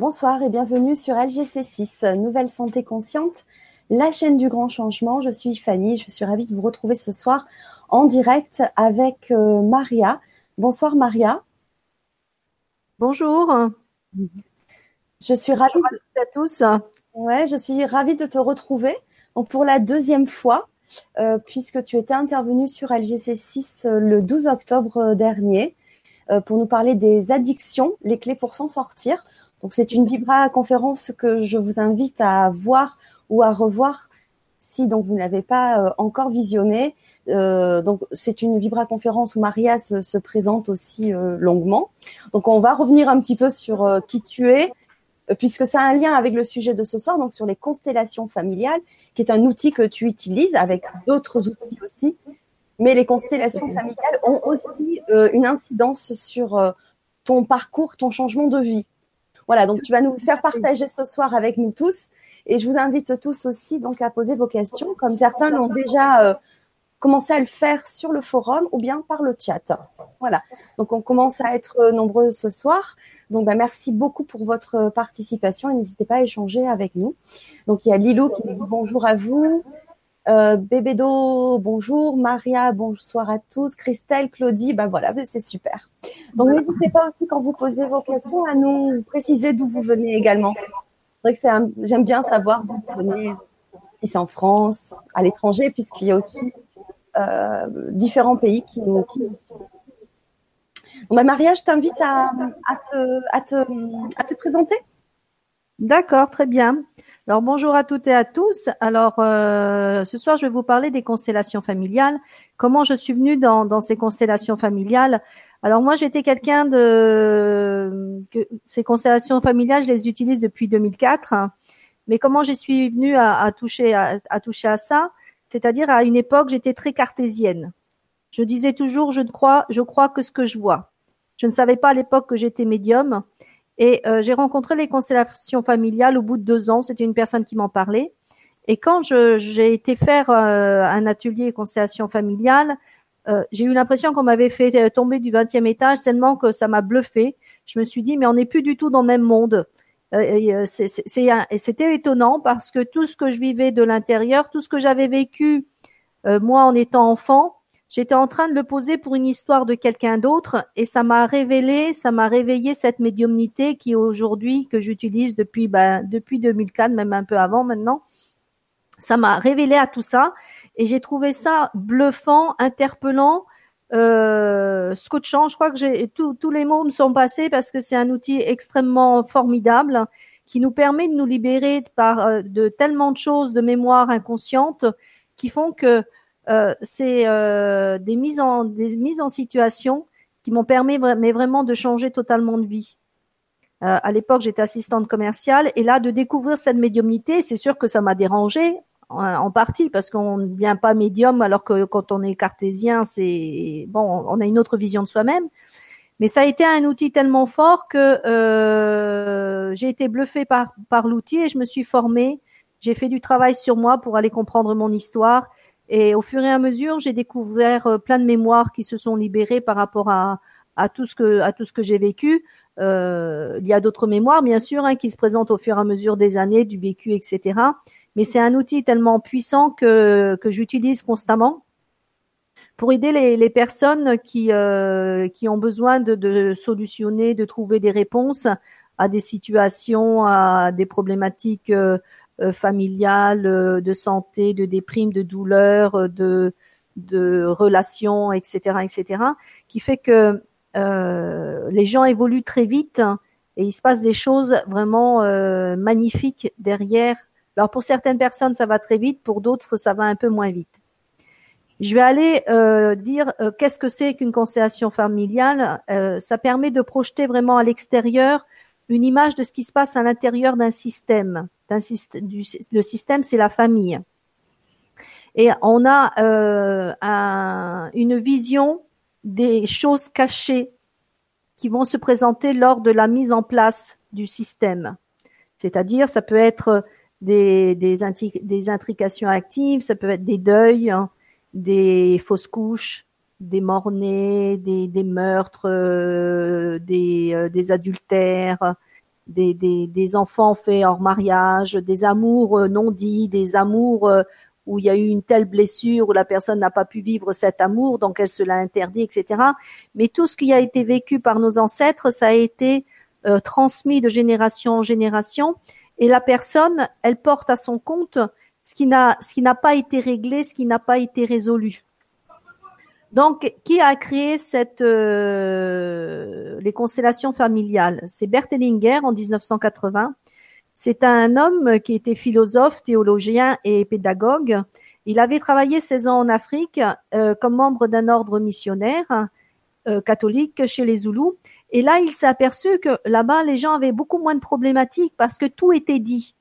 Bonsoir et bienvenue sur LGC6, Nouvelle Santé Consciente, la chaîne du grand changement. Je suis Fanny, je suis ravie de vous retrouver ce soir en direct avec euh, Maria. Bonsoir Maria. Bonjour. Je suis ravie de... à tous. Ouais, je suis ravie de te retrouver donc pour la deuxième fois, euh, puisque tu étais intervenue sur LGC6 euh, le 12 octobre dernier pour nous parler des addictions, les clés pour s'en sortir. Donc c'est une Vibra conférence que je vous invite à voir ou à revoir si donc vous ne l'avez pas euh, encore visionné. Euh, donc c'est une Vibra conférence où Maria se, se présente aussi euh, longuement. Donc on va revenir un petit peu sur qui tu es puisque ça a un lien avec le sujet de ce soir, donc sur les constellations familiales, qui est un outil que tu utilises avec d'autres outils aussi. Mais les constellations familiales ont aussi une incidence sur ton parcours, ton changement de vie. Voilà, donc tu vas nous faire partager ce soir avec nous tous. Et je vous invite tous aussi donc à poser vos questions, comme certains l'ont déjà euh, commencé à le faire sur le forum ou bien par le chat. Voilà, donc on commence à être euh, nombreux ce soir. Donc bah, merci beaucoup pour votre participation et n'hésitez pas à échanger avec nous. Donc il y a Lilou qui dit bonjour à vous. Euh, Bébédo, bonjour. Maria, bonsoir à tous. Christelle, Claudie, bah voilà, c'est super. Donc n'hésitez pas aussi quand vous posez vos questions à nous préciser d'où vous venez également. C'est vrai que j'aime bien savoir d'où vous venez, si c'est en France, à l'étranger, puisqu'il y a aussi euh, différents pays qui nous, qui bah, Maria, je t'invite à, à, te, à, te, à te présenter. D'accord, très bien. Alors bonjour à toutes et à tous. Alors euh, ce soir je vais vous parler des constellations familiales. Comment je suis venue dans, ces constellations familiales? Alors moi j'étais quelqu'un de ces constellations familiales je les utilise depuis 2004. Mais comment je suis venue à, à toucher à, à, toucher à ça? C'est-à-dire à une époque j'étais très cartésienne. Je disais toujours je crois je crois que ce que je vois. Je ne savais pas à l'époque que j'étais médium. Et euh, j'ai rencontré les constellations familiales au bout de deux ans. C'était une personne qui m'en parlait. Et quand j'ai été faire euh, un atelier constellation familiale, euh, j'ai eu l'impression qu'on m'avait fait tomber du 20e étage tellement que ça m'a bluffé. Je me suis dit, mais on n'est plus du tout dans le même monde. et c'était étonnant parce que tout ce que je vivais de l'intérieur, tout ce que j'avais vécu moi en étant enfant, J'étais en train de le poser pour une histoire de quelqu'un d'autre et ça m'a révélé, ça m'a réveillé cette médiumnité qui aujourd'hui que j'utilise depuis ben, depuis 2004, même un peu avant maintenant. Ça m'a révélé à tout ça et j'ai trouvé ça bluffant, interpellant, euh, scotchant. Je crois que j'ai tous les mots me sont passés parce que c'est un outil extrêmement formidable qui nous permet de nous libérer par euh, de tellement de choses de mémoire inconsciente qui font que euh, c'est euh, des mises en des mises en situation qui m'ont permis mais vraiment de changer totalement de vie. Euh, à l'époque, j'étais assistante commerciale et là de découvrir cette médiumnité, c'est sûr que ça m'a dérangé en, partie parce qu'on ne vient pas médium alors que quand on est cartésien, c'est bon, on a une autre vision de soi-même. Mais ça a été un outil tellement fort que euh, j'ai été bluffée par par l'outil et je me suis formée. J'ai fait du travail sur moi pour aller comprendre mon histoire et au fur et à mesure, j'ai découvert euh, plein de mémoires qui se sont libérées par rapport à, tout ce que j'ai vécu. Euh, il y a d'autres mémoires, bien sûr, hein, qui se présentent au fur et à mesure des années, du vécu, etc. Mais c'est un outil tellement puissant que j'utilise constamment pour aider les, personnes qui euh, qui ont besoin de, solutionner, de trouver des réponses à des situations, à des problématiques familiale, euh, de santé, de déprime, de douleur, euh, de, de relations, etc., etc., qui fait que les gens évoluent très vite et il se passe des choses vraiment magnifiques derrière. Alors pour certaines personnes, ça va très vite, pour d'autres, ça va un peu moins vite. Je vais aller euh, dire qu'est-ce que c'est qu'une constellation familiale? Euh, ça permet de projeter vraiment à l'extérieur une image de ce qui se passe à l'intérieur d'un système le système, c'est la famille. Et on a euh, une vision des choses cachées qui vont se présenter lors de la mise en place du système. C'est-à-dire, ça peut être des, intrications actives, ça peut être des deuils, hein, des fausses couches, des morts-nés, des, meurtres, euh, des, euh, des adultères, des, enfants faits hors mariage, des amours non dits, des amours où il y a eu une telle blessure, où la personne n'a pas pu vivre cet amour, donc elle se l'a interdit, etc. Mais tout ce qui a été vécu par nos ancêtres, ça a été euh, transmis de génération en génération, et la personne, elle porte à son compte ce qui n'a pas été réglé, ce qui n'a pas été résolu. Donc, qui a créé cette euh, les constellations familiales? C'est Bert Hellinger en 1980 c'est un homme qui était philosophe, théologien et pédagogue. Il avait travaillé 16 ans en Afrique euh, comme membre d'un ordre missionnaire euh, catholique chez les Zoulous. Et là, il s'est aperçu que là-bas, les gens avaient beaucoup moins de problématiques parce que tout était dit.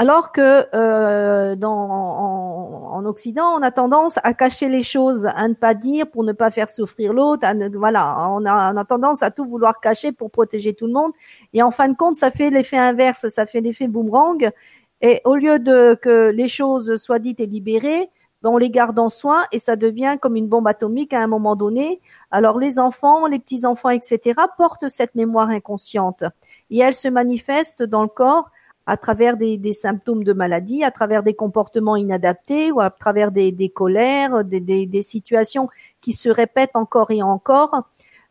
Alors que euh, dans, en, Occident, on a tendance à cacher les choses, à ne pas dire pour ne pas faire souffrir l'autre. Voilà, on a, tendance à tout vouloir cacher pour protéger tout le monde. Et en fin de compte, ça fait l'effet inverse, ça fait l'effet boomerang. Et au lieu de que les choses soient dites et libérées, ben on les garde en soin et ça devient comme une bombe atomique à un moment donné. Alors les enfants, les petits enfants, etc. portent cette mémoire inconsciente et elle se manifeste dans le corps à travers des, des, symptômes de maladie, à travers des comportements inadaptés ou à travers des, des colères, des, des, situations qui se répètent encore et encore.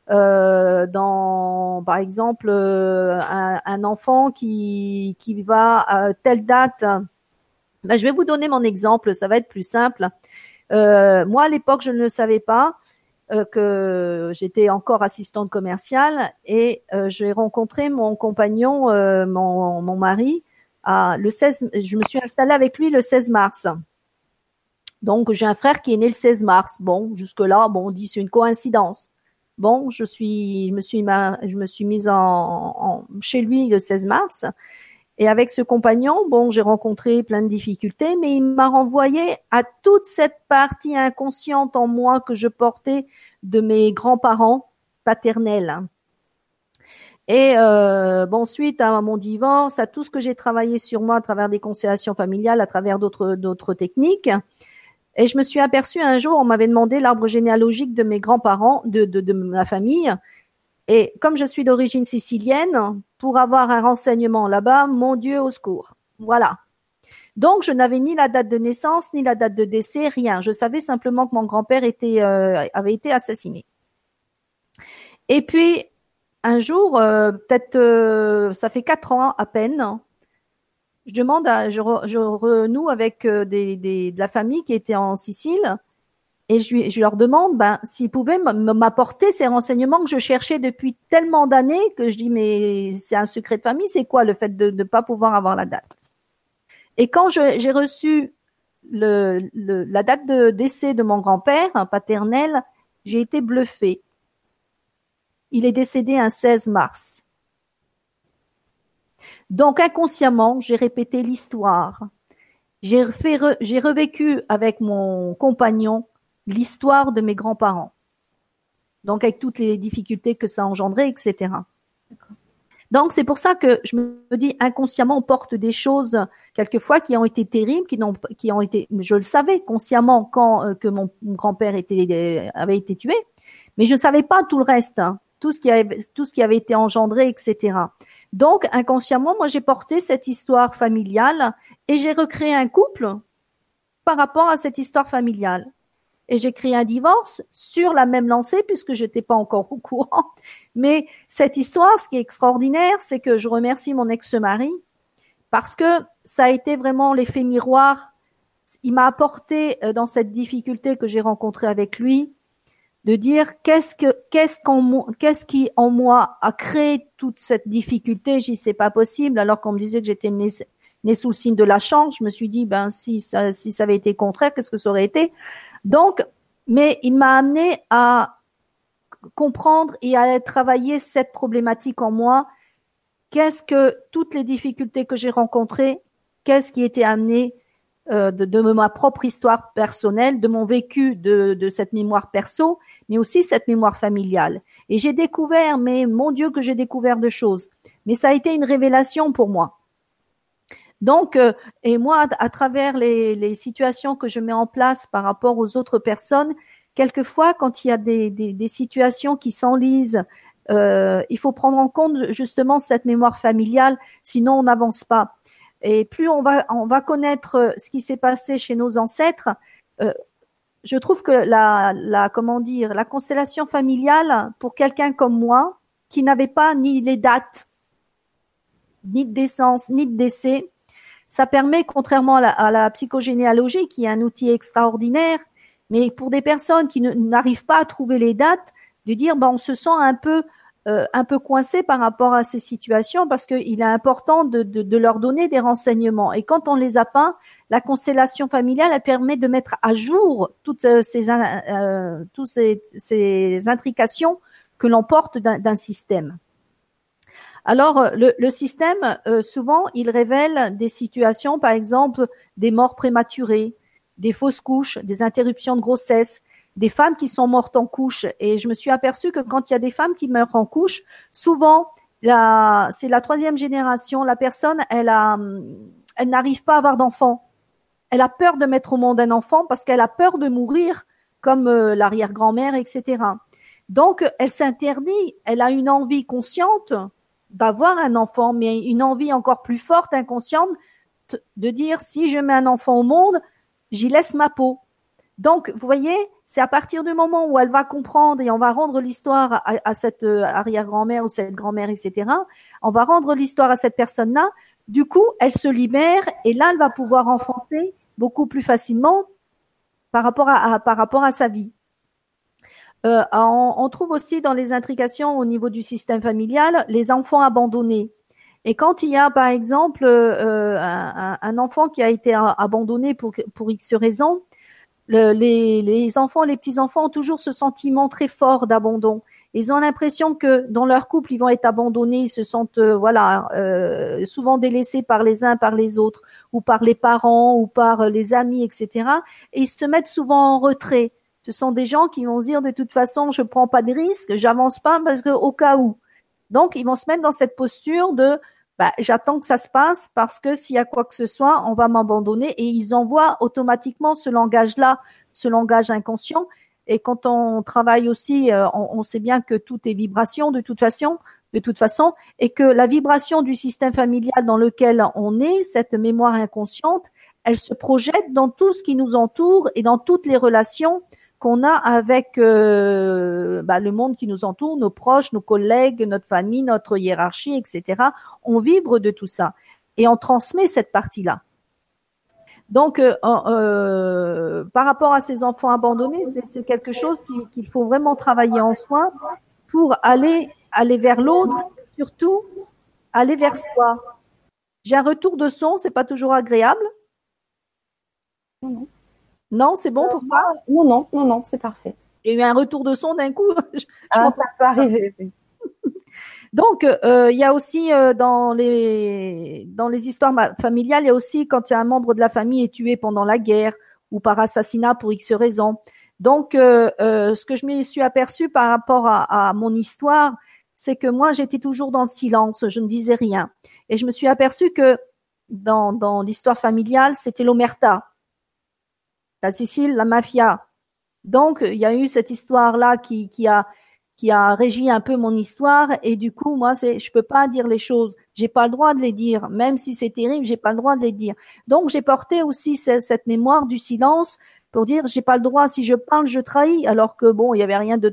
Euh, dans, par exemple, euh, un, un, enfant qui, qui va à telle date. Ben, je vais vous donner mon exemple, ça va être plus simple. Euh, moi, à l'époque, je ne le savais pas. Euh, que j'étais encore assistante commerciale et euh, j'ai rencontré mon compagnon, euh, mon, mon, mari, le 16, je me suis installée avec lui le 16 mars. Donc j'ai un frère qui est né le 16 mars. Bon, jusque là, bon, on dit c'est une coïncidence. Bon, je suis, je me suis, je me suis mise en, chez lui le 16 mars. Et avec ce compagnon, bon, j'ai rencontré plein de difficultés, mais il m'a renvoyé à toute cette partie inconsciente en moi que je portais de mes grands-parents paternels. Et euh, bon, suite à mon divorce, à tout ce que j'ai travaillé sur moi à travers des constellations familiales, à travers d'autres techniques, et je me suis aperçue un jour, on m'avait demandé l'arbre généalogique de mes grands-parents, de, de, ma famille, et comme je suis d'origine sicilienne, pour avoir un renseignement là-bas, mon Dieu au secours. Voilà. Donc, je n'avais ni la date de naissance, ni la date de décès, rien. Je savais simplement que mon grand-père euh, avait été assassiné. Et puis, un jour, euh, peut-être, euh, ça fait quatre ans à peine, je demande, à, je, renoue avec euh, de la famille qui était en Sicile et je, leur demande ben, s'ils pouvaient m'apporter ces renseignements que je cherchais depuis tellement d'années que je dis mais c'est un secret de famille, c'est quoi le fait de ne pas pouvoir avoir la date? Et quand j'ai reçu la date de décès de mon grand-père paternel, j'ai été bluffée. Il est décédé un 16 mars. Donc inconsciemment, j'ai répété l'histoire. J'ai j'ai revécu avec mon compagnon l'histoire de mes grands-parents. Donc avec toutes les difficultés que ça a engendré, etc. Donc c'est pour ça que je me dis inconsciemment on porte des choses quelquefois qui ont été terribles, qui, n'ont, qui ont été, je le savais consciemment quand euh, que mon, grand-père était, avait été tué, mais je ne savais pas tout le reste. Hein tout ce qui avait, tout ce qui avait été engendré, etc. Donc, inconsciemment, moi, j'ai porté cette histoire familiale et j'ai recréé un couple par rapport à cette histoire familiale. Et j'ai créé un divorce sur la même lancée puisque je n'étais pas encore au courant. Mais cette histoire, ce qui est extraordinaire, c'est que je remercie mon ex-mari parce que ça a été vraiment l'effet miroir. Il m'a apporté euh, dans cette difficulté que j'ai rencontrée avec lui, de dire qu'est-ce que qu'est-ce qui en moi a créé toute cette difficulté. J'y sais pas possible. Alors qu'on me disait que j'étais née, sous le signe de la chance, je me suis dit ben si ça si ça avait été contraire, qu'est-ce que ça aurait été? Donc, mais il m'a amené à comprendre et à travailler cette problématique en moi. Qu'est-ce que toutes les difficultés que j'ai rencontrées, qu'est-ce qui était amené euh, de, de, ma propre histoire personnelle, de mon vécu, de, de, cette mémoire perso, mais aussi cette mémoire familiale. Et j'ai découvert, mais mon Dieu que j'ai découvert de choses. Mais ça a été une révélation pour moi. Donc, euh, et moi, à, travers les, les, situations que je mets en place par rapport aux autres personnes, quelquefois, quand il y a des, des, des situations qui s'enlisent, euh, il faut prendre en compte justement cette mémoire familiale, sinon on n'avance pas. Et plus on va, on va connaître ce qui s'est passé chez nos ancêtres, euh, je trouve que la, la, comment dire, la constellation familiale pour quelqu'un comme moi, qui n'avait pas ni les dates, ni de naissance, ni de décès, ça permet, contrairement à la, à la psychogénéalogie, qui est un outil extraordinaire, mais pour des personnes qui n'arrivent pas à trouver les dates, de dire, ben, on se sent un peu euh, un peu coincé par rapport à ces situations parce qu'il est important de, leur donner des renseignements. Et quand on les a pas, la constellation familiale permet de mettre à jour toutes euh, ces, euh, ces, intrications que l'on porte d'un système. Alors, le, système, souvent, il révèle des situations, par exemple, des morts prématurées, des fausses couches, des interruptions de grossesse, des femmes qui sont mortes en couche. Et je me suis aperçue que quand il y a des femmes qui meurent en couche, souvent, c'est la troisième génération, la personne, elle n'arrive pas à avoir d'enfant. Elle a peur de mettre au monde un enfant parce qu'elle a peur de mourir, comme euh, l'arrière-grand-mère, etc. Donc, elle s'interdit, elle a une envie consciente d'avoir un enfant, mais une envie encore plus forte, inconsciente, de dire si je mets un enfant au monde, j'y laisse ma peau. Donc, vous voyez, c'est à partir du moment où elle va comprendre et on va rendre l'histoire à, cette euh, arrière-grand-mère ou cette grand-mère, etc. On va rendre l'histoire à cette personne-là. Du coup, elle se libère et là, elle va pouvoir enfanter beaucoup plus facilement par rapport à, par rapport à sa vie. Euh, on, trouve aussi dans les intrications au niveau du système familial les enfants abandonnés. Et quand il y a, par exemple, euh, un, enfant qui a été abandonné pour, pour X raisons, les, les, enfants, les petits-enfants ont toujours ce sentiment très fort d'abandon. Ils ont l'impression que dans leur couple, ils vont être abandonnés, ils se sentent euh, voilà euh, souvent délaissés par les uns, par les autres, ou par les parents, ou par les amis, etc. Et ils se mettent souvent en retrait. Ce sont des gens qui vont dire de toute façon, je prends pas de risques, j'avance pas parce que au cas où. Donc, ils vont se mettre dans cette posture de bah, j'attends que ça se passe parce que s'il y a quoi que ce soit, on va m'abandonner et ils envoient automatiquement ce langage-là, ce langage inconscient. Et quand on travaille aussi, euh, on, sait bien que tout est vibration de toute façon, de toute façon, et que la vibration du système familial dans lequel on est, cette mémoire inconsciente, elle se projette dans tout ce qui nous entoure et dans toutes les relations qu'on a avec euh, bah, le monde qui nous entoure, nos proches, nos collègues, notre famille, notre hiérarchie, etc. On vibre de tout ça et on transmet cette partie-là. Donc, euh, euh, par rapport à ces enfants abandonnés, c'est quelque chose qu'il faut vraiment travailler en soi pour aller aller vers l'autre, surtout aller vers soi. J'ai un retour de son, c'est pas toujours agréable. Non, c'est bon pour toi? Non, non, non, non, c'est parfait. J'ai eu un retour de son d'un coup. Je, ah, ça peut arriver. Donc, euh, il y a aussi euh, dans les dans les histoires familiales, il y a aussi quand il y a un membre de la famille est tué pendant la guerre ou par assassinat pour X raison. Donc, euh, ce que je me suis aperçu par rapport à, à mon histoire, c'est que moi, j'étais toujours dans le silence, je ne disais rien. Et je me suis aperçu que dans, dans l'histoire familiale, c'était l'omerta la Sicile, la mafia. Donc, il y a eu cette histoire-là qui, a, qui régi un peu mon histoire. Et du coup, moi, c'est, je peux pas dire les choses. J'ai pas le droit de les dire. Même si c'est terrible, j'ai pas le droit de les dire. Donc, j'ai porté aussi cette, mémoire du silence pour dire, j'ai pas le droit. Si je parle, je trahis. Alors que bon, il y avait rien de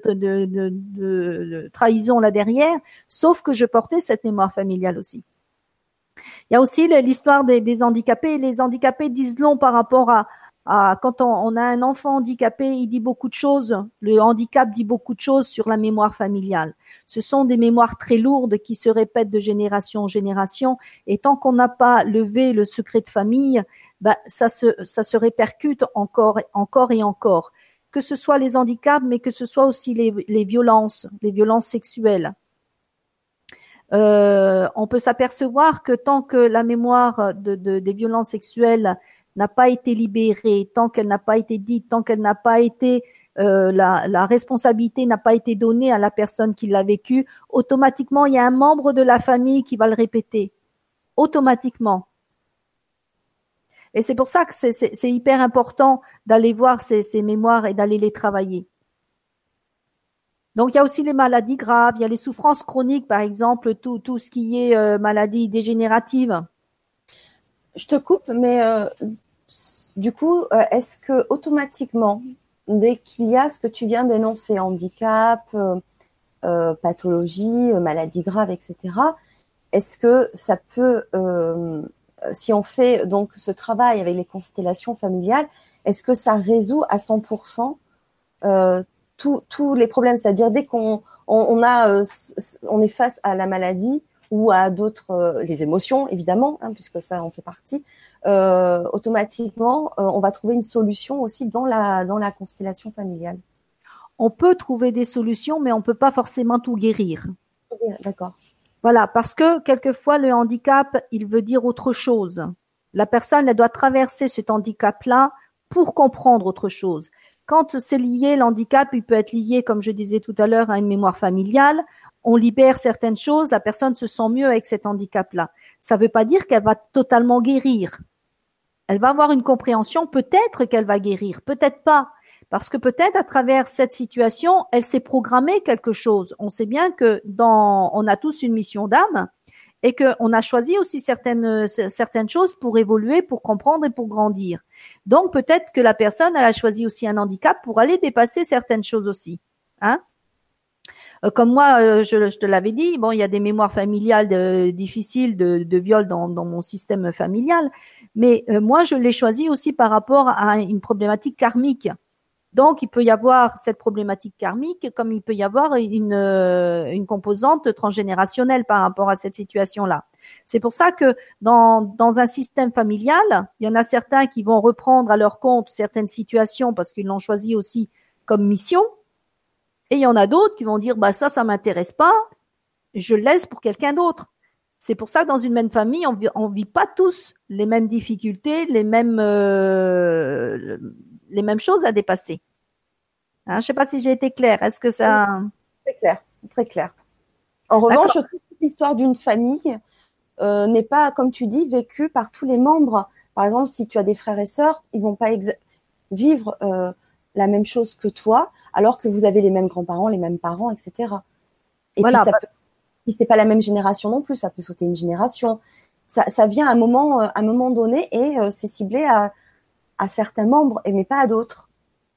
trahison là derrière. Sauf que je portais cette mémoire familiale aussi. Il y a aussi l'histoire des, des handicapés. Les handicapés disent long par rapport à, ah, quand on, a un enfant handicapé, il dit beaucoup de choses. Le handicap dit beaucoup de choses sur la mémoire familiale. Ce sont des mémoires très lourdes qui se répètent de génération en génération. Et tant qu'on n'a pas levé le secret de famille, bah, ça, se, ça se répercute encore, encore et encore. Que ce soit les handicaps, mais que ce soit aussi les, les violences, les violences sexuelles. Euh, on peut s'apercevoir que tant que la mémoire de, de, des violences sexuelles n'a pas été libérée, tant qu'elle n'a pas été dite, tant qu'elle n'a pas été euh, la, responsabilité n'a pas été donnée à la personne qui l'a vécu, automatiquement il y a un membre de la famille qui va le répéter, automatiquement. Et c'est pour ça que c'est hyper important d'aller voir ces, mémoires et d'aller les travailler. Donc il y a aussi les maladies graves, il y a les souffrances chroniques, par exemple, tout, tout ce qui est euh, maladie dégénérative. Je te coupe, mais euh, du coup, euh, est-ce que automatiquement, dès qu'il y a ce que tu viens d'énoncer, handicap, pathologie, maladie grave, etc., est-ce que ça peut, si on fait donc ce travail avec les constellations familiales, est-ce que ça résout à 100% tous les problèmes, c'est-à-dire dès qu'on euh, est face à la maladie ou à d'autres, euh, les émotions évidemment, hein, puisque ça en fait partie, euh, automatiquement, on va trouver une solution aussi dans la dans la constellation familiale. On peut trouver des solutions, mais on peut pas forcément tout guérir. D'accord. Voilà, parce que quelquefois le handicap, il veut dire autre chose. La personne, elle doit traverser cet handicap-là pour comprendre autre chose. Quand c'est lié, l'handicap, il peut être lié, comme je disais tout à l'heure, à une mémoire familiale. On libère certaines choses, la personne se sent mieux avec cet handicap-là. Ça ne veut pas dire qu'elle va totalement guérir. Elle va avoir une compréhension, peut-être qu'elle va guérir, peut-être pas. Parce que peut-être à travers cette situation, elle s'est programmée quelque chose. On sait bien que dans, on a tous une mission d'âme et qu'on a choisi aussi certaines, certaines choses pour évoluer, pour comprendre et pour grandir. Donc peut-être que la personne, elle a choisi aussi un handicap pour aller dépasser certaines choses aussi. Hein comme moi, euh, je, te l'avais dit, bon, il y a des mémoires familiales difficiles de, viol dans, mon système familial, mais euh, moi, je l'ai choisi aussi par rapport à une problématique karmique. Donc, il peut y avoir cette problématique karmique, comme il peut y avoir une, composante transgénérationnelle par rapport à cette situation-là. C'est pour ça que dans un système familial, il y en a certains qui vont reprendre à leur compte certaines situations parce qu'ils l'ont choisi aussi comme mission. Et il y en a d'autres qui vont dire, bah ça, ça m'intéresse pas, je le laisse pour quelqu'un d'autre. C'est pour ça que dans une même famille, on vit, vit pas tous les mêmes difficultés, les mêmes, euh, les mêmes choses à dépasser. Hein, je sais pas si j'ai été claire. Est-ce que ça. Très clair, très clair. En revanche, toute l'histoire d'une famille euh, n'est pas, comme tu dis, vécu par tous les membres. Par exemple, si tu as des frères et sœurs, ils vont pas vivre euh, la même chose que toi, alors que vous avez les mêmes grands-parents, les mêmes parents, etc. Et voilà, puis, ça bah peut... c'est pas la même génération non plus, ça peut sauter une génération. Ça, ça vient à un moment, euh, à un moment donné, et c'est ciblé à, à certains membres, et mais pas à d'autres.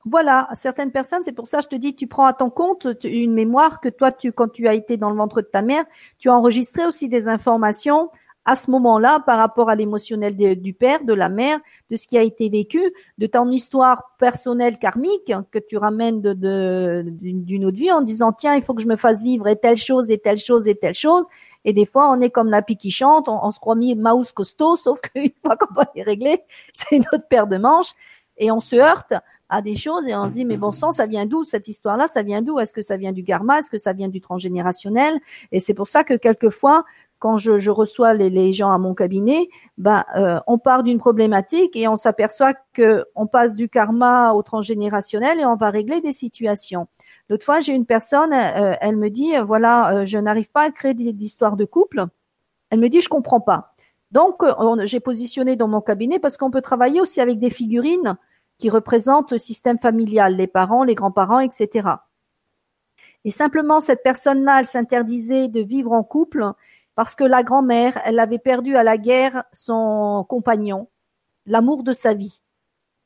Voilà, certaines personnes, c'est pour ça que je te dis, tu prends à ton compte une mémoire que toi, tu, quand tu as été dans le ventre de ta mère, tu as enregistré aussi des informations à ce moment-là par rapport à l'émotionnel du père, de la mère, de ce qui a été vécu, de ton histoire personnelle karmique que tu ramènes de, d'une autre vie en disant tiens il faut que je me fasse vivre et telle chose et telle chose et telle chose. Et des fois on est comme la pie qui chante, on, se croit mis mouse costaud sauf qu'une fois qu'on va est réglé c'est une autre paire de manches. Et on se heurte à des choses et on se dit mais bon sang ça vient d'où cette histoire-là? Ça vient d'où? Est-ce que ça vient du karma? Est-ce que ça vient du transgénérationnel? Et c'est pour ça que quelquefois quand je, reçois les, gens à mon cabinet ben euh, on part d'une problématique et on s'aperçoit que on passe du karma au transgénérationnel et on va régler des situations. L'autre fois j'ai une personne euh, elle me dit voilà euh, je n'arrive pas à créer d'histoire de couple elle me dit je comprends pas donc j'ai positionné dans mon cabinet parce qu'on peut travailler aussi avec des figurines qui représentent le système familial, les parents, les grands-parents, etc. Et simplement, cette personne-là, elle s'interdisait de vivre en couple parce que la grand-mère, elle avait perdu à la guerre son compagnon, l'amour de sa vie.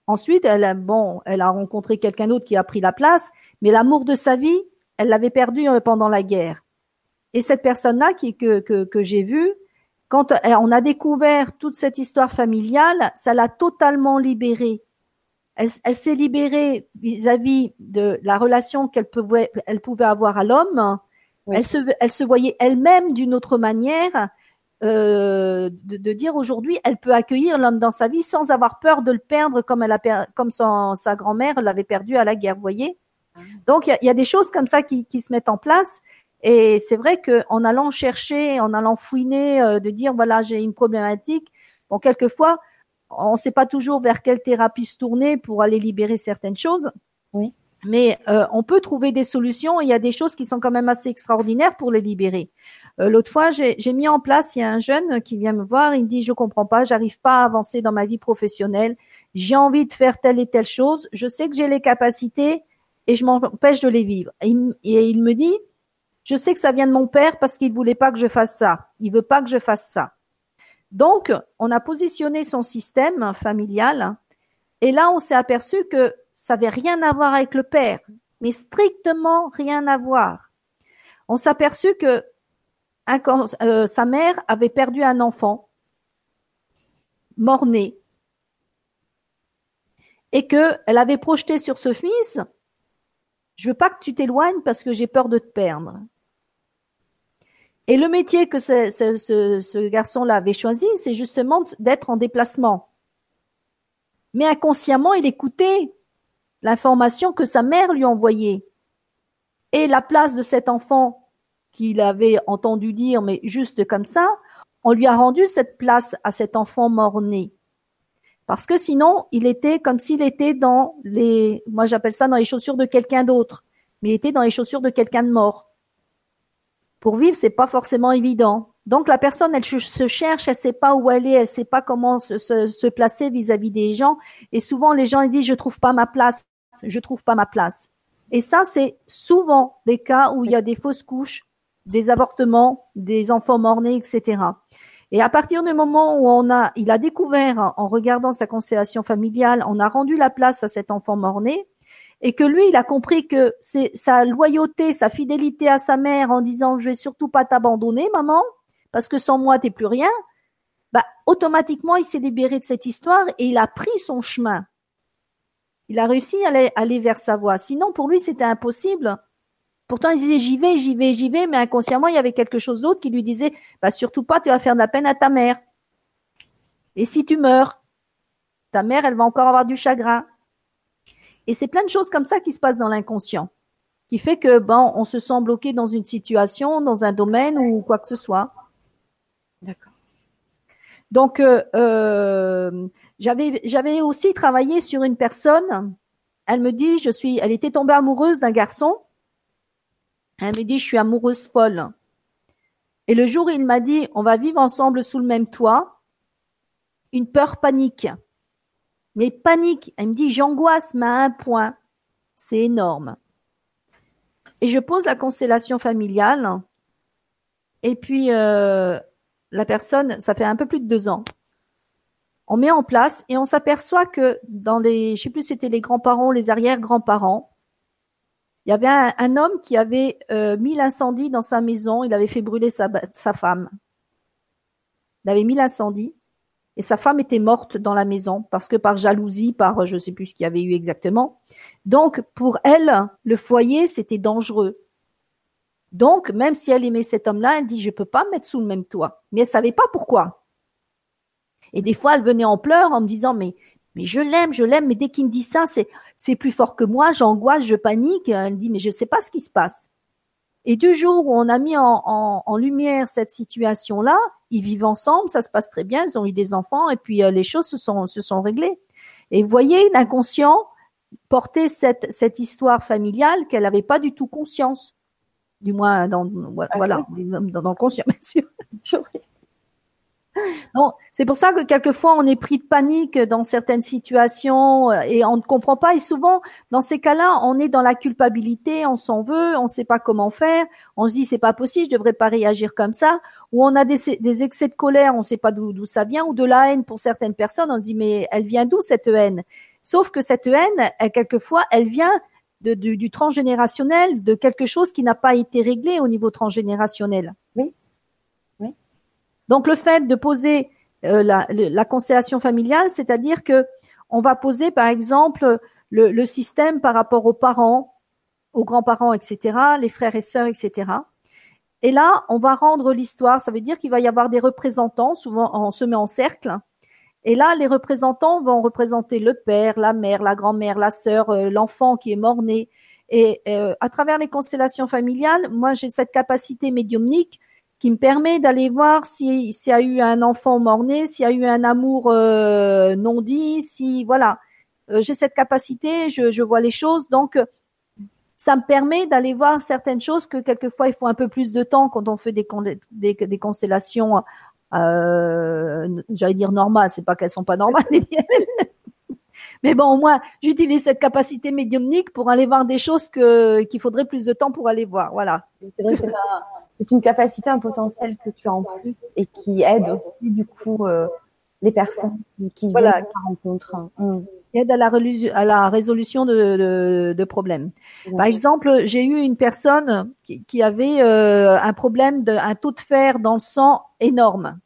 Ensuite, elle a, bon, elle a rencontré quelqu'un d'autre qui a pris la place, mais l'amour de sa vie, elle l'avait perdu euh, pendant la guerre. Et cette personne-là qui, que, que, que j'ai vue, quand on a découvert toute cette histoire familiale, ça l'a totalement libérée elle, s'est libérée vis-à-vis de la relation qu'elle pouvait, elle pouvait avoir à l'homme. Elle, se, elle se voyait elle-même d'une autre manière, euh, de, dire aujourd'hui, elle peut accueillir l'homme dans sa vie sans avoir peur de le perdre comme, elle a, comme sa grand-mère l'avait perdu à la guerre, vous voyez? Ah. Donc, il y, a des choses comme ça qui, qui se mettent en place. Et c'est vrai qu'en allant chercher, en allant fouiner, euh, de dire, voilà, j'ai une problématique, bon, quelquefois, on ne sait pas toujours vers quelle thérapie se tourner pour aller libérer certaines choses. Oui. Mais euh, on peut trouver des solutions. Il y a des choses qui sont quand même assez extraordinaires pour les libérer. Euh, l'autre fois, j'ai mis en place, il y a un jeune qui vient me voir, il me dit, je comprends pas, j'arrive pas à avancer dans ma vie professionnelle, j'ai envie de faire telle et telle chose, je sais que j'ai les capacités, et je m'empêche de les vivre. Et il, me dit, je sais que ça vient de mon père parce qu'il voulait pas que je fasse ça. Il veut pas que je fasse ça. Donc, on a positionné son système familial et là, on s'est aperçu que ça avait rien à voir avec le père, mais strictement rien à voir. On s'est aperçu que euh, sa mère avait perdu un enfant mort-né et qu'elle avait projeté sur ce fils je veux pas que tu t'éloignes parce que j'ai peur de te perdre. Et le métier que ce, garçon-là avait choisi, c'est justement d'être en déplacement. Mais inconsciemment, il écoutait l'information que sa mère lui envoyait. Et la place de cet enfant qu'il avait entendu dire, mais juste comme ça, on lui a rendu cette place à cet enfant mort-né. Parce que sinon, il était comme s'il était dans les, moi j'appelle ça dans les chaussures de quelqu'un d'autre, mais il était dans les chaussures de quelqu'un de mort. Pour vivre, c'est pas forcément évident. Donc la personne, elle se cherche, elle sait pas où elle est, elle sait pas comment se, placer vis-à-vis des gens. Et souvent, les gens ils disent je trouve pas ma place, je trouve pas ma place. Et ça, c'est souvent des cas où il y a des fausses couches, des avortements, des enfants morts-nés, etc. Et à partir du moment où on a, il a découvert en regardant sa constellation familiale, on a rendu la place à cet enfant mort-né, et que lui, il a compris que c'est sa loyauté, sa fidélité à sa mère en disant je vais surtout pas t'abandonner, maman, parce que sans moi t'es plus rien. Bah, automatiquement, il s'est libéré de cette histoire et il a pris son chemin. Il a réussi à aller, aller vers sa voie. Sinon, pour lui, c'était impossible. Pourtant, il disait j'y vais, j'y vais, j'y vais, mais inconsciemment, il y avait quelque chose d'autre qui lui disait bah, surtout pas, tu vas faire de la peine à ta mère. Et si tu meurs, ta mère, elle va encore avoir du chagrin. Et c'est plein de choses comme ça qui se passent dans l'inconscient, qui fait que bon, on se sent bloqué dans une situation, dans un domaine ou quoi que ce soit. D'accord. Donc, euh, euh, j'avais aussi travaillé sur une personne. Elle me dit, je suis, elle était tombée amoureuse d'un garçon elle me dit, je suis amoureuse folle. Et le jour où il m'a dit, on va vivre ensemble sous le même toit, une peur panique. Mais panique. Elle me dit, j'angoisse, mais à un point. C'est énorme. Et je pose la constellation familiale. Et puis, euh, la personne, ça fait un peu plus de deux ans. On met en place et on s'aperçoit que dans les, je sais plus c'était les grands-parents, les arrière-grands-parents, il y avait un, homme qui avait euh, mis l'incendie dans sa maison, il avait fait brûler sa, femme. Il avait mis l'incendie et sa femme était morte dans la maison parce que par jalousie, par je ne sais plus ce qu'il y avait eu exactement. Donc pour elle, le foyer, c'était dangereux. Donc même si elle aimait cet homme-là, elle dit je peux pas me mettre sous le même toit. Mais elle savait pas pourquoi. Et des fois, elle venait en pleurs en me disant mais mais je l'aime, je l'aime, mais dès qu'il me dit ça, c'est, c'est plus fort que moi, j'angoisse, je panique. Elle me dit, mais je ne sais pas ce qui se passe. Et du jour où on a mis en, en, lumière cette situation-là, ils vivent ensemble, ça se passe très bien, ils ont eu des enfants, et puis euh, les choses se sont, se sont réglées. Et vous voyez, l'inconscient portait cette, cette histoire familiale qu'elle n'avait pas du tout conscience. Du moins, dans, voilà, dans, dans le conscient, bien sûr. Non, c'est pour ça que quelquefois on est pris de panique dans certaines situations euh, et on ne comprend pas. Et souvent, dans ces cas-là, on est dans la culpabilité, on s'en veut, on ne sait pas comment faire, on se dit c'est pas possible, je devrais pas réagir comme ça. Ou on a des, excès de colère, on ne sait pas d'où ça vient, ou de la haine pour certaines personnes. On se dit mais elle vient d'où cette haine? Sauf que cette haine, elle, quelquefois, elle vient du, du transgénérationnel, de quelque chose qui n'a pas été réglé au niveau transgénérationnel. Oui. Donc le fait de poser euh, la, constellation familiale, c'est-à-dire que on va poser par exemple le, système par rapport aux parents, aux grands-parents, etc., les frères et sœurs, etc. Et là, on va rendre l'histoire. Ça veut dire qu'il va y avoir des représentants. Souvent, on se met en cercle. Et là, les représentants vont représenter le père, la mère, la grand-mère, la sœur, euh, l'enfant qui est mort-né. Et euh, à travers les constellations familiales, moi, j'ai cette capacité médiumnique qui me permet d'aller voir s'il y a eu un enfant mort-né, s'il y a eu un amour euh, non dit, si voilà, euh, j'ai cette capacité, je, vois les choses, donc ça me permet d'aller voir certaines choses que quelquefois il faut un peu plus de temps quand on fait des, des, constellations, euh, j'allais dire normales, c'est pas qu'elles sont pas normales, Mais bon, au moins, j'utilise cette capacité médiumnique pour aller voir des choses que qu'il faudrait plus de temps pour aller voir. Voilà. C'est une capacité, un potentiel que tu as en plus et qui aide aussi du coup euh, les personnes qui, voilà. viennent à la rencontre. Mmh. Aide à la, à la résolution de, de, de problèmes. Par exemple, j'ai eu une personne qui, qui avait euh, un problème de un taux de fer dans le sang énorme.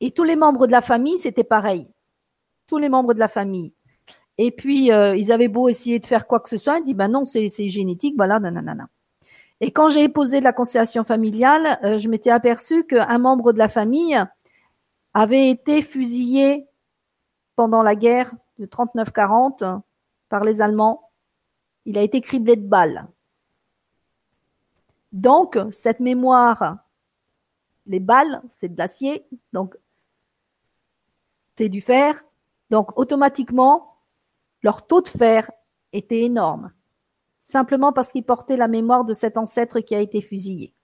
Et tous les membres de la famille, c'était pareil. Tous les membres de la famille. Et puis, euh, ils avaient beau essayer de faire quoi que ce soit, ils disent, ben non, c'est génétique, voilà, nanana. Et quand j'ai posé la constellation familiale, euh, je m'étais aperçu qu'un membre de la famille avait été fusillé pendant la guerre de 39-40 par les Allemands. Il a été criblé de balles. Donc, cette mémoire, les balles, c'est de l'acier, donc c'est du fer. Donc, automatiquement, leur taux de fer était énorme simplement parce qu'il portait la mémoire de cet ancêtre qui a été fusillé.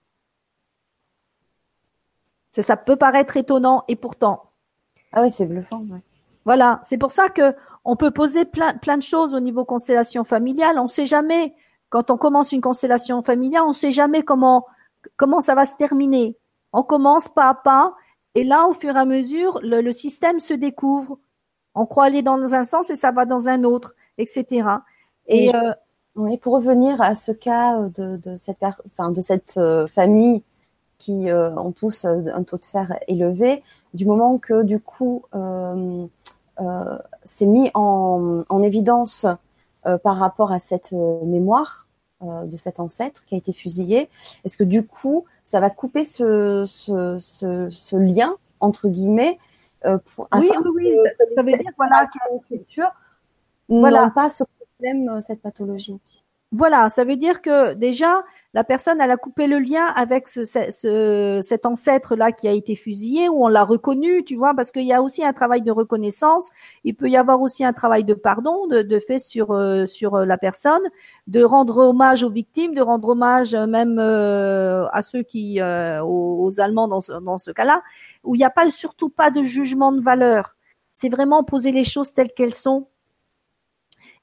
Ça, peut paraître étonnant et pourtant. Ah oui, c'est bluffant. Voilà, c'est pour ça que on peut poser plein, plein de choses au niveau constellation familiale. On ne sait jamais quand on commence une constellation familiale, on ne sait jamais comment comment ça va se terminer. On commence pas à pas, et là, au fur et à mesure, le, système se découvre. On croit aller dans un sens et ça va dans un autre, etc. Et, euh, oui, pour revenir à ce cas de, de cette, enfin, de cette euh, famille qui euh, ont tous euh, un taux de fer élevé, du moment que du coup euh, c'est mis en, en évidence par rapport à cette mémoire de cet ancêtre qui a été fusillé, est-ce que du coup ça va couper ce, ce, ce, ce lien entre guillemets pour, oui, oui, oui, ça, veut dire voilà, culture voilà. pas ce problème, cette pathologie. Voilà, ça veut dire que déjà, la personne, elle a coupé le lien avec ce, ce, cet ancêtre-là qui a été fusillé, ou on l'a reconnu, tu vois, parce qu'il y a aussi un travail de reconnaissance, il peut y avoir aussi un travail de pardon de, de fait sur, euh, sur la personne, de rendre hommage aux victimes, de rendre hommage même euh, à ceux qui, euh, aux, aux, Allemands dans ce, dans ce cas-là, où il n'y a pas surtout pas de jugement de valeur. C'est vraiment poser les choses telles qu'elles sont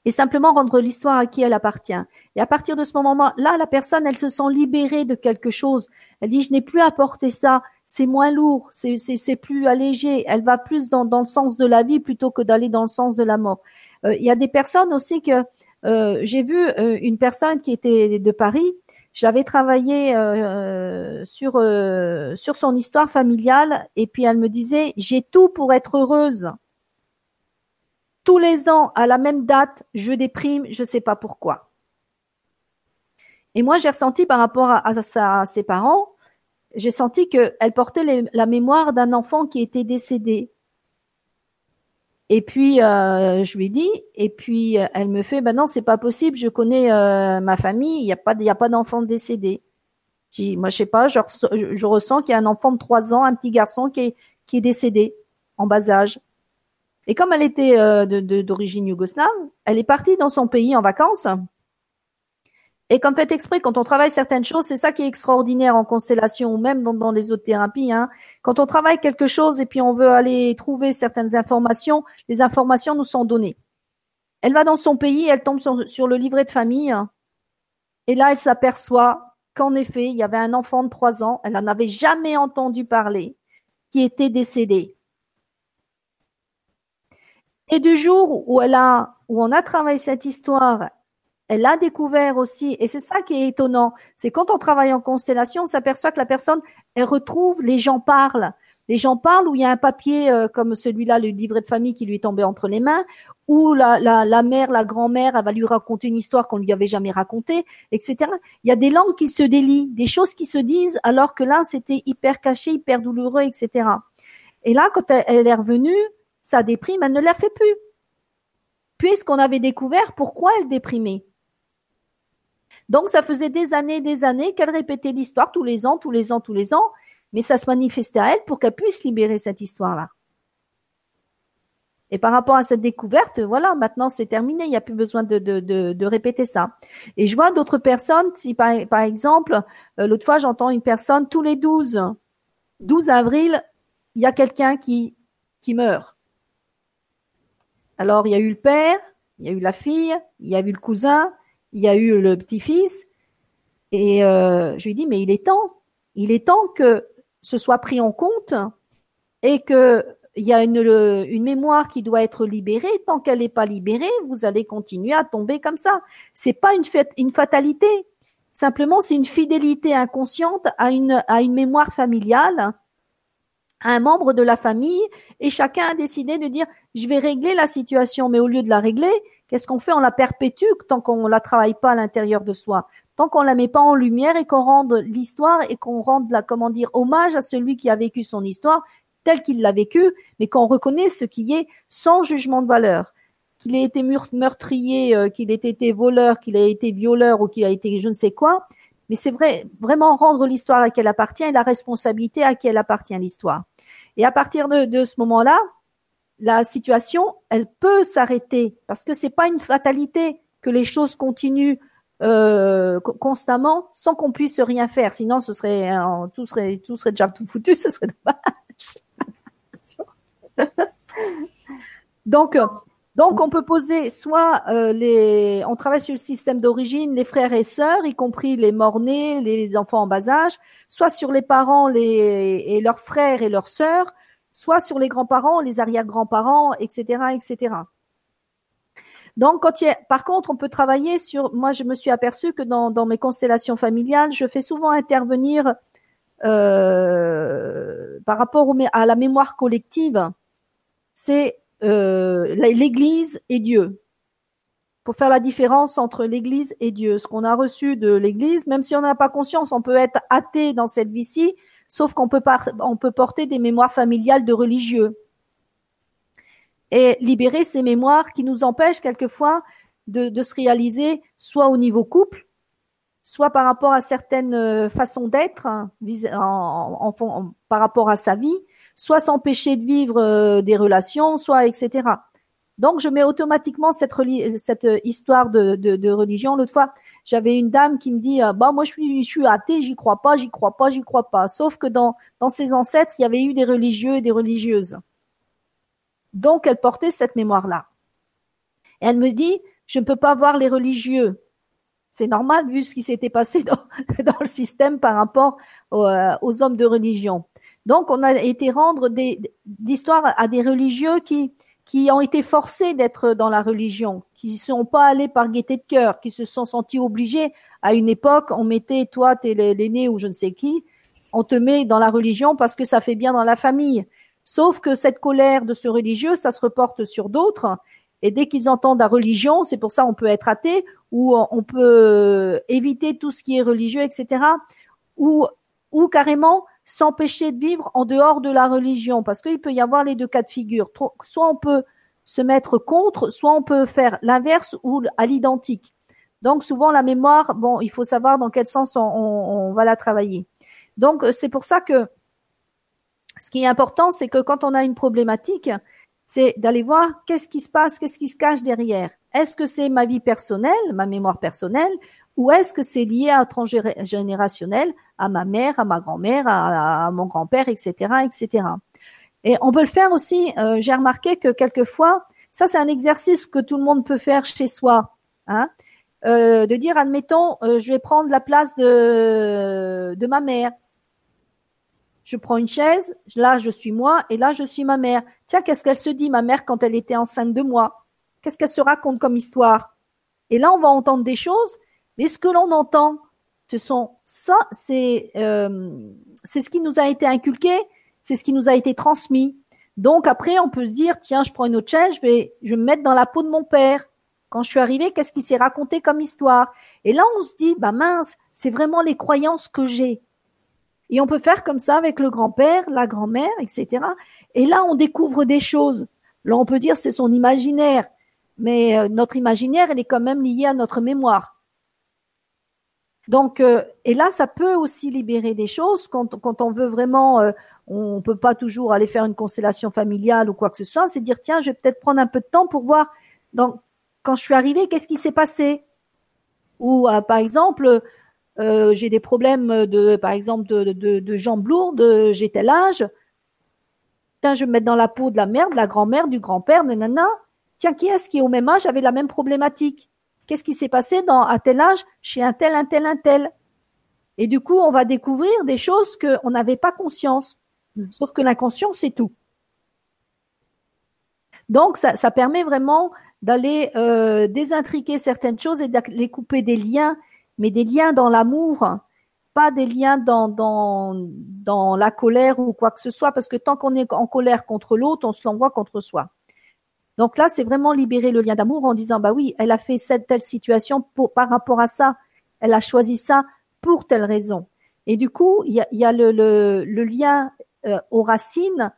et simplement rendre l'histoire à qui elle appartient. Et à partir de ce moment-là, la personne, elle se sent libérée de quelque chose. Elle dit, je n'ai plus à porter ça, c'est moins lourd, c'est plus allégé, elle va plus dans, dans, le sens de la vie plutôt que d'aller dans le sens de la mort. Euh, il y a des personnes aussi que euh, j'ai vu euh, une personne qui était de Paris, j'avais travaillé euh, sur sur son histoire familiale et puis elle me disait j'ai tout pour être heureuse tous les ans, à la même date, je déprime, je ne sais pas pourquoi. Et moi, j'ai ressenti par rapport à, ses parents, j'ai senti qu'elle portait la mémoire d'un enfant qui était décédé. Et puis euh, je lui dis, et puis euh, elle me fait, ben non, c'est pas possible. Je connais euh, ma famille, il n'y a pas, il a pas d'enfant décédé. J'ai, moi, je sais pas, je, ressens qu'il y a un enfant de trois ans, un petit garçon qui est décédé en bas âge. Et comme elle était euh, d'origine yougoslave, elle est partie dans son pays en vacances. Et comme fait exprès, quand on travaille certaines choses, c'est ça qui est extraordinaire en constellation ou même dans, les autres thérapies. Hein. Quand on travaille quelque chose et puis on veut aller trouver certaines informations, les informations nous sont données. Elle va dans son pays, elle tombe sur, le livret de famille. Et là, elle s'aperçoit qu'en effet, il y avait un enfant de trois ans, elle n'en avait jamais entendu parler, qui était décédé. Et du jour où elle a, où on a travaillé cette histoire, elle a découvert aussi, et c'est ça qui est étonnant, c'est quand on travaille en constellation, on s'aperçoit que la personne, elle retrouve, les gens parlent. Les gens parlent où il y a un papier euh, comme celui-là, le livret de famille qui lui est tombé entre les mains, où la, la, la mère, la grand-mère, elle va lui raconter une histoire qu'on lui avait jamais racontée, etc. Il y a des langues qui se délient, des choses qui se disent, alors que là, c'était hyper caché, hyper douloureux, etc. Et là, quand elle est revenue, sa déprime, elle ne l'a fait plus. Puisqu'on avait découvert pourquoi elle déprimait. Donc, ça faisait des années, des années qu'elle répétait l'histoire tous les ans, tous les ans, tous les ans, mais ça se manifestait à elle pour qu'elle puisse libérer cette histoire-là. Et par rapport à cette découverte, voilà, maintenant c'est terminé, il n'y a plus besoin de, de, de, répéter ça. Et je vois d'autres personnes, si par, par exemple, euh, l'autre fois j'entends une personne, tous les 12, 12 avril, il y a quelqu'un qui, qui meurt. Alors, il y a eu le père, il y a eu la fille, il y a eu le cousin, il y a eu le petit-fils. Et euh, je lui dis, mais il est temps, il est temps que ce soit pris en compte et que il y a une, mémoire qui doit être libérée. Tant qu'elle n'est pas libérée, vous allez continuer à tomber comme ça. C'est pas une, une fatalité. Simplement, c'est une fidélité inconsciente à une, mémoire familiale, un membre de la famille, et chacun a décidé de dire, je vais régler la situation, mais au lieu de la régler, qu'est-ce qu'on fait? On la perpétue tant qu'on la travaille pas à l'intérieur de soi, tant qu'on la met pas en lumière et qu'on rende l'histoire et qu'on rende la, comment dire, hommage à celui qui a vécu son histoire tel qu'il l'a vécu, mais qu'on reconnaît ce qui est sans jugement de valeur. Qu'il ait été meurtrier, euh, qu'il ait été voleur, qu'il ait été violeur ou qu'il a été je ne sais quoi, mais c'est vrai, vraiment rendre l'histoire à qui elle appartient et la responsabilité à qui elle appartient l'histoire. Et à partir de, ce moment-là, la situation, elle peut s'arrêter parce que c'est pas une fatalité que les choses continuent euh, constamment sans qu'on puisse rien faire. Sinon, ce serait tout serait tout serait déjà tout foutu. Ce serait dommage. donc, donc, on peut poser soit euh, les, on travaille sur le système d'origine, les frères et sœurs, y compris les morts-nés, les enfants en bas âge, soit sur les parents, les et leurs frères et leurs sœurs, soit sur les grands-parents, les arrière-grands-parents, etc., etc. Donc, quand il y a, par contre, on peut travailler sur. Moi, je me suis aperçu que dans, dans mes constellations familiales, je fais souvent intervenir euh, par rapport à la mémoire collective, c'est euh, l'Église et Dieu. Pour faire la différence entre l'Église et Dieu, ce qu'on a reçu de l'Église, même si on n'a pas conscience, on peut être athée dans cette vie-ci, sauf qu'on peut, porter des mémoires familiales de religieux et libérer ces mémoires qui nous empêchent quelquefois de, se réaliser soit au niveau couple, soit par rapport à certaines euh, façons d'être hein, par rapport à sa vie, soit s'empêcher de vivre euh, des relations, soit etc. Donc je mets automatiquement cette, histoire de, religion. L'autre fois, j'avais une dame qui me dit euh, bah moi je suis je suis athée, j'y crois pas, j'y crois pas, j'y crois pas. Sauf que dans ses ancêtres, il y avait eu des religieux et des religieuses. Donc elle portait cette mémoire là. Et elle me dit je ne peux pas voir les religieux c'est normal vu ce qui s'était passé dans, dans, le système par rapport euh, aux, hommes de religion. Donc, on a été rendre des d'histoires à des religieux qui qui ont été forcés d'être dans la religion, qui ne sont pas allés par gaieté de cœur, qui se sont sentis obligés. À une époque, on mettait toi, t'es l'aîné ou je ne sais qui, on te met dans la religion parce que ça fait bien dans la famille. Sauf que cette colère de ce religieux, ça se reporte sur d'autres. Et dès qu'ils entendent la religion, c'est pour ça on peut être athée, ou on peut éviter tout ce qui est religieux, etc. Ou, ou carrément s'empêcher de vivre en dehors de la religion, parce qu'il peut y avoir les deux cas de figure. Soit on peut se mettre contre, soit on peut faire l'inverse ou à l'identique. Donc souvent la mémoire, bon, il faut savoir dans quel sens on, on va la travailler. Donc c'est pour ça que ce qui est important, c'est que quand on a une problématique, c'est d'aller voir qu'est-ce qui se passe, qu'est-ce qui se cache derrière. Est-ce que c'est ma vie personnelle, ma mémoire personnelle, ou est-ce que c'est lié à un transgénérationnel, à ma mère, à ma grand-mère, à, mon grand-père, etc., etc. Et on peut le faire aussi. Euh, j'ai remarqué que quelquefois, ça c'est un exercice que tout le monde peut faire chez soi, hein, euh, de dire, admettons, euh, je vais prendre la place de de ma mère. Je prends une chaise, là je suis moi et là je suis ma mère. Tiens, qu'est-ce qu'elle se dit, ma mère, quand elle était enceinte de moi? Qu'est-ce qu'elle se raconte comme histoire? Et là, on va entendre des choses, mais ce que l'on entend, ce sont ça, c'est euh, c'est ce qui nous a été inculqué, c'est ce qui nous a été transmis. Donc après, on peut se dire, tiens, je prends une autre chaise, je vais, je me mettre dans la peau de mon père. Quand je suis arrivée, qu'est-ce qui s'est raconté comme histoire? Et là, on se dit, bah mince, c'est vraiment les croyances que j'ai. Et on peut faire comme ça avec le grand-père, la grand-mère, etc. Et là, on découvre des choses. Là, on peut dire c'est son imaginaire mais euh, notre imaginaire, elle est quand même liée à notre mémoire. Donc, euh, et là, ça peut aussi libérer des choses. Quand, quand on veut vraiment, euh, on peut pas toujours aller faire une constellation familiale ou quoi que ce soit, c'est dire tiens, je vais peut-être prendre un peu de temps pour voir quand je suis arrivée, qu'est-ce qui s'est passé. Ou par exemple, j'ai des problèmes de, par exemple, de, de, de jambes lourdes, j'ai tel âge. Tiens, je vais me mettre dans la peau de la mère, de la grand-mère, du grand-père, nanana. Tiens, qui est-ce qui au même âge avait la même problématique? Qu'est-ce qui s'est passé dans à tel âge chez un tel, un tel, un tel? Et du coup, on va découvrir des choses qu'on n'avait pas conscience. Sauf que l'inconscient, c'est tout. Donc, ça, permet vraiment d'aller euh, désintriquer certaines choses et d'aller couper des liens, mais des liens dans l'amour, pas des liens dans, dans, dans la colère ou quoi que ce soit, parce que tant qu'on est en colère contre l'autre, on se l'envoie contre soi. Donc là, c'est vraiment libérer le lien d'amour en disant, bah oui, elle a fait cette telle situation par rapport à ça, elle a choisi ça pour telle raison. Et du coup, il y a, le, lien euh, aux racines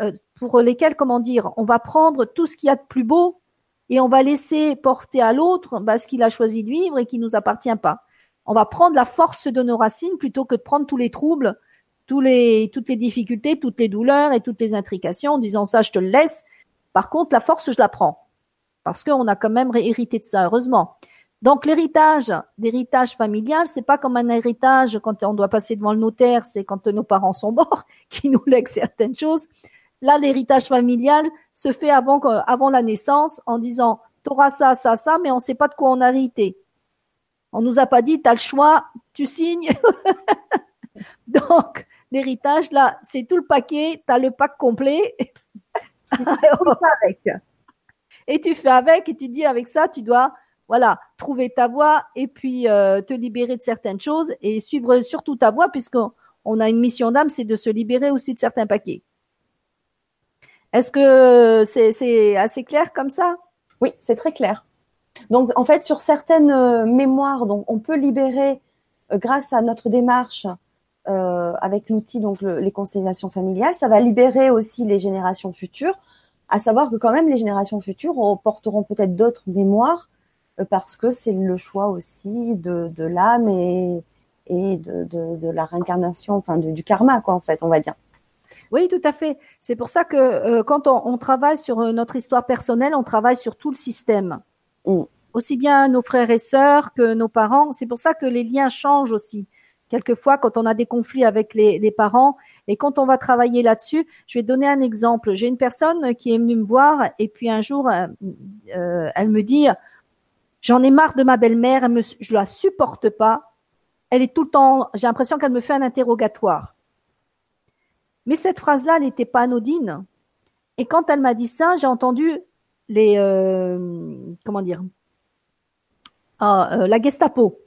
euh, pour lesquelles, comment dire, on va prendre tout ce qu'il y a de plus beau et on va laisser porter à l'autre bah, ce qu'il a choisi de vivre et qui nous appartient pas. On va prendre la force de nos racines plutôt que de prendre tous les troubles, toutes les difficultés, toutes les douleurs et toutes les intrications en disant ça, je te le laisse par contre, la force, je la prends. Parce qu'on a quand même hérité de ça, heureusement. Donc, l'héritage, l'héritage familial, c'est pas comme un héritage quand on doit passer devant le notaire, c'est quand nos parents sont morts, qui nous lèguent certaines choses. Là, l'héritage familial se fait avant, la naissance en disant, t'auras ça, ça, ça, mais on sait pas de quoi on a hérité. On nous a pas dit, t'as le choix, tu signes. Donc, l'héritage, là, c'est tout le paquet, t'as le pack complet. Et tu fais avec et tu dis avec ça, tu dois voilà trouver ta voie et puis euh, te libérer de certaines choses et suivre surtout ta voie puisqu'on a une mission d'âme, c'est de se libérer aussi de certains paquets. Est-ce que c'est assez clair comme ça? Oui, c'est très clair. Donc en fait, sur certaines euh, mémoires, donc on peut libérer euh, grâce à notre démarche avec l'outil donc les constellations familiales. Ça va libérer aussi les générations futures, à savoir que quand même les générations futures porteront peut-être d'autres mémoires euh, parce que c'est le choix aussi de, de l'âme et, et de, de, de, la réincarnation, enfin du karma quoi en fait, on va dire. Oui, tout à fait. C'est pour ça que euh, quand on, on, travaille sur notre histoire personnelle, on travaille sur tout le système. Mm. Aussi bien nos frères et sœurs que nos parents. C'est pour ça que les liens changent aussi quelquefois quand on a des conflits avec les, parents et quand on va travailler là-dessus, je vais donner un exemple. J'ai une personne qui est venue me voir et puis un jour, euh, euh, elle me dit, j'en ai marre de ma belle-mère, je la supporte pas. Elle est tout le temps, j'ai l'impression qu'elle me fait un interrogatoire. Mais cette phrase-là, elle n'était pas anodine. Et quand elle m'a dit ça, j'ai entendu les, euh, comment dire, ah, la Gestapo.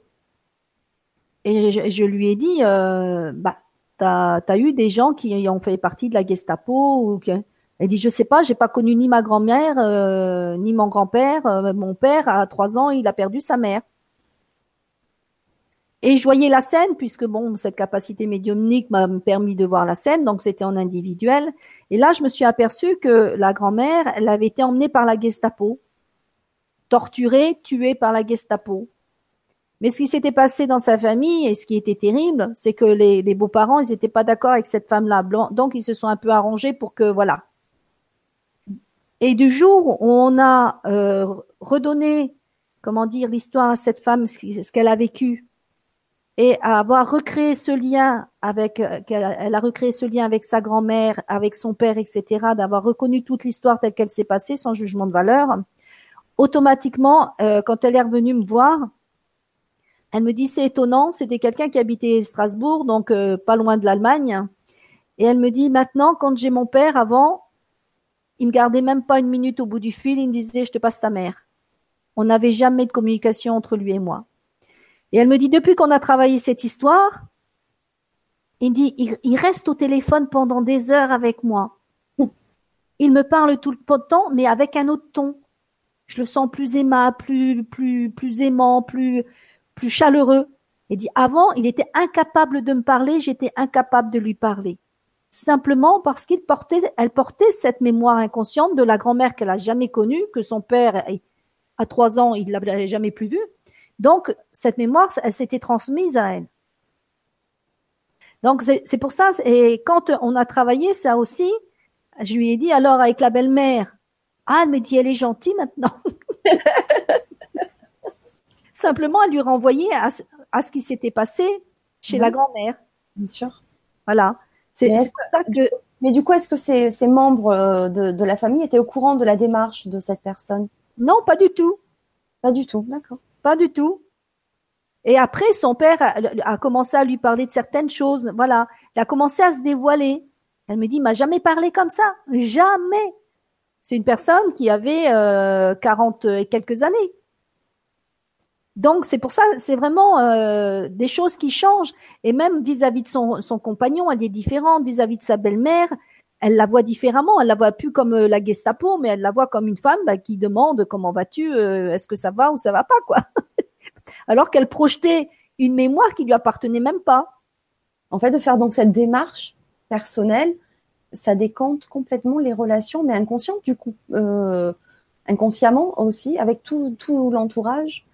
Et je, lui ai dit, euh, bah, t'as as eu des gens qui ont fait partie de la Gestapo ou. Elle dit, je sais pas, j'ai pas connu ni ma grand-mère, euh, ni mon grand-père. Euh, mon père, à trois ans, il a perdu sa mère. Et je voyais la scène, puisque bon, cette capacité médiumnique m'a permis de voir la scène, donc c'était en individuel. Et là, je me suis aperçue que la grand-mère, elle avait été emmenée par la Gestapo, torturée, tuée par la Gestapo. Mais ce qui s'était passé dans sa famille et ce qui était terrible, c'est que les, beaux-parents, ils n'étaient pas d'accord avec cette femme-là. Donc, ils se sont un peu arrangés pour que, voilà. Et du jour où on a euh, redonné, comment dire, l'histoire à cette femme, ce qu'elle a vécu, et à avoir recréé ce lien avec, euh, elle a recréé ce lien avec sa grand-mère, avec son père, etc., d'avoir reconnu toute l'histoire telle qu'elle s'est passée, sans jugement de valeur, automatiquement, euh, quand elle est revenue me voir, elle me dit c'est étonnant, c'était quelqu'un qui habitait Strasbourg, donc euh, pas loin de l'Allemagne. Et elle me dit maintenant, quand j'ai mon père avant, il me gardait même pas une minute au bout du fil, il me disait je te passe ta mère. On n'avait jamais de communication entre lui et moi. Et elle me dit depuis qu'on a travaillé cette histoire, il dit il, reste au téléphone pendant des heures avec moi. Il me parle tout le temps, mais avec un autre ton. Je le sens plus aimable, plus plus plus aimant, plus plus chaleureux. Il dit avant, il était incapable de me parler, j'étais incapable de lui parler. Simplement parce qu'il portait, elle portait cette mémoire inconsciente de la grand-mère qu'elle a jamais connue, que son père, à trois ans, il l'avait jamais plus vue. Donc, cette mémoire, elle s'était transmise à elle. Donc, c'est pour ça, et quand on a travaillé ça aussi, je lui ai dit, alors, avec la belle-mère, ah, elle me dit, elle est gentille maintenant. simplement à lui renvoyer à, ce qui s'était passé chez la grand-mère. Bien sûr. Voilà. C'est ça que. Mais du coup, est-ce que ces, ces membres euh, de, de, la famille étaient au courant de la démarche de cette personne? Non, pas du tout. Pas du tout, d'accord. Pas du tout. Et après, son père a, commencé à lui parler de certaines choses. Voilà, il a commencé à se dévoiler. Elle me dit, il m'a jamais parlé comme ça, jamais. C'est une personne qui avait euh, 40 et quelques années. Donc c'est pour ça, c'est vraiment euh, des choses qui changent. Et même vis-à-vis de son, compagnon, elle est différente. Vis-à-vis de sa belle-mère, elle la voit différemment. Elle la voit plus comme euh, la Gestapo, mais elle la voit comme une femme bah, qui demande comment vas-tu, euh, est-ce que ça va ou ça va pas quoi. Alors qu'elle projetait une mémoire qui lui appartenait même pas. En fait, de faire donc cette démarche personnelle, ça décante complètement les relations, mais inconscientes du coup, inconsciemment aussi, avec tout, tout l'entourage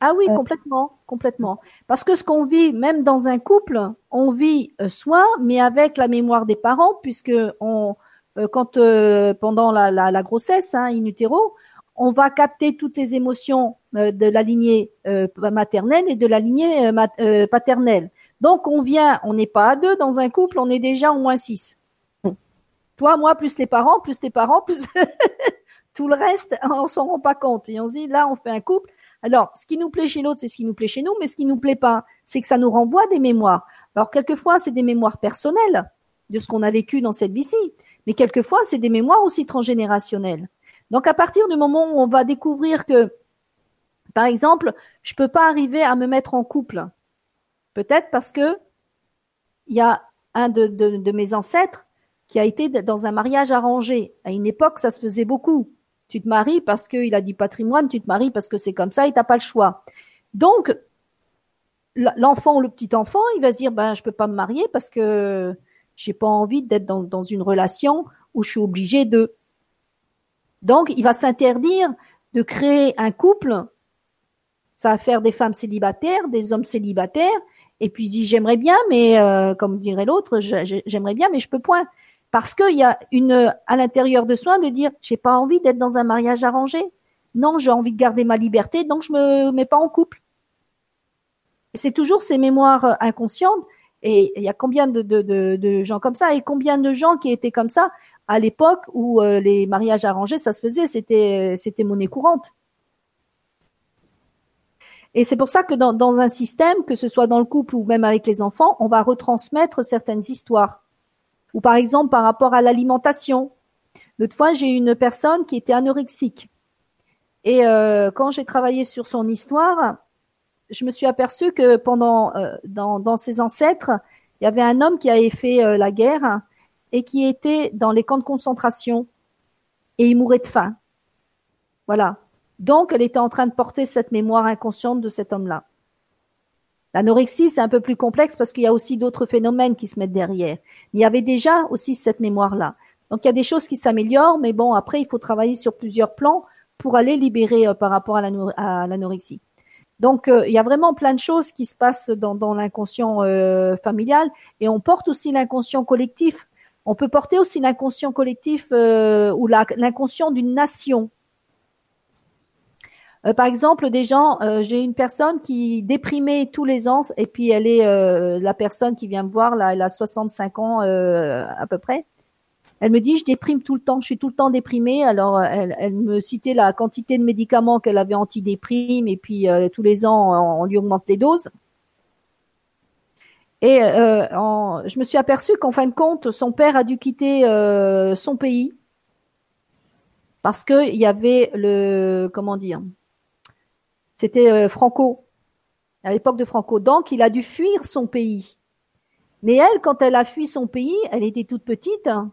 ah oui, complètement, complètement. Parce que ce qu'on vit, même dans un couple, on vit euh, soi, mais avec la mémoire des parents, puisque on, euh, quand euh, pendant la, la, grossesse, hein, in utero, on va capter toutes les émotions de la lignée maternelle et de la lignée paternelle. Donc on vient, on n'est pas à deux dans un couple, on est déjà au moins six. Toi, moi, plus les parents, plus tes parents, plus tout le reste, on s'en rend pas compte. Et on se dit, là, on fait un couple alors, ce qui nous plaît chez l'autre, c'est ce qui nous plaît chez nous, mais ce qui nous plaît pas, c'est que ça nous renvoie des mémoires. Alors, quelquefois, c'est des mémoires personnelles de ce qu'on a vécu dans cette vie-ci, mais quelquefois, c'est des mémoires aussi transgénérationnelles. Donc, à partir du moment où on va découvrir que, par exemple, je peux pas arriver à me mettre en couple, peut-être parce que il y a un de, de mes ancêtres qui a été dans un mariage arrangé. À une époque, ça se faisait beaucoup. Tu te maries parce qu'il a dit patrimoine, tu te maries parce que c'est comme ça et t'as pas le choix. Donc, l'enfant ou le petit enfant, il va se dire, ben, je peux pas me marier parce que j'ai pas envie d'être dans, une relation où je suis obligé de. Donc, il va s'interdire de créer un couple. Ça va faire des femmes célibataires, des hommes célibataires. Et puis, il dit, j'aimerais bien, mais euh, comme dirait l'autre, j'aimerais bien, mais je peux point parce qu'il y a une à l'intérieur de soi de dire j'ai pas envie d'être dans un mariage arrangé. Non, j'ai envie de garder ma liberté, donc je me mets pas en couple. C'est toujours ces mémoires inconscientes. Et il y a combien de, gens comme ça et combien de gens qui étaient comme ça à l'époque où euh, les mariages arrangés, ça se faisait, c'était c'était monnaie courante. Et c'est pour ça que dans un système, que ce soit dans le couple ou même avec les enfants, on va retransmettre certaines histoires. Ou par exemple par rapport à l'alimentation. L'autre fois, j'ai une personne qui était anorexique. Et euh, quand j'ai travaillé sur son histoire, je me suis aperçue que pendant euh, dans, ses ancêtres, il y avait un homme qui avait fait euh, la guerre et qui était dans les camps de concentration et il mourait de faim. Voilà. Donc, elle était en train de porter cette mémoire inconsciente de cet homme-là. L'anorexie, c'est un peu plus complexe parce qu'il y a aussi d'autres phénomènes qui se mettent derrière. Il y avait déjà aussi cette mémoire-là. Donc il y a des choses qui s'améliorent, mais bon, après, il faut travailler sur plusieurs plans pour aller libérer euh, par rapport à l'anorexie. Donc euh, il y a vraiment plein de choses qui se passent dans, l'inconscient euh, familial et on porte aussi l'inconscient collectif. On peut porter aussi l'inconscient collectif ou l'inconscient d'une nation. Euh, par exemple, des gens, euh, j'ai une personne qui déprimait tous les ans, et puis elle est euh, la personne qui vient me voir, là, elle a 65 ans à peu près. Elle me dit, je déprime tout le temps, je suis tout le temps déprimée. Alors, elle, elle me citait la quantité de médicaments qu'elle avait antidéprime, et puis tous les ans, on, lui augmente les doses. Et je me suis aperçue qu'en fin de compte, son père a dû quitter son pays parce qu'il y avait le, comment dire, c'était euh, Franco, à l'époque de Franco. Donc, il a dû fuir son pays. Mais elle, quand elle a fui son pays, elle était toute petite. Hein.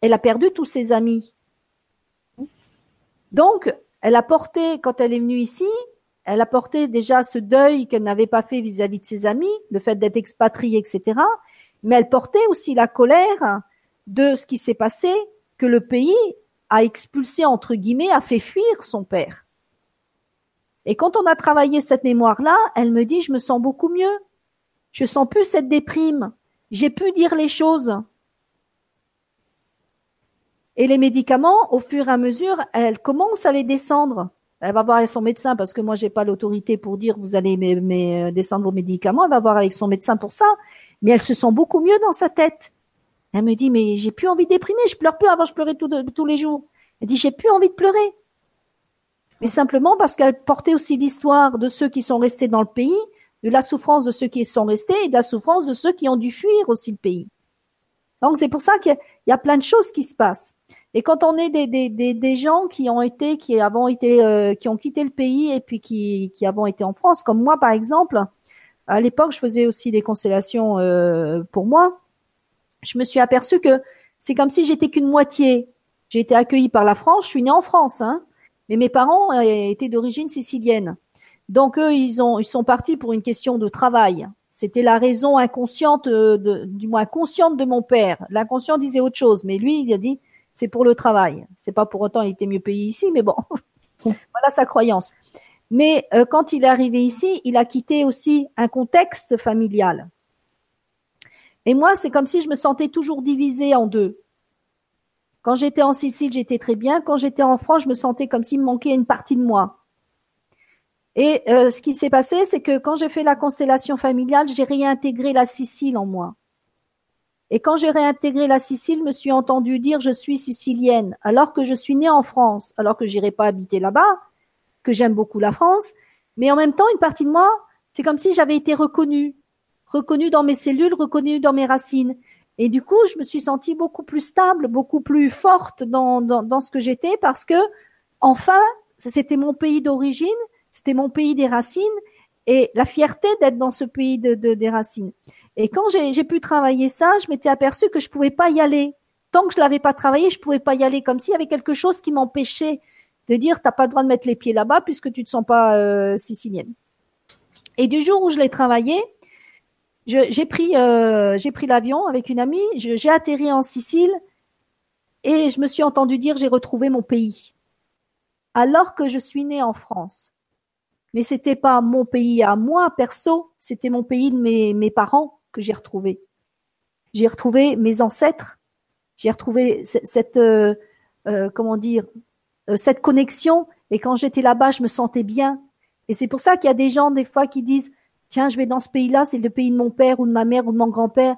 Elle a perdu tous ses amis. Donc, elle a porté, quand elle est venue ici, elle a porté déjà ce deuil qu'elle n'avait pas fait vis-à-vis de ses amis, le fait d'être expatriée, etc. Mais elle portait aussi la colère de ce qui s'est passé, que le pays a expulsé, entre guillemets, a fait fuir son père. Et quand on a travaillé cette mémoire-là, elle me dit, je me sens beaucoup mieux. Je sens plus cette déprime. J'ai pu dire les choses. Et les médicaments, au fur et à mesure, elle commence à les descendre. Elle va voir avec son médecin parce que moi j'ai pas l'autorité pour dire vous allez descendre vos médicaments. Elle va voir avec son médecin pour ça. Mais elle se sent beaucoup mieux dans sa tête. Elle me dit, mais j'ai plus envie de déprimer, je pleure plus, avant je pleurais tous les jours. Elle dit, j'ai plus envie de pleurer. Mais simplement parce qu'elle portait aussi l'histoire de ceux qui sont restés dans le pays, de la souffrance de ceux qui sont restés et de la souffrance de ceux qui ont dû fuir aussi le pays. Donc c'est pour ça qu'il y a plein de choses qui se passent. Et quand on est des, gens qui ont été, qui avons été, euh, qui ont quitté le pays et puis qui, qui avons été en France, comme moi par exemple, à l'époque je faisais aussi des constellations euh, pour moi. Je me suis aperçue que c'est comme si j'étais qu'une moitié. J'ai été accueillie par la France, je suis née en France, hein, mais mes parents euh, étaient d'origine sicilienne. Donc eux, ils ont, sont partis pour une question de travail. C'était la raison inconsciente, euh, du moins consciente de mon père. L'inconscient disait autre chose, mais lui, il a dit c'est pour le travail. C'est pas pour autant il était mieux payé ici, mais bon, voilà sa croyance. Mais euh, quand il est arrivé ici, il a quitté aussi un contexte familial. Et moi, c'est comme si je me sentais toujours divisée en deux. Quand j'étais en Sicile, j'étais très bien. Quand j'étais en France, je me sentais comme s'il me manquait une partie de moi. Et euh, ce qui s'est passé, c'est que quand j'ai fait la constellation familiale, j'ai réintégré la Sicile en moi. Et quand j'ai réintégré la Sicile, je me suis entendu dire je suis sicilienne, alors que je suis née en France, alors que j'irai pas habiter là-bas, que j'aime beaucoup la France, mais en même temps, une partie de moi, c'est comme si j'avais été reconnue, reconnue dans mes cellules, reconnue dans mes racines. Et du coup, je me suis sentie beaucoup plus stable, beaucoup plus forte dans, dans, dans ce que j'étais, parce que enfin, c'était mon pays d'origine, c'était mon pays des racines et la fierté d'être dans ce pays de, des racines. Et quand j'ai pu travailler ça, je m'étais aperçue que je pouvais pas y aller. Tant que je l'avais pas travaillé, je pouvais pas y aller. Comme s'il y avait quelque chose qui m'empêchait de dire t'as pas le droit de mettre les pieds là-bas puisque tu te sens pas euh, sicilienne. Et du jour où je l'ai travaillé, j'ai pris euh, pris l'avion avec une amie, j'ai atterri en Sicile et je me suis entendu dire j'ai retrouvé mon pays. Alors que je suis née en France mais c'était pas mon pays à moi perso, c'était mon pays de mes, mes parents que j'ai retrouvé. J'ai retrouvé mes ancêtres, j'ai retrouvé cette euh, euh, comment dire cette connexion et quand j'étais là-bas, je me sentais bien. Et c'est pour ça qu'il y a des gens des fois qui disent tiens, je vais dans ce pays-là, c'est le pays de mon père ou de ma mère ou de mon grand-père.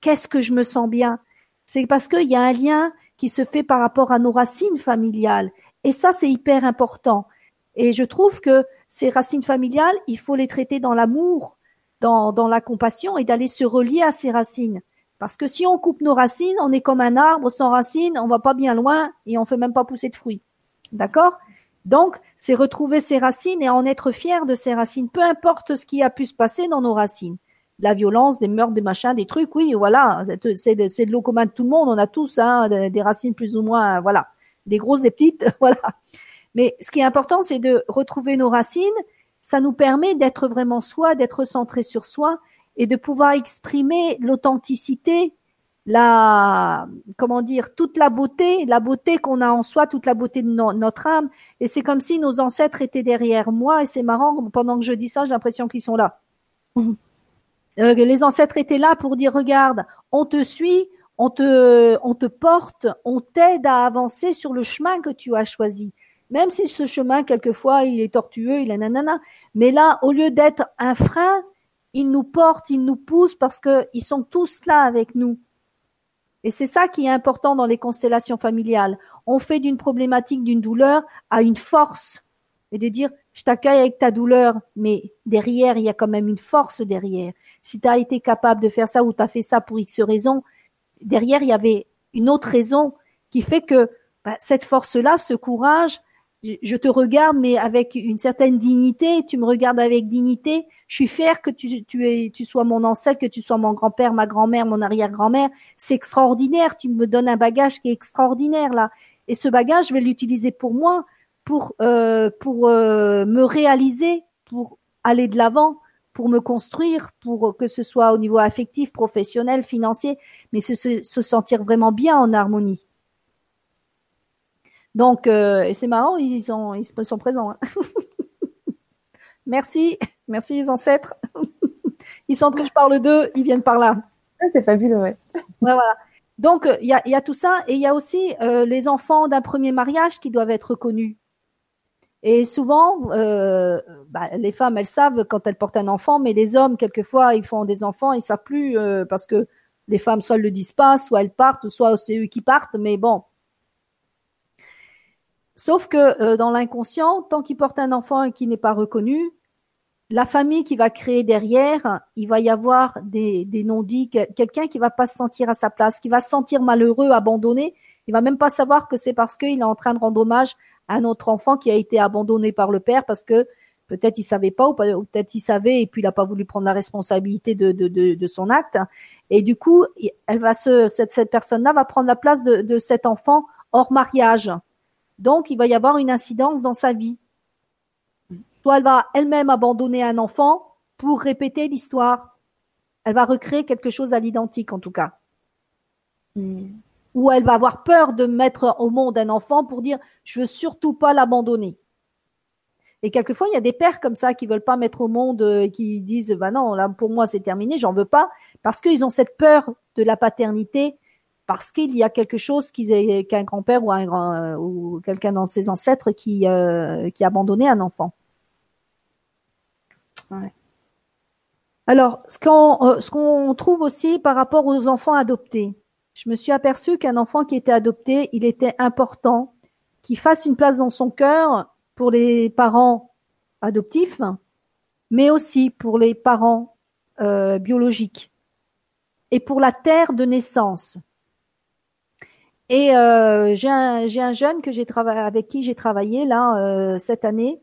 Qu'est-ce que je me sens bien? C'est parce qu'il y a un lien qui se fait par rapport à nos racines familiales. Et ça, c'est hyper important. Et je trouve que ces racines familiales, il faut les traiter dans l'amour, dans, dans la compassion et d'aller se relier à ces racines. Parce que si on coupe nos racines, on est comme un arbre sans racines, on va pas bien loin et on fait même pas pousser de fruits. D'accord? Donc, c'est retrouver ses racines et en être fier de ses racines, peu importe ce qui a pu se passer dans nos racines. la violence, des meurtres, des machins, des trucs, oui, voilà, c'est de, de l'eau commun de tout le monde, on a tous hein, des racines plus ou moins, voilà, des grosses, des petites, voilà. Mais ce qui est important, c'est de retrouver nos racines. Ça nous permet d'être vraiment soi, d'être centré sur soi et de pouvoir exprimer l'authenticité, la, comment dire, toute la beauté, la beauté qu'on a en soi, toute la beauté de notre âme. Et c'est comme si nos ancêtres étaient derrière moi. Et c'est marrant, pendant que je dis ça, j'ai l'impression qu'ils sont là. Euh, les ancêtres étaient là pour dire, regarde, on te suit, on te, on te porte, on t'aide à avancer sur le chemin que tu as choisi. Même si ce chemin, quelquefois, il est tortueux, il est nanana. Mais là, au lieu d'être un frein, il nous porte, il nous pousse parce qu'ils sont tous là avec nous. Et c'est ça qui est important dans les constellations familiales. On fait d'une problématique, d'une douleur à une force. Et de dire, je t'accueille avec ta douleur, mais derrière, il y a quand même une force derrière. Si tu as été capable de faire ça ou tu as fait ça pour X raison, derrière, il y avait une autre raison qui fait que bah, cette force-là, ce courage, je te regarde, mais avec une certaine dignité. Tu me regardes avec dignité. Je suis fière que tu, sois mon ancêtre, que tu sois mon grand-père, ma grand-mère, mon arrière-grand-mère. C'est extraordinaire. Tu me donnes un bagage qui est extraordinaire là. Et ce bagage, je vais l'utiliser pour moi, pour euh, euh, me réaliser, pour aller de l'avant, pour me construire, pour que ce soit au niveau affectif, professionnel, financier, mais se sentir vraiment bien en harmonie. Donc, euh, c'est marrant, ils sont, ils sont présents. Hein. merci, merci les ancêtres. ils sentent que je parle d'eux, ils viennent par là. c'est fabuleux, ouais. voilà. Donc, euh, il y a, y a, tout ça, et il y a aussi euh, les enfants d'un premier mariage qui doivent être reconnus. Et souvent, euh, bah, les femmes, elles savent quand elles portent un enfant, mais les hommes, quelquefois, ils font des enfants, ils savent plus parce que Les femmes, soit elles le disent pas, soit elles partent, soit c'est eux qui partent, mais bon. Sauf que euh, dans l'inconscient, tant qu'il porte un enfant et qui n'est pas reconnu, la famille qui va créer derrière, il va y avoir des, des non-dits, quelqu'un qui va pas se sentir à sa place, qui va se sentir malheureux, abandonné. Il va même pas savoir que c'est parce qu'il est en train de rendre hommage à un autre enfant qui a été abandonné par le père parce que peut-être il savait pas ou peut-être il savait et puis il n'a pas voulu prendre la responsabilité de, son acte. Et du coup, elle va se, cette, personne-là va prendre la place de cet enfant hors mariage. Donc, il va y avoir une incidence dans sa vie soit elle va elle-même abandonner un enfant pour répéter l'histoire. Elle va recréer quelque chose à l'identique en tout cas. Ou elle va avoir peur de mettre au monde un enfant pour dire je veux surtout pas l'abandonner. Et quelquefois, il y a des pères comme ça qui veulent pas mettre au monde, et euh, qui disent bah non, là pour moi c'est terminé, j'en veux pas, parce qu'ils ont cette peur de la paternité, parce qu'il y a quelque chose qu'un grand-père ou, un, euh, ou quelqu'un dans ses ancêtres qui, euh, qui a abandonné un enfant. Alors, euh, ce qu'on trouve aussi par rapport aux enfants adoptés, je me suis aperçue qu'un enfant qui était adopté, il était important qu'il fasse une place dans son cœur pour les parents adoptifs, mais aussi pour les parents euh, biologiques et pour la terre de naissance. Et euh, j'ai un, jeune que j'ai avec qui j'ai travaillé là cette année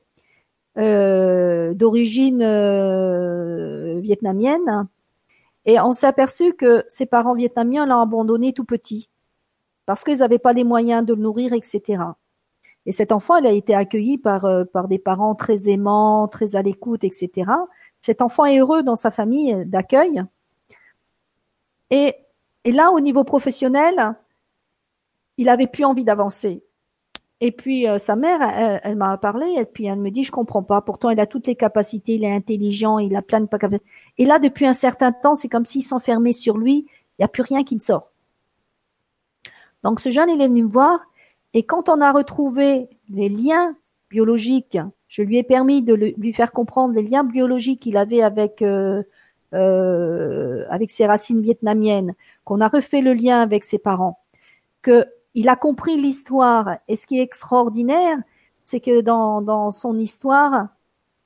euh, d'origine euh, vietnamienne. Et on s'est aperçu que ses parents vietnamiens l'ont abandonné tout petit parce qu'ils n'avaient pas les moyens de le nourrir, etc. Et cet enfant, il a été accueilli par, euh, par des parents très aimants, très à l'écoute, etc. Cet enfant est heureux dans sa famille d'accueil. Et, et là, au niveau professionnel, il avait plus envie d'avancer. Et puis euh, sa mère, elle, m'a parlé, et puis elle me dit, je comprends pas. Pourtant, il a toutes les capacités, il est intelligent, il a plein de capacités. Et là, depuis un certain temps, c'est comme s'il s'enfermait sur lui. Il n'y a plus rien qui ne sort. Donc ce jeune, il est venu me voir, et quand on a retrouvé les liens biologiques, je lui ai permis de lui faire comprendre les liens biologiques qu'il avait avec euh, euh, avec ses racines vietnamiennes, qu'on a refait le lien avec ses parents, que il a compris l'histoire. Et ce qui est extraordinaire, c'est que dans, dans son histoire,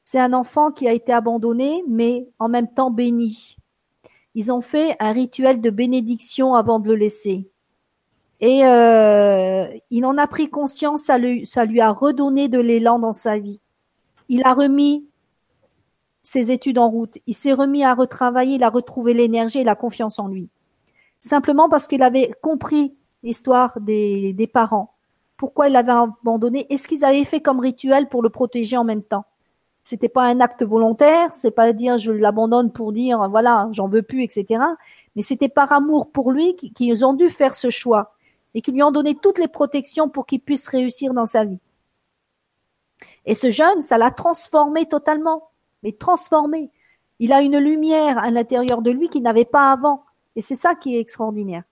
c'est un enfant qui a été abandonné, mais en même temps béni. Ils ont fait un rituel de bénédiction avant de le laisser. Et euh, il en a pris conscience, ça lui, ça lui a redonné de l'élan dans sa vie. Il a remis ses études en route. Il s'est remis à retravailler, il a retrouvé l'énergie et la confiance en lui. Simplement parce qu'il avait compris l'histoire des, parents. Pourquoi ils l'avaient abandonné? Est ce qu'ils avaient fait comme rituel pour le protéger en même temps? C'était pas un acte volontaire, c'est pas dire je l'abandonne pour dire voilà j'en veux plus, etc. Mais c'était par amour pour lui qu'ils ont dû faire ce choix et qu'ils lui ont donné toutes les protections pour qu'il puisse réussir dans sa vie. Et ce jeune, ça l'a transformé totalement, mais transformé. Il a une lumière à l'intérieur de lui qu'il n'avait pas avant. Et c'est ça qui est extraordinaire.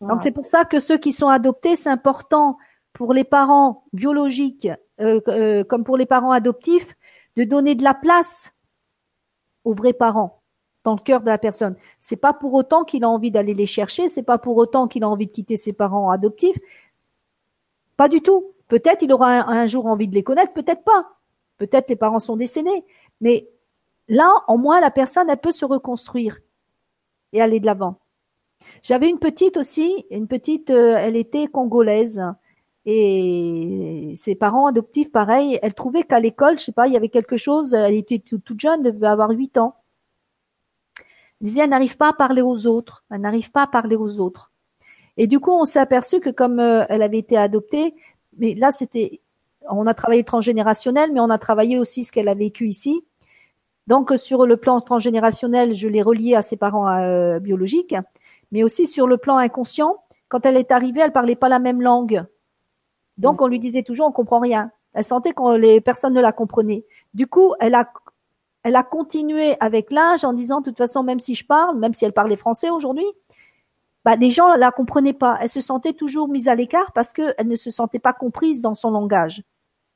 Donc c'est pour ça que ceux qui sont adoptés, c'est important pour les parents biologiques euh, euh, comme pour les parents adoptifs de donner de la place aux vrais parents dans le cœur de la personne. C'est pas pour autant qu'il a envie d'aller les chercher, c'est pas pour autant qu'il a envie de quitter ses parents adoptifs. Pas du tout. Peut-être il aura un, un jour envie de les connaître, peut-être pas. Peut-être les parents sont décédés. Mais là, au moins, la personne, elle peut se reconstruire et aller de l'avant. J'avais une petite aussi, une petite, euh, elle était congolaise. Et ses parents adoptifs, pareil, elle trouvait qu'à l'école, je sais pas, il y avait quelque chose, elle était toute jeune, elle devait avoir 8 ans. Elle disait, elle n'arrive pas à parler aux autres, elle n'arrive pas à parler aux autres. Et du coup, on s'est aperçu que comme euh, elle avait été adoptée, mais là, c'était, on a travaillé transgénérationnel, mais on a travaillé aussi ce qu'elle a vécu ici. Donc, sur le plan transgénérationnel, je l'ai relié à ses parents euh, biologiques mais aussi sur le plan inconscient. Quand elle est arrivée, elle parlait pas la même langue. Donc, mm. on lui disait toujours, on comprend rien. Elle sentait que les personnes ne la comprenaient. Du coup, elle a, elle a continué avec l'âge en disant, de toute façon, même si je parle, même si elle parlait français aujourd'hui, bah, les gens la comprenaient pas. Elle se sentait toujours mise à l'écart parce qu'elle ne se sentait pas comprise dans son langage,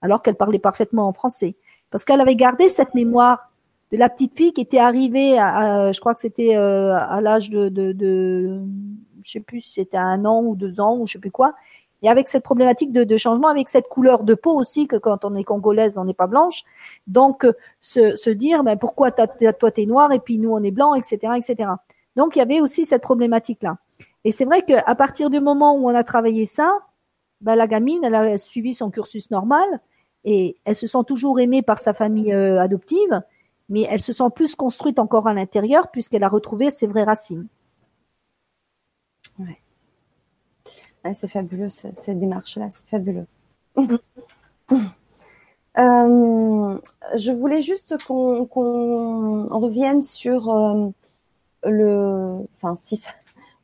alors qu'elle parlait parfaitement en français. Parce qu'elle avait gardé cette mémoire de la petite fille qui était arrivée, à, je crois que c'était euh, à l'âge de, de, de, je sais plus si c'était un an ou deux ans ou je sais plus quoi, et avec cette problématique de, de, changement, avec cette couleur de peau aussi, que quand on est congolaise, on n'est pas blanche. Donc, se, se dire, ben, pourquoi toi, t'es noire et puis nous, on est blanc, etc., etc. Donc, il y avait aussi cette problématique-là. Et c'est vrai qu'à partir du moment où on a travaillé ça, ben, la gamine, elle a suivi son cursus normal et elle se sent toujours aimée par sa famille euh, adoptive, mais elle se sent plus construite encore à l'intérieur puisqu'elle a retrouvé ses vraies racines. Ouais. c'est fabuleux, cette démarche-là, c'est fabuleux. Euh, je voulais juste qu'on revienne sur euh, le, enfin, si ça,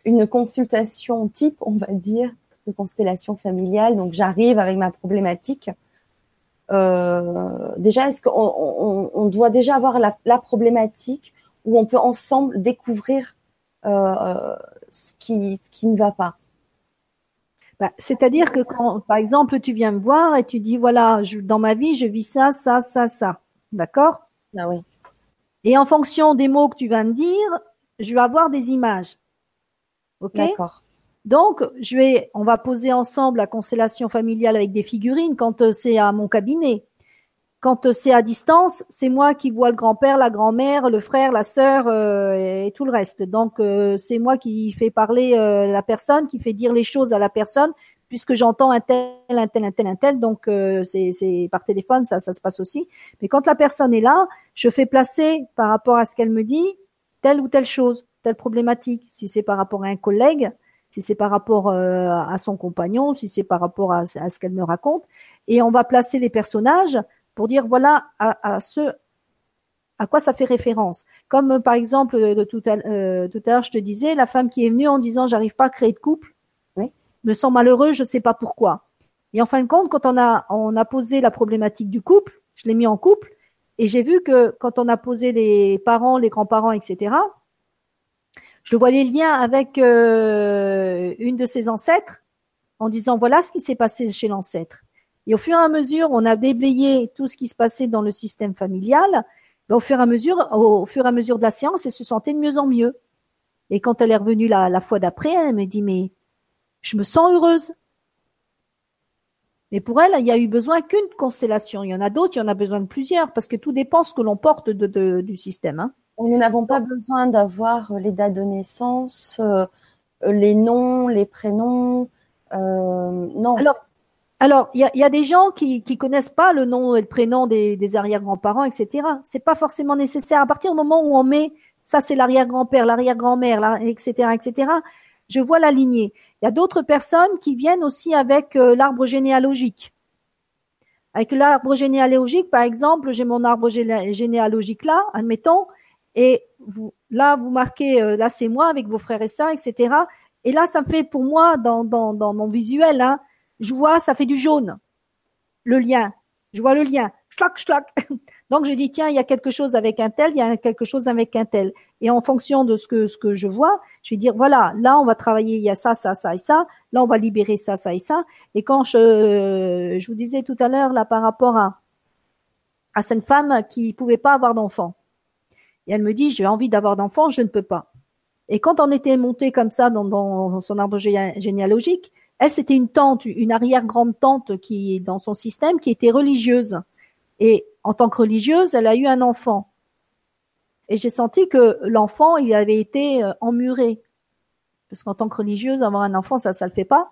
une consultation type, on va dire, de constellation familiale. Donc, j'arrive avec ma problématique. Euh, déjà, est-ce qu'on on, doit déjà avoir la, problématique où on peut ensemble découvrir euh, ce, qui, ce qui ne va pas? Bah, C'est-à-dire que quand, par exemple, tu viens me voir et tu dis, voilà, je, dans ma vie, je vis ça, ça, ça, ça. D'accord? Ah oui. Et en fonction des mots que tu vas me dire, je vais avoir des images. OK? D'accord. Donc, je vais, on va poser ensemble la constellation familiale avec des figurines quand euh, c'est à mon cabinet. Quand euh, c'est à distance, c'est moi qui vois le grand-père, la grand-mère, le frère, la sœur euh, et tout le reste. Donc, c'est moi qui fais parler la personne, qui fait dire les choses à la personne, puisque j'entends un tel, un tel, un tel, un tel. Donc, c'est par téléphone, ça, ça se passe aussi. Mais quand la personne est là, je fais placer par rapport à ce qu'elle me dit telle ou telle chose, telle problématique. Si c'est par rapport à un collègue, si c'est par rapport euh, à son compagnon, si c'est par rapport à, ce qu'elle me raconte. Et on va placer les personnages pour dire voilà à, ce à quoi ça fait référence. Comme euh, par exemple euh, de tout à, l'heure, je te disais, la femme qui est venue en disant j'arrive pas à créer de couple, oui. me sent malheureux, je sais pas pourquoi. Et en fin de compte, quand on a on a posé la problématique du couple, je l'ai mis en couple, et j'ai vu que quand on a posé les parents, les grands-parents, etc., je vois les liens avec euh, une de ses ancêtres en disant voilà ce qui s'est passé chez l'ancêtre. Et au fur et à mesure, on a déblayé tout ce qui se passait dans le système familial. Ben, au fur et à mesure, au, fur et à mesure de la séance, elle se sentait de mieux en mieux. Et quand elle est revenue la, la fois d'après, elle me dit mais je me sens heureuse. Mais pour elle, il y a eu besoin qu'une constellation. Il y en a d'autres, il y en a besoin de plusieurs, parce que tout dépend ce que l'on porte de, du système. Hein. Nous n'avons pas besoin d'avoir les dates de naissance, euh, les noms, les prénoms. Euh, non. Alors, il y a, des gens qui qui connaissent pas le nom et le prénom des, arrière-grands-parents, etc. C'est pas forcément nécessaire. À partir du moment où on met ça, c'est l'arrière-grand-père, l'arrière-grand-mère, etc., etc. Je vois la lignée. Il y a d'autres personnes qui viennent aussi avec euh, l'arbre généalogique. Avec l'arbre généalogique, par exemple, j'ai mon arbre généalogique là, admettons, et vous, là, vous marquez, euh, là, c'est moi avec vos frères et sœurs, etc. Et là, ça me fait pour moi, dans, dans, mon visuel, hein, je vois, ça fait du jaune, le lien. Je vois le lien. Schlac, schlac. Donc, je dis, tiens, il y a quelque chose avec un tel, il y a quelque chose avec un tel. Et en fonction de ce que, ce que je vois, je vais dire, voilà, là, on va travailler, il y a ça, ça, ça et ça. Là, on va libérer ça, ça et ça. Et quand je, je vous disais tout à l'heure, là, par rapport à, à cette femme qui pouvait pas avoir d'enfant. Et elle me dit, j'ai envie d'avoir d'enfants, je ne peux pas. Et quand on était monté comme ça dans, son arbre généalogique, elle, c'était une tante, une arrière-grande-tante qui dans son système, qui était religieuse. Et en tant que religieuse, elle a eu un enfant. Et j'ai senti que l'enfant, il avait été euh, emmuré. Parce qu'en tant que religieuse, avoir un enfant, ça, ça le fait pas.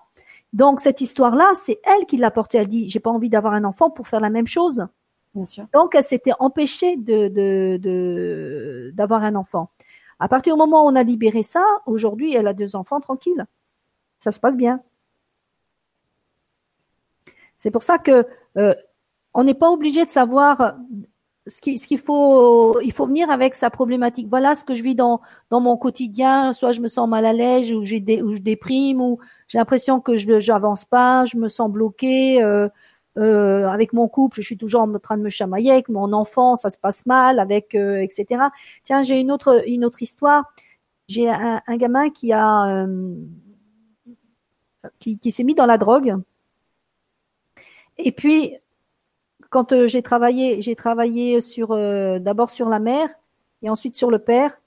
Donc, cette histoire-là, c'est elle qui l'a portée. Elle dit, j'ai pas envie d'avoir un enfant pour faire la même chose. Donc, elle s'était empêchée d'avoir un enfant. À partir du moment où on a libéré ça, aujourd'hui, elle a deux enfants tranquilles. Ça se passe bien. C'est pour ça que euh, on n'est pas obligé de savoir ce qu'il ce qu'il faut. Il faut venir avec sa problématique. Voilà ce que je vis dans mon quotidien. Soit je me sens mal à l'aise, ou je déprime, ou j'ai l'impression que je n'avance pas, je me sens bloqué. Euh, euh, avec mon couple, je suis toujours en train de me chamailler, avec mon enfant, ça se passe mal, avec euh, etc. Tiens, j'ai une autre une autre histoire. J'ai un, un, gamin qui a euh, qui, qui s'est mis dans la drogue. Et puis, quand euh, j'ai travaillé, j'ai travaillé sur euh, d'abord sur la mère et ensuite sur le père.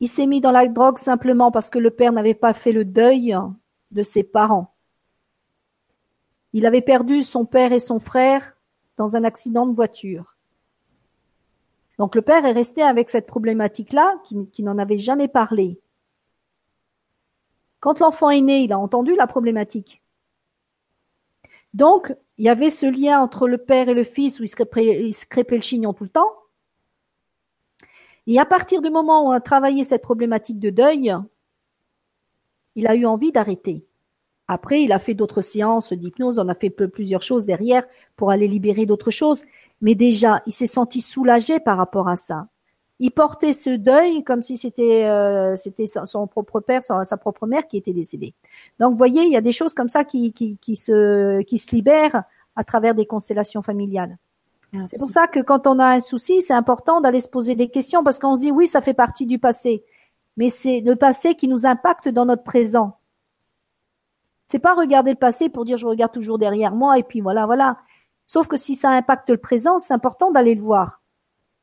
Il s'est mis dans la drogue simplement parce que le père n'avait pas fait le deuil de ses parents. Il avait perdu son père et son frère dans un accident de voiture. Donc le père est resté avec cette problématique-là, qui, qui n'en avait jamais parlé. Quand l'enfant est né, il a entendu la problématique. Donc, il y avait ce lien entre le père et le fils où il se le chignon tout le temps. Et à partir du moment où on a travaillé cette problématique de deuil, il a eu envie d'arrêter. Après, il a fait d'autres séances d'hypnose, on a fait plusieurs choses derrière pour aller libérer d'autres choses. Mais déjà, il s'est senti soulagé par rapport à ça. Il portait ce deuil comme si c'était euh, c'était son propre père, sa propre mère qui était décédée. Donc, vous voyez, il y a des choses comme ça qui, qui, qui se qui se libèrent à travers des constellations familiales. C'est pour ça que quand on a un souci, c'est important d'aller se poser des questions parce qu'on se dit oui, ça fait partie du passé, mais c'est le passé qui nous impacte dans notre présent. C'est pas regarder le passé pour dire je regarde toujours derrière moi et puis voilà, voilà. Sauf que si ça impacte le présent, c'est important d'aller le voir.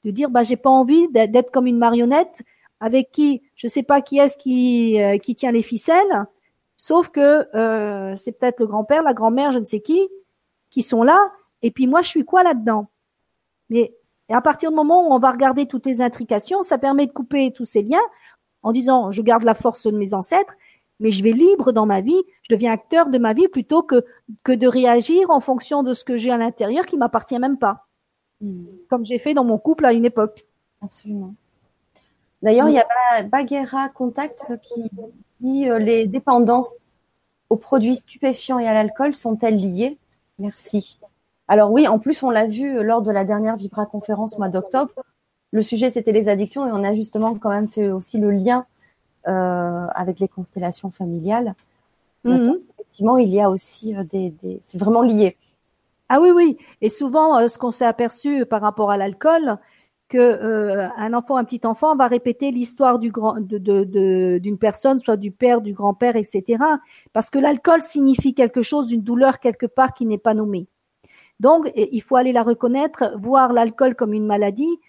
De dire bah j'ai pas envie d'être comme une marionnette avec qui je sais pas qui est-ce qui euh, qui tient les ficelles, sauf que euh, c'est peut-être le grand-père, la grand-mère, je ne sais qui, qui sont là. Et puis moi, je suis quoi là-dedans? Mais à partir du moment où on va regarder toutes les intrications, ça permet de couper tous ces liens en disant je garde la force de mes ancêtres, mais je vais libre dans ma vie, je deviens acteur de ma vie plutôt que, que de réagir en fonction de ce que j'ai à l'intérieur qui m'appartient même pas. Hmm. Comme j'ai fait dans mon couple à une époque. Absolument. D'ailleurs, il y a Baguera Contact qui dit euh, les dépendances aux produits stupéfiants et à l'alcool sont-elles liées? Merci. Alors oui, en plus, on l'a vu lors de la dernière Vibra conférence au mois d'octobre. Le sujet, c'était les addictions et on a justement quand même fait aussi le lien avec les constellations familiales. Mhm. effectivement, il y a aussi euh, des, c'est vraiment lié. Ah oui, oui. Et souvent, euh, ce qu'on s'est aperçu par rapport à l'alcool, que un enfant, un petit enfant, va répéter l'histoire du grand, de, d'une personne, soit du père, du grand-père, etc. Parce que l'alcool signifie quelque chose, d'une douleur quelque part qui n'est pas nommée. Donc, il faut aller la reconnaître, voir l'alcool comme une maladie,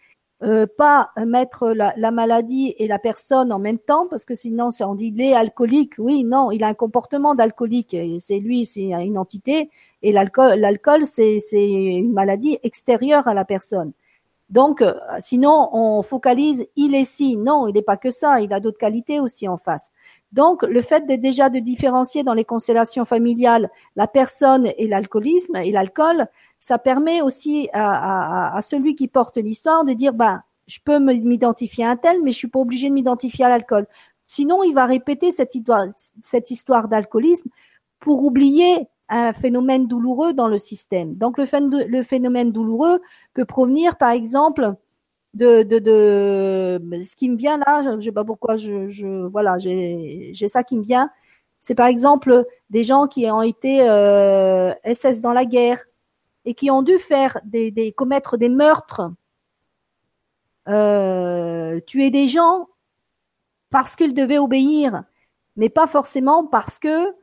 euh, pas mettre la, la, maladie et la personne en même temps, parce que sinon, on dit il est alcoolique. Oui, non, il a un comportement d'alcoolique. C'est lui, c'est une entité, et l'alcool, l'alcool, c'est une maladie extérieure à la personne. Donc, euh, sinon, on focalise, il est si. Non, il n'est pas que ça, il a d'autres qualités aussi en face. Donc, le fait de déjà de différencier dans les constellations familiales la personne et l'alcoolisme et l'alcool, ça permet aussi à, celui qui porte l'histoire de dire, ben, je peux m'identifier à un tel, mais je suis pas obligé de m'identifier à l'alcool. Sinon, il va répéter cette histoire, d'alcoolisme pour oublier un phénomène douloureux dans le système. Donc le, phénomène douloureux peut provenir, par exemple, de, ce qui me vient là, je ne sais pas pourquoi, je, voilà, j'ai ça qui me vient. C'est par exemple des gens qui ont été euh, SS dans la guerre et qui ont dû faire des, des commettre des meurtres, euh, tuer des gens parce qu'ils devaient obéir, mais pas forcément parce que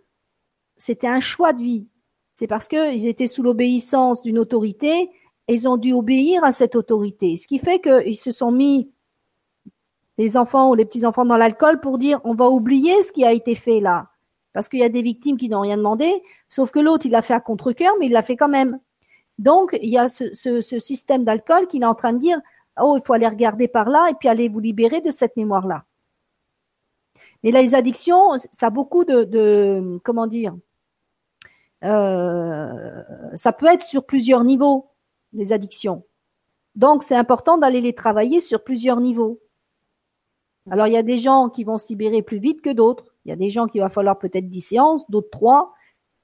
c'était un choix de vie. C'est parce qu'ils étaient sous l'obéissance d'une autorité et ils ont dû obéir à cette autorité. Ce qui fait qu'ils se sont mis, les enfants ou les petits-enfants, dans l'alcool pour dire on va oublier ce qui a été fait là. Parce qu'il y a des victimes qui n'ont rien demandé, sauf que l'autre, il l'a fait à contre-cœur, mais il l'a fait quand même. Donc, il y a ce, ce, ce système d'alcool qui est en train de dire oh, il faut aller regarder par là et puis aller vous libérer de cette mémoire-là. Mais les addictions, ça a beaucoup de, de comment dire, euh, ça peut être sur plusieurs niveaux, les addictions. Donc, c'est important d'aller les travailler sur plusieurs niveaux. Alors, il y a des gens qui vont se libérer plus vite que d'autres. Il y a des gens qui va falloir peut-être 10 séances, d'autres 3.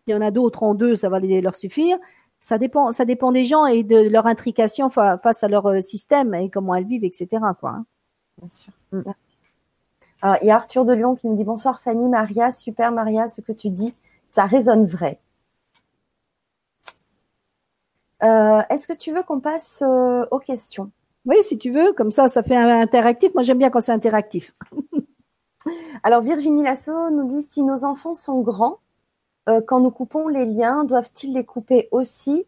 Il y en a d'autres en deux, ça va leur suffire. Ça dépend, ça dépend des gens et de leur intrication face à leur euh, système et comment elles vivent, etc. Quoi. Hein. Bien sûr. Mm. Alors, il y a Arthur de Lyon qui me dit bonsoir Fanny, Maria, super Maria, ce que tu dis, ça résonne vrai. Euh, est-ce que tu veux qu'on passe euh, aux questions? Oui, si tu veux, comme ça, ça fait un interactif. Moi, j'aime bien quand c'est interactif. Alors, Virginie Lasso nous dit si nos enfants sont grands, quand nous coupons les liens, doivent-ils les couper aussi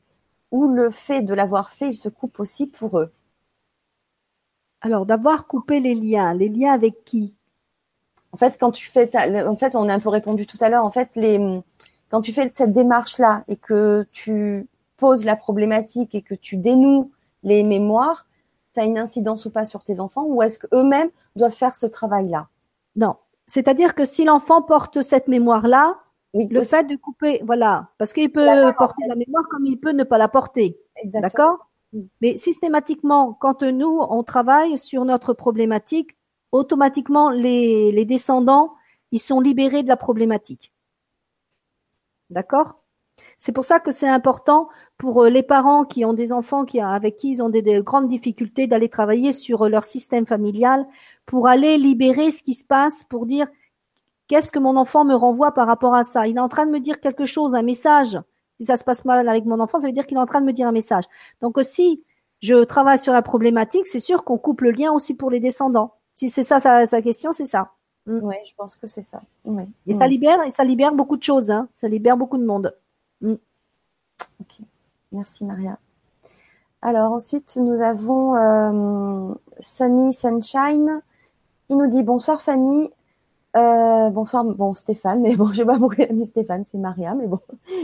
ou le fait de l'avoir fait, il se coupe aussi pour eux? Alors, d'avoir coupé les liens, les liens avec qui? En fait, quand tu fais, en fait, on a un peu répondu tout à l'heure. En fait, les, quand tu fais cette démarche-là et que tu poses la problématique et que tu dénoues les mémoires, tu as une incidence ou pas sur tes enfants ou est-ce qu'eux-mêmes doivent faire ce travail-là? Non. C'est-à-dire que si l'enfant porte cette mémoire-là, le fait de couper, voilà, parce qu'il peut porter la mémoire comme il peut ne pas la porter. D'accord? Mais systématiquement, quand nous, on travaille sur notre problématique, automatiquement, les, les descendants, ils sont libérés de la problématique. D'accord? C'est pour ça que c'est important pour euh, les parents qui ont des enfants qui, avec qui ils ont des, des grandes difficultés d'aller travailler sur euh, leur système familial pour aller libérer ce qui se passe, pour dire Qu'est-ce que mon enfant me renvoie par rapport à ça? Il est en train de me dire quelque chose, un message. Si ça se passe mal avec mon enfant, ça veut dire qu'il est en train de me dire un message. Donc si je travaille sur la problématique, c'est sûr qu'on coupe le lien aussi pour les descendants. Si c'est ça sa, question, c'est ça. Mm. Oui, je pense que c'est ça. Et ça libère, et ça libère beaucoup de choses. Hein. Ça libère beaucoup de monde. Mm. Ok, merci Maria. Alors ensuite, nous avons euh, Sunny Sunshine qui nous dit bonsoir Fanny. Euh, bonsoir, bon Stéphane, mais bon, je vais pas beaucoup aimer Stéphane, c'est Maria, mais bon,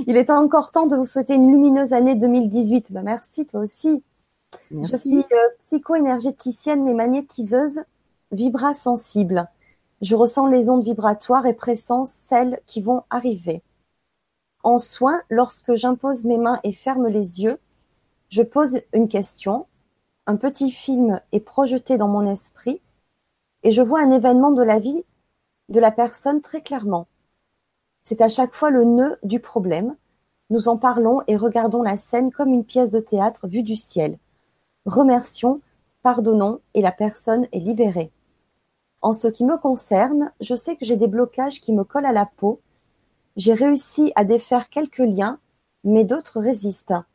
il est encore temps de vous souhaiter une lumineuse année 2018. Bah, merci, toi aussi. Je suis euh, psycho-énergéticienne et magnétiseuse vibra-sensible. Je ressens les ondes vibratoires et pressens celles qui vont arriver. En soin, lorsque j'impose mes mains et ferme les yeux, je pose une question, un petit film est projeté dans mon esprit et je vois un événement de la vie de la personne très clairement. C'est à chaque fois le nœud du problème. Nous en parlons et regardons la scène comme une pièce de théâtre vue du ciel. Remercions, pardonnons et la personne est libérée. En ce qui me concerne, je sais que j'ai des blocages qui me collent à la peau. J'ai réussi à défaire quelques liens, mais d'autres résistent.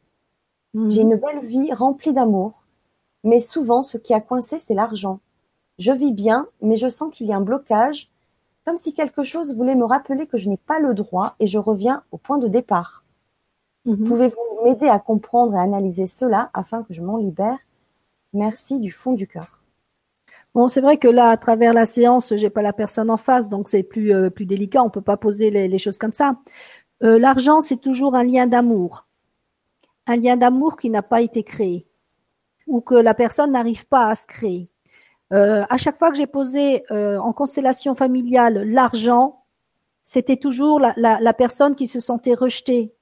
Mhm. J'ai une belle vie remplie d'amour, mais souvent ce qui a coincé, c'est l'argent. Je vis bien, mais je sens qu'il y a un blocage comme si quelque chose voulait me rappeler que je n'ai pas le droit et je reviens au point de départ. Mhm. Pouvez-vous m'aider à comprendre et analyser cela afin que je m'en libère? Merci du fond du cœur. Bon, c'est vrai que là, à travers la séance, j'ai pas la personne en face, donc c'est plus euh, plus délicat. On peut pas poser les, choses comme ça. Euh, l'argent, c'est toujours un lien d'amour, un lien d'amour qui n'a pas été créé ou que la personne n'arrive pas à se créer. Euh, à chaque fois que j'ai posé euh, en constellation familiale l'argent, c'était toujours la, personne qui se sentait rejetée.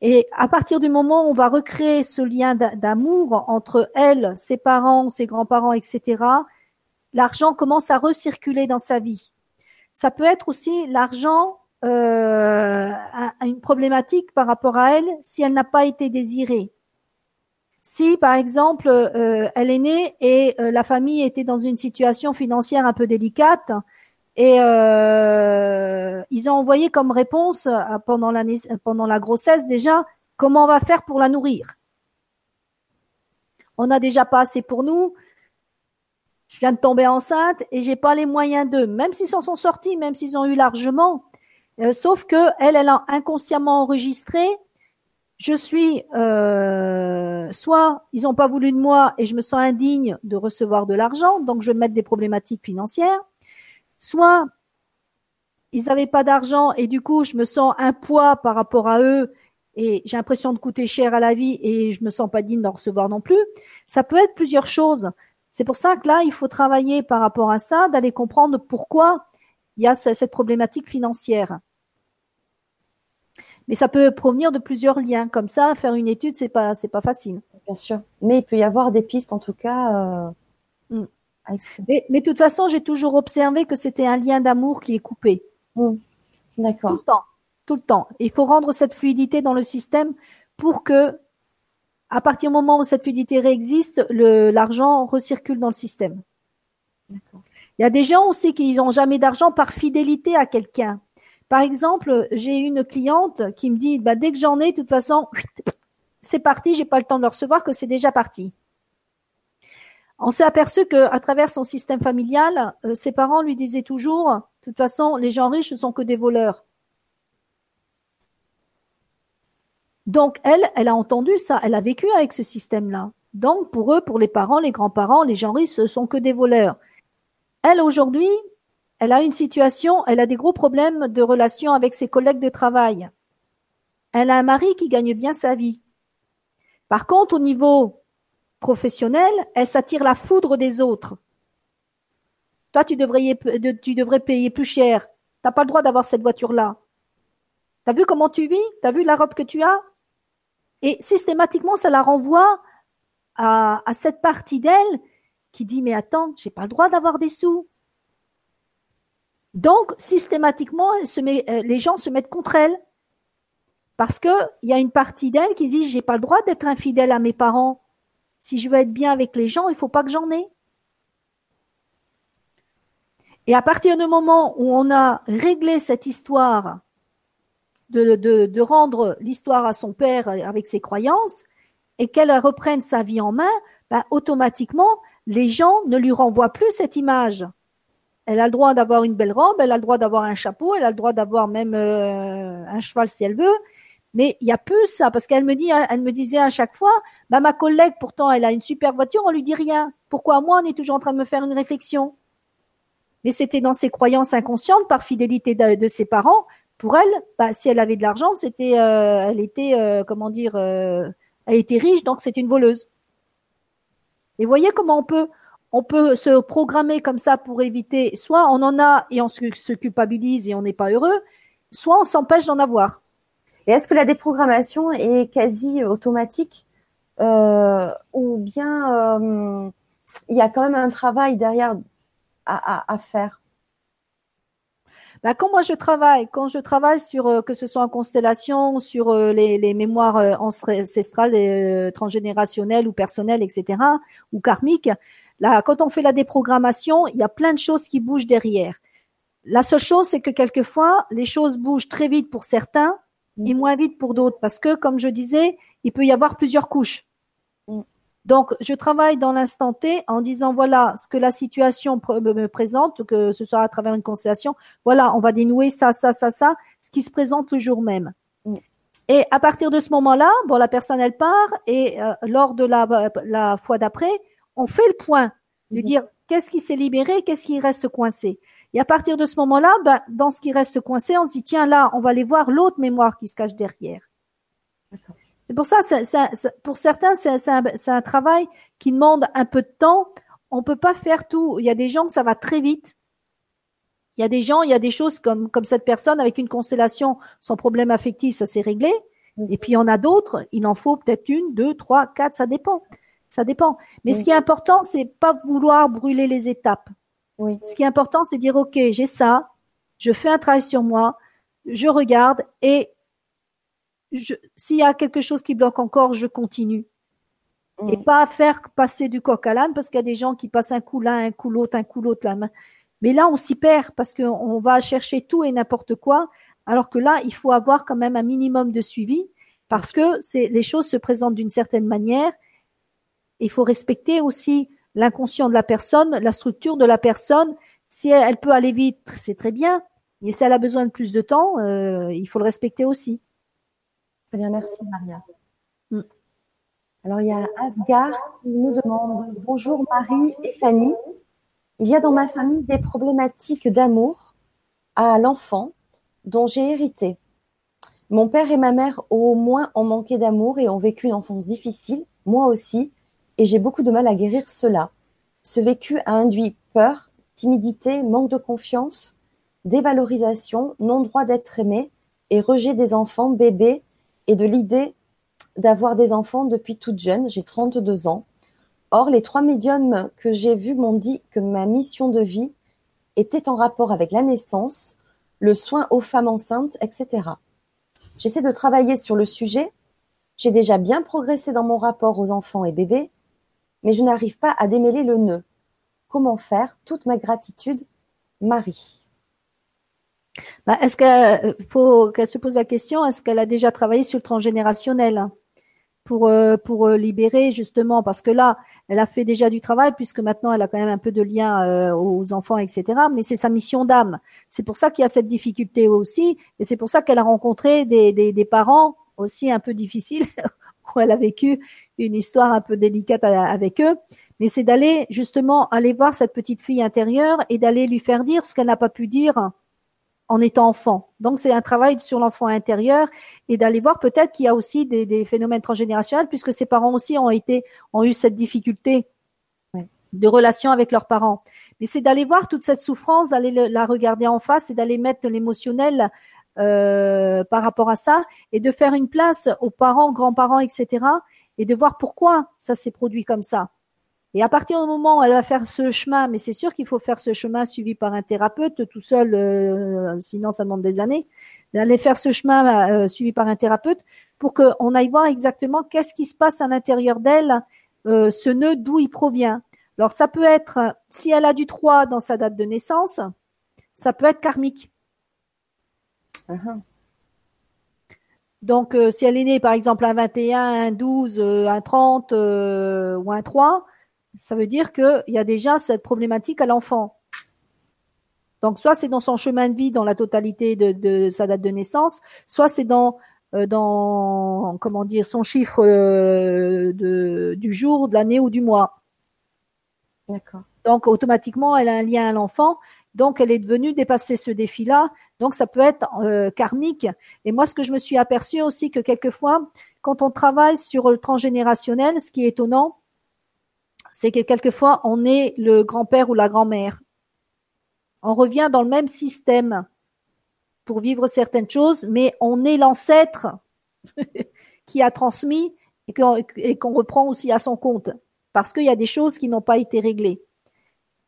Et à partir du moment où on va recréer ce lien d'amour entre elle, ses parents, ses grands-parents, etc., l'argent commence à recirculer dans sa vie. Ça peut être aussi l'argent euh, une problématique par rapport à elle si elle n'a pas été désirée. Si, par exemple, euh, elle est née et euh, la famille était dans une situation financière un peu délicate et euh, ils ont envoyé comme réponse pendant la, pendant la grossesse déjà comment on va faire pour la nourrir? On n'a déjà pas assez pour nous. Je viens de tomber enceinte et j'ai pas les moyens d'eux, même s'ils s'en sont sortis, même s'ils ont eu largement. sauf que elle, elle a inconsciemment enregistré je suis euh, soit ils n'ont pas voulu de moi et je me sens indigne de recevoir de l'argent, donc je vais mettre des problématiques financières, soit ils n'avaient pas d'argent et du coup je me sens un poids par rapport à eux et j'ai l'impression de coûter cher à la vie et je me sens pas digne d'en recevoir non plus. Ça peut être plusieurs choses. C'est pour ça que là, il faut travailler par rapport à ça, d'aller comprendre pourquoi il y a cette problématique financière. Mais ça peut provenir de plusieurs liens. Comme ça, faire une étude, c'est pas, c'est pas facile. Bien sûr. Mais il peut y avoir des pistes, en tout cas. Euh, mm. mais, mais, de toute façon, j'ai toujours observé que c'était un lien d'amour qui est coupé. Mm. D'accord. Tout le temps. Tout le temps. Il faut rendre cette fluidité dans le système pour que, à partir du moment où cette fluidité réexiste, le, l'argent recircule dans le système. D'accord. Il y a des gens aussi qui n'ont jamais d'argent par fidélité à quelqu'un. Par exemple, j'ai une cliente qui me dit, bah, dès que j'en ai, de toute façon, c'est parti, j'ai pas le temps de le recevoir, que c'est déjà parti. On s'est aperçu que, à travers son système familial, euh, ses parents lui disaient toujours, de toute façon, les gens riches ne sont que des voleurs. Donc, elle, elle a entendu ça, elle a vécu avec ce système-là. Donc, pour eux, pour les parents, les grands-parents, les gens riches, ce sont que des voleurs. Elle, aujourd'hui, elle a une situation, elle a des gros problèmes de relation avec ses collègues de travail. Elle a un mari qui gagne bien sa vie. Par contre, au niveau professionnel, elle s'attire la foudre des autres. Toi, tu devrais, payer plus cher. Tu n'as pas le droit d'avoir cette voiture-là. Tu as vu comment tu vis? Tu as vu la robe que tu as? Et systématiquement, ça la renvoie à, à cette partie d'elle qui dit, mais attends, j'ai pas le droit d'avoir des sous. Donc, systématiquement, euh, les gens se mettent contre elle. Parce qu'il y a une partie d'elle qui dit, j'ai pas le droit d'être infidèle à mes parents. Si je veux être bien avec les gens, il faut pas que j'en ai. Et à partir du moment où on a réglé cette histoire de, de rendre l'histoire à son père avec ses croyances et qu'elle reprenne sa vie en main, bah, automatiquement, les gens ne lui renvoient plus cette image. Elle a le droit d'avoir une belle robe, elle a le droit d'avoir un chapeau, elle a le droit d'avoir même euh, un cheval si elle veut. Mais il y a plus ça, parce qu'elle me dit, elle me disait à chaque fois, bah ma collègue pourtant elle a une super voiture, on lui dit rien. Pourquoi moi on est toujours en train de me faire une réflexion? Mais c'était dans ses croyances inconscientes, par fidélité de, ses parents. Pour elle, bah, si elle avait de l'argent, c'était, euh, elle était, euh, comment dire, elle était riche, donc c'est une voleuse. Et voyez comment on peut, on peut se programmer comme ça pour éviter, soit on en a et on se, culpabilise et on n'est pas heureux, soit on s'empêche d'en avoir. Et est-ce que la déprogrammation est quasi automatique euh, ou bien euh, il y a quand même un travail derrière à faire? Bah, quand moi je travaille, quand je travaille sur euh, que ce soit en constellation, sur euh, les, les, mémoires euh, ancestrales, transgénérationnelles ou personnelles, etc., ou karmiques, là, quand on fait la déprogrammation, il y a plein de choses qui bougent derrière. La seule chose, c'est que quelquefois, les choses bougent très vite pour certains et mm. moins vite pour d'autres, parce que, comme je disais, il peut y avoir plusieurs couches. Donc, je travaille dans l'instant T en disant, voilà, ce que la situation me présente, que ce soit à travers une constellation, voilà, on va dénouer ça, ça, ça, ça, ce qui se présente le jour même. Mm. Et à partir de ce moment-là, bon, la personne, elle part, et euh, lors de la, la fois d'après, on fait le point, de mm-hmm. dire qu'est-ce qui s'est libéré, qu'est-ce qui reste coincé. Et à partir de ce moment-là, ben, dans ce qui reste coincé, on se dit, tiens, là, on va aller voir l'autre mémoire qui se cache derrière. C'est pour ça, pour certains, c'est un, un, travail qui demande un peu de temps. On peut pas faire tout. Il y a des gens que ça va très vite. Il y a des gens, il y a des choses comme, comme cette personne avec une constellation, son problème affectif, ça s'est réglé. Et puis il y en a d'autres, il en faut peut-être une, deux, trois, quatre, ça dépend. Ça dépend. Mais ce qui est important, c'est pas vouloir brûler les étapes. Oui. Ce qui est important, c'est dire, OK, j'ai ça, je fais un travail sur moi, je regarde et s'il y a quelque chose qui bloque encore, je continue. Et pas faire passer du coq à l'âne parce qu'il y a des gens qui passent un coup là, un coup l'autre, un coup l'autre la main. Mais là, on s'y perd parce qu'on va chercher tout et n'importe quoi. Alors que là, il faut avoir quand même un minimum de suivi parce que les choses se présentent d'une certaine manière. Il faut respecter aussi l'inconscient de la personne, la structure de la personne. Si elle, peut aller vite, c'est très bien. Mais si elle a besoin de plus de temps, euh, il faut le respecter aussi. Très bien, merci Maria. Mm. Alors il y a Asgard qui nous demande Bonjour Marie et Fanny. Il y a dans ma famille des problématiques d'amour à l'enfant dont j'ai hérité. Mon père et ma mère au moins ont manqué d'amour et ont vécu une enfance difficile, moi aussi, et j'ai beaucoup de mal à guérir cela. Ce vécu a induit peur, timidité, manque de confiance, dévalorisation, non-droit d'être aimé et rejet des enfants, bébés et de l'idée d'avoir des enfants depuis toute jeune, j'ai 32 ans. Or, les trois médiums que j'ai vus m'ont dit que ma mission de vie était en rapport avec la naissance, le soin aux femmes enceintes, etc. J'essaie de travailler sur le sujet. J'ai déjà bien progressé dans mon rapport aux enfants et bébés, mais je n'arrive pas à démêler le nœud. Comment faire Toute ma gratitude, Marie? Bah, est-ce euh, qu'elle se pose la question, est-ce qu'elle a déjà travaillé sur le transgénérationnel pour, euh, euh, libérer justement, parce que là, elle a fait déjà du travail puisque maintenant elle a quand même un peu de lien aux enfants, etc. Mais c'est sa mission d'âme. C'est pour ça qu'il y a cette difficulté aussi, et c'est pour ça qu'elle a rencontré des, parents aussi un peu difficile, où elle a vécu une histoire un peu délicate avec eux, mais c'est d'aller justement aller voir cette petite fille intérieure et d'aller lui faire dire ce qu'elle n'a pas pu dire en étant enfant. Donc c'est un travail sur l'enfant intérieur et d'aller voir peut-être qu'il y a aussi des, phénomènes transgénérationnels puisque ses parents aussi ont été ont eu cette difficulté de relation avec leurs parents. Mais c'est d'aller voir toute cette souffrance, d'aller la regarder en face et d'aller mettre l'émotionnel euh, par rapport à ça et de faire une place aux parents, grands-parents, etc. et de voir pourquoi ça s'est produit comme ça. Et à partir du moment où elle va faire ce chemin, mais c'est sûr qu'il faut faire ce chemin suivi par un thérapeute, tout seul, euh, sinon ça demande des années, d'aller faire ce chemin euh, suivi par un thérapeute pour qu'on aille voir exactement qu'est-ce qui se passe à l'intérieur d'elle, ce nœud, d'où il provient. Alors ça peut être, si elle a du 3 dans sa date de naissance, ça peut être karmique. Uh-huh. Donc, si elle est née, par exemple, un 21, un 12, un 30 ou un 3, ça veut dire qu'il y a déjà cette problématique à l'enfant. Donc, soit c'est dans son chemin de vie, dans la totalité de, sa date de naissance, soit c'est dans, euh, dans, comment dire, son chiffre euh, de, du jour, de l'année ou du mois. D'accord. Donc, automatiquement, elle a un lien à l'enfant. Donc, elle est devenue dépasser ce défi-là. Donc, ça peut être euh, karmique. Et moi, ce que je me suis aperçu aussi, que quelquefois, quand on travaille sur le transgénérationnel, ce qui est étonnant, c'est que quelquefois on est le grand-père ou la grand-mère. On revient dans le même système pour vivre certaines choses, mais on est l'ancêtre qui a transmis et qu'on reprend aussi à son compte, parce qu'il y a des choses qui n'ont pas été réglées.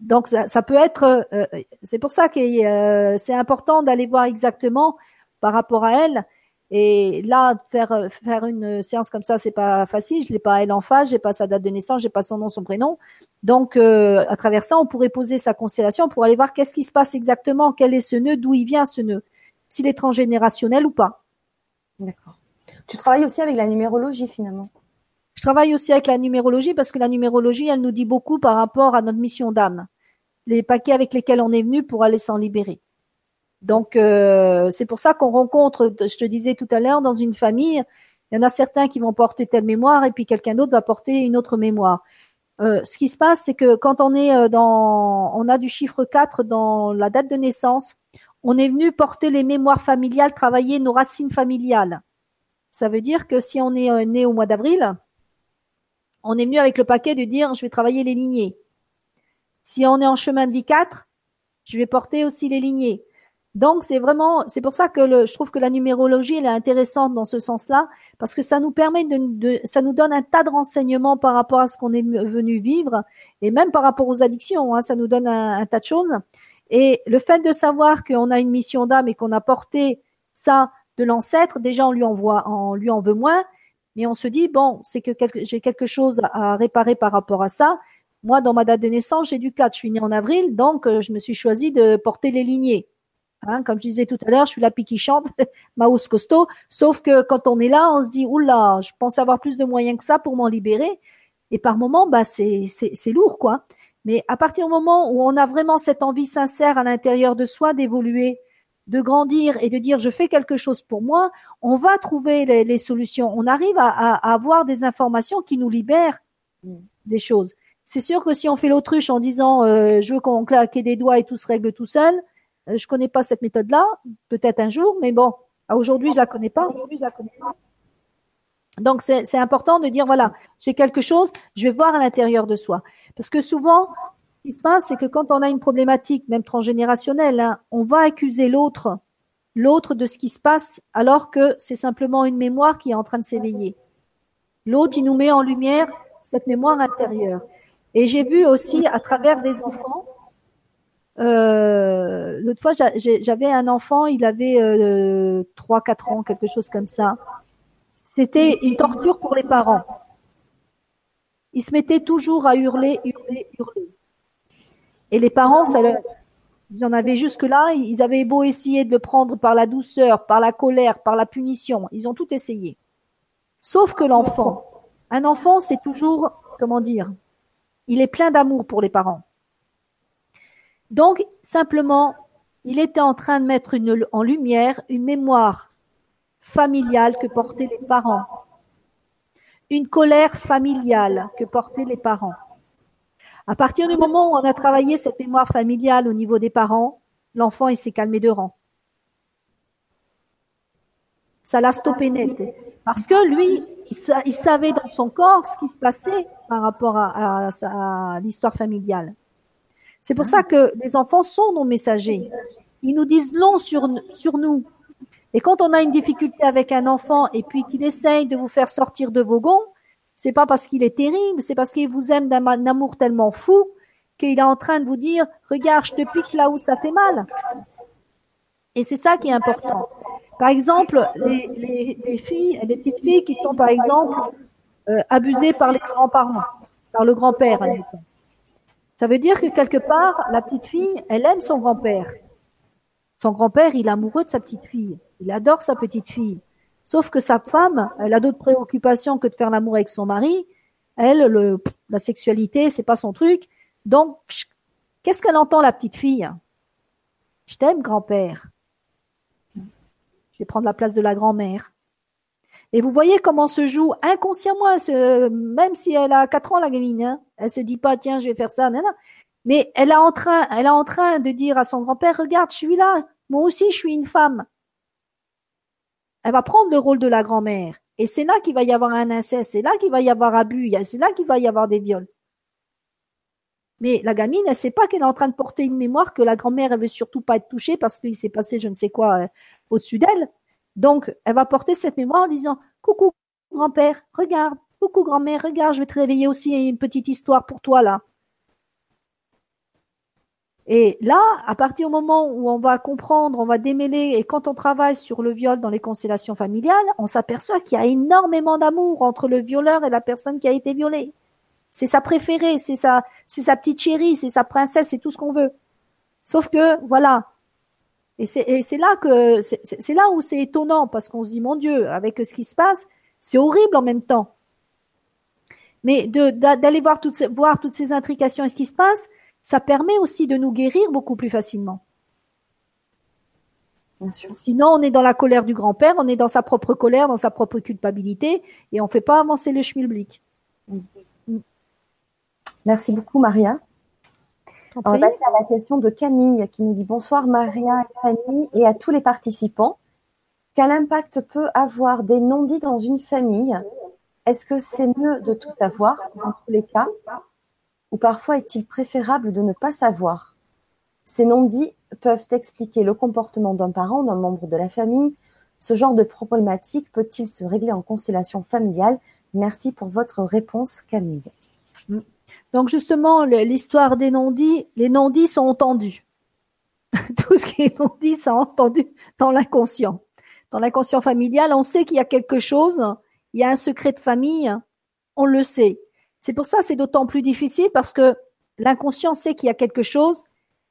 Donc ça, peut être, euh, c'est pour ça que euh, c'est important d'aller voir exactement par rapport à elle et là, faire faire une séance comme ça, c'est pas facile. Je l'ai pas elle en face, j'ai pas sa date de naissance, j'ai pas son nom, son prénom. Donc, euh, à travers ça, on pourrait poser sa constellation pour aller voir qu'est-ce qui se passe exactement, quel est ce nœud, d'où il vient ce nœud, s'il est transgénérationnel ou pas. D'accord. Tu travailles aussi avec la numérologie finalement. Je travaille aussi avec la numérologie parce que la numérologie, elle nous dit beaucoup par rapport à notre mission d'âme, les paquets avec lesquels on est venu pour aller s'en libérer. Donc, euh, c'est pour ça qu'on rencontre, je te disais tout à l'heure, dans une famille, il y en a certains qui vont porter telle mémoire et puis quelqu'un d'autre va porter une autre mémoire. Euh, ce qui se passe, c'est que quand on est euh, dans, on a du chiffre 4 dans la date de naissance, on est venu porter les mémoires familiales, travailler nos racines familiales. Ça veut dire que si on est né au mois d'avril, on est venu avec le paquet de dire je vais travailler les lignées. Si on est en chemin de vie 4, je vais porter aussi les lignées. Donc c'est vraiment, c'est pour ça que je trouve que la numérologie elle est intéressante dans ce sens-là parce que ça nous permet de, ça nous donne un tas de renseignements par rapport à ce qu'on est venu vivre et même par rapport aux addictions, hein, ça nous donne un, tas de choses. Et le fait de savoir qu'on a une mission d'âme et qu'on a porté ça de l'ancêtre, déjà on lui envoie, on lui en veut moins, mais on se dit bon, c'est que j'ai quelque chose à réparer par rapport à ça. Moi, dans ma date de naissance, j'ai du 4, je suis née en avril, donc euh, je me suis choisi de porter les lignées. Hein, comme je disais tout à l'heure, je suis la pique qui chante, ma hausse costaud. Sauf que quand on est là, on se dit, oula, je pense avoir plus de moyens que ça pour m'en libérer. Et par moment, bah, c'est, c'est, lourd, quoi. Mais à partir du moment où on a vraiment cette envie sincère à l'intérieur de soi d'évoluer, de grandir et de dire je fais quelque chose pour moi, on va trouver les, solutions. On arrive à, avoir des informations qui nous libèrent mm. des choses. C'est sûr que si on fait l'autruche en disant euh, je veux qu'on claque des doigts et tout se règle tout seul, euh, je connais pas cette méthode-là, peut-être un jour, mais bon, aujourd'hui, je la connais pas. Donc, c'est important de dire, voilà, j'ai quelque chose, je vais voir à l'intérieur de soi. Parce que souvent, qui se passe, c'est que quand on a une problématique, même transgénérationnelle, hein, on va accuser l'autre, l'autre de ce qui se passe, alors que c'est simplement une mémoire qui est en train de s'éveiller. L'autre, il nous met en lumière cette mémoire intérieure. Et j'ai vu aussi, à travers des enfants, euh, L'autre fois, j'avais un enfant, il avait euh, 3-4 ans, quelque chose comme ça. C'était une torture pour les parents. Il se mettait toujours à hurler, hurler, hurler. Et les parents, ça leur, ils en avaient jusque-là, ils avaient beau essayer de le prendre par la douceur, par la colère, par la punition. Ils ont tout essayé. Sauf que l'enfant, un enfant, c'est toujours, comment dire, il est plein d'amour pour les parents. Donc, simplement, il était en train de mettre une, en lumière une mémoire familiale que portaient les parents, une colère familiale que portaient les parents. À partir du moment où on a travaillé cette mémoire familiale au niveau des parents, l'enfant il s'est calmé de rang. Ça l'a stoppé net. Parce que lui, il, savait dans son corps ce qui se passait par rapport à, l'histoire familiale. C'est pour ça que les enfants sont nos messagers. Ils nous disent long sur, sur nous. Et quand on a une difficulté avec un enfant et puis qu'il essaye de vous faire sortir de vos gonds, c'est pas parce qu'il est terrible, c'est parce qu'il vous aime d'un amour tellement fou qu'il est en train de vous dire, regarde, je te pique là où ça fait mal. Et c'est ça qui est important. Par exemple, les, les, petites filles qui sont, par exemple, euh, abusées par les grands-parents, par le grand-père, ça veut dire que quelque part, la petite fille, elle aime son grand-père. Son grand-père, il est amoureux de sa petite fille. Il adore sa petite fille. Sauf que sa femme, elle a d'autres préoccupations que de faire l'amour avec son mari. Elle, le, la sexualité, c'est pas son truc. Donc, qu'est-ce qu'elle entend, la petite fille? Je t'aime, grand-père. Je vais prendre la place de la grand-mère. Et vous voyez comment se joue inconsciemment, même si elle a 4 ans, la gamine, hein, elle se dit pas, tiens, je vais faire ça, non, Mais elle est en elle est en train de dire à son grand-père, regarde, je suis là, moi aussi, je suis une femme. Elle va prendre le rôle de la grand-mère. Et c'est là qu'il va y avoir un inceste, c'est là qu'il va y avoir abus, c'est là qu'il va y avoir des viols. Mais la gamine, elle sait pas qu'elle est en train de porter une mémoire que la grand-mère, elle veut surtout pas être touchée parce qu'il s'est passé je ne sais quoi euh, au-dessus d'elle. Donc, elle va porter cette mémoire en disant Coucou grand-père, regarde, coucou grand-mère, regarde, je vais te réveiller aussi une petite histoire pour toi là. Et là, à partir du moment où on va comprendre, on va démêler, et quand on travaille sur le viol dans les constellations familiales, on s'aperçoit qu'il y a énormément d'amour entre le violeur et la personne qui a été violée. C'est sa préférée, c'est sa, c'est sa petite chérie, c'est sa princesse, c'est tout ce qu'on veut. Sauf que, voilà, et c'est là que c'est là où c'est étonnant parce qu'on se dit mon Dieu, avec ce qui se passe, c'est horrible en même temps. Mais d'aller voir toutes ces, voir toutes ces intrications et ce qui se passe, ça permet aussi de nous guérir beaucoup plus facilement. Bien sûr. Sinon, on est dans la colère du grand-père, on est dans sa propre colère, dans sa propre culpabilité, et on ne fait pas avancer le schmilblick. Merci beaucoup, Maria. On va passer à la question de Camille qui nous dit bonsoir Maria et Fanny et à tous les participants. Quel impact peut avoir des non-dits dans une famille? Est-ce que c'est mieux de tout savoir? Dans tous les cas Ou parfois est-il préférable de ne pas savoir? Ces non-dits peuvent expliquer le comportement d'un parent, d'un membre de la famille. Ce genre de problématique peut-il se régler en constellation familiale? Merci pour votre réponse Camille. Mm. Donc justement, l'histoire des non-dits, les non-dits sont entendus. Tout ce qui est non-dit, c'est entendu dans l'inconscient. Dans l'inconscient familial, on sait qu'il y a quelque chose, il y a un secret de famille, on le sait. C'est pour ça c'est d'autant plus difficile parce que l'inconscient sait qu'il y a quelque chose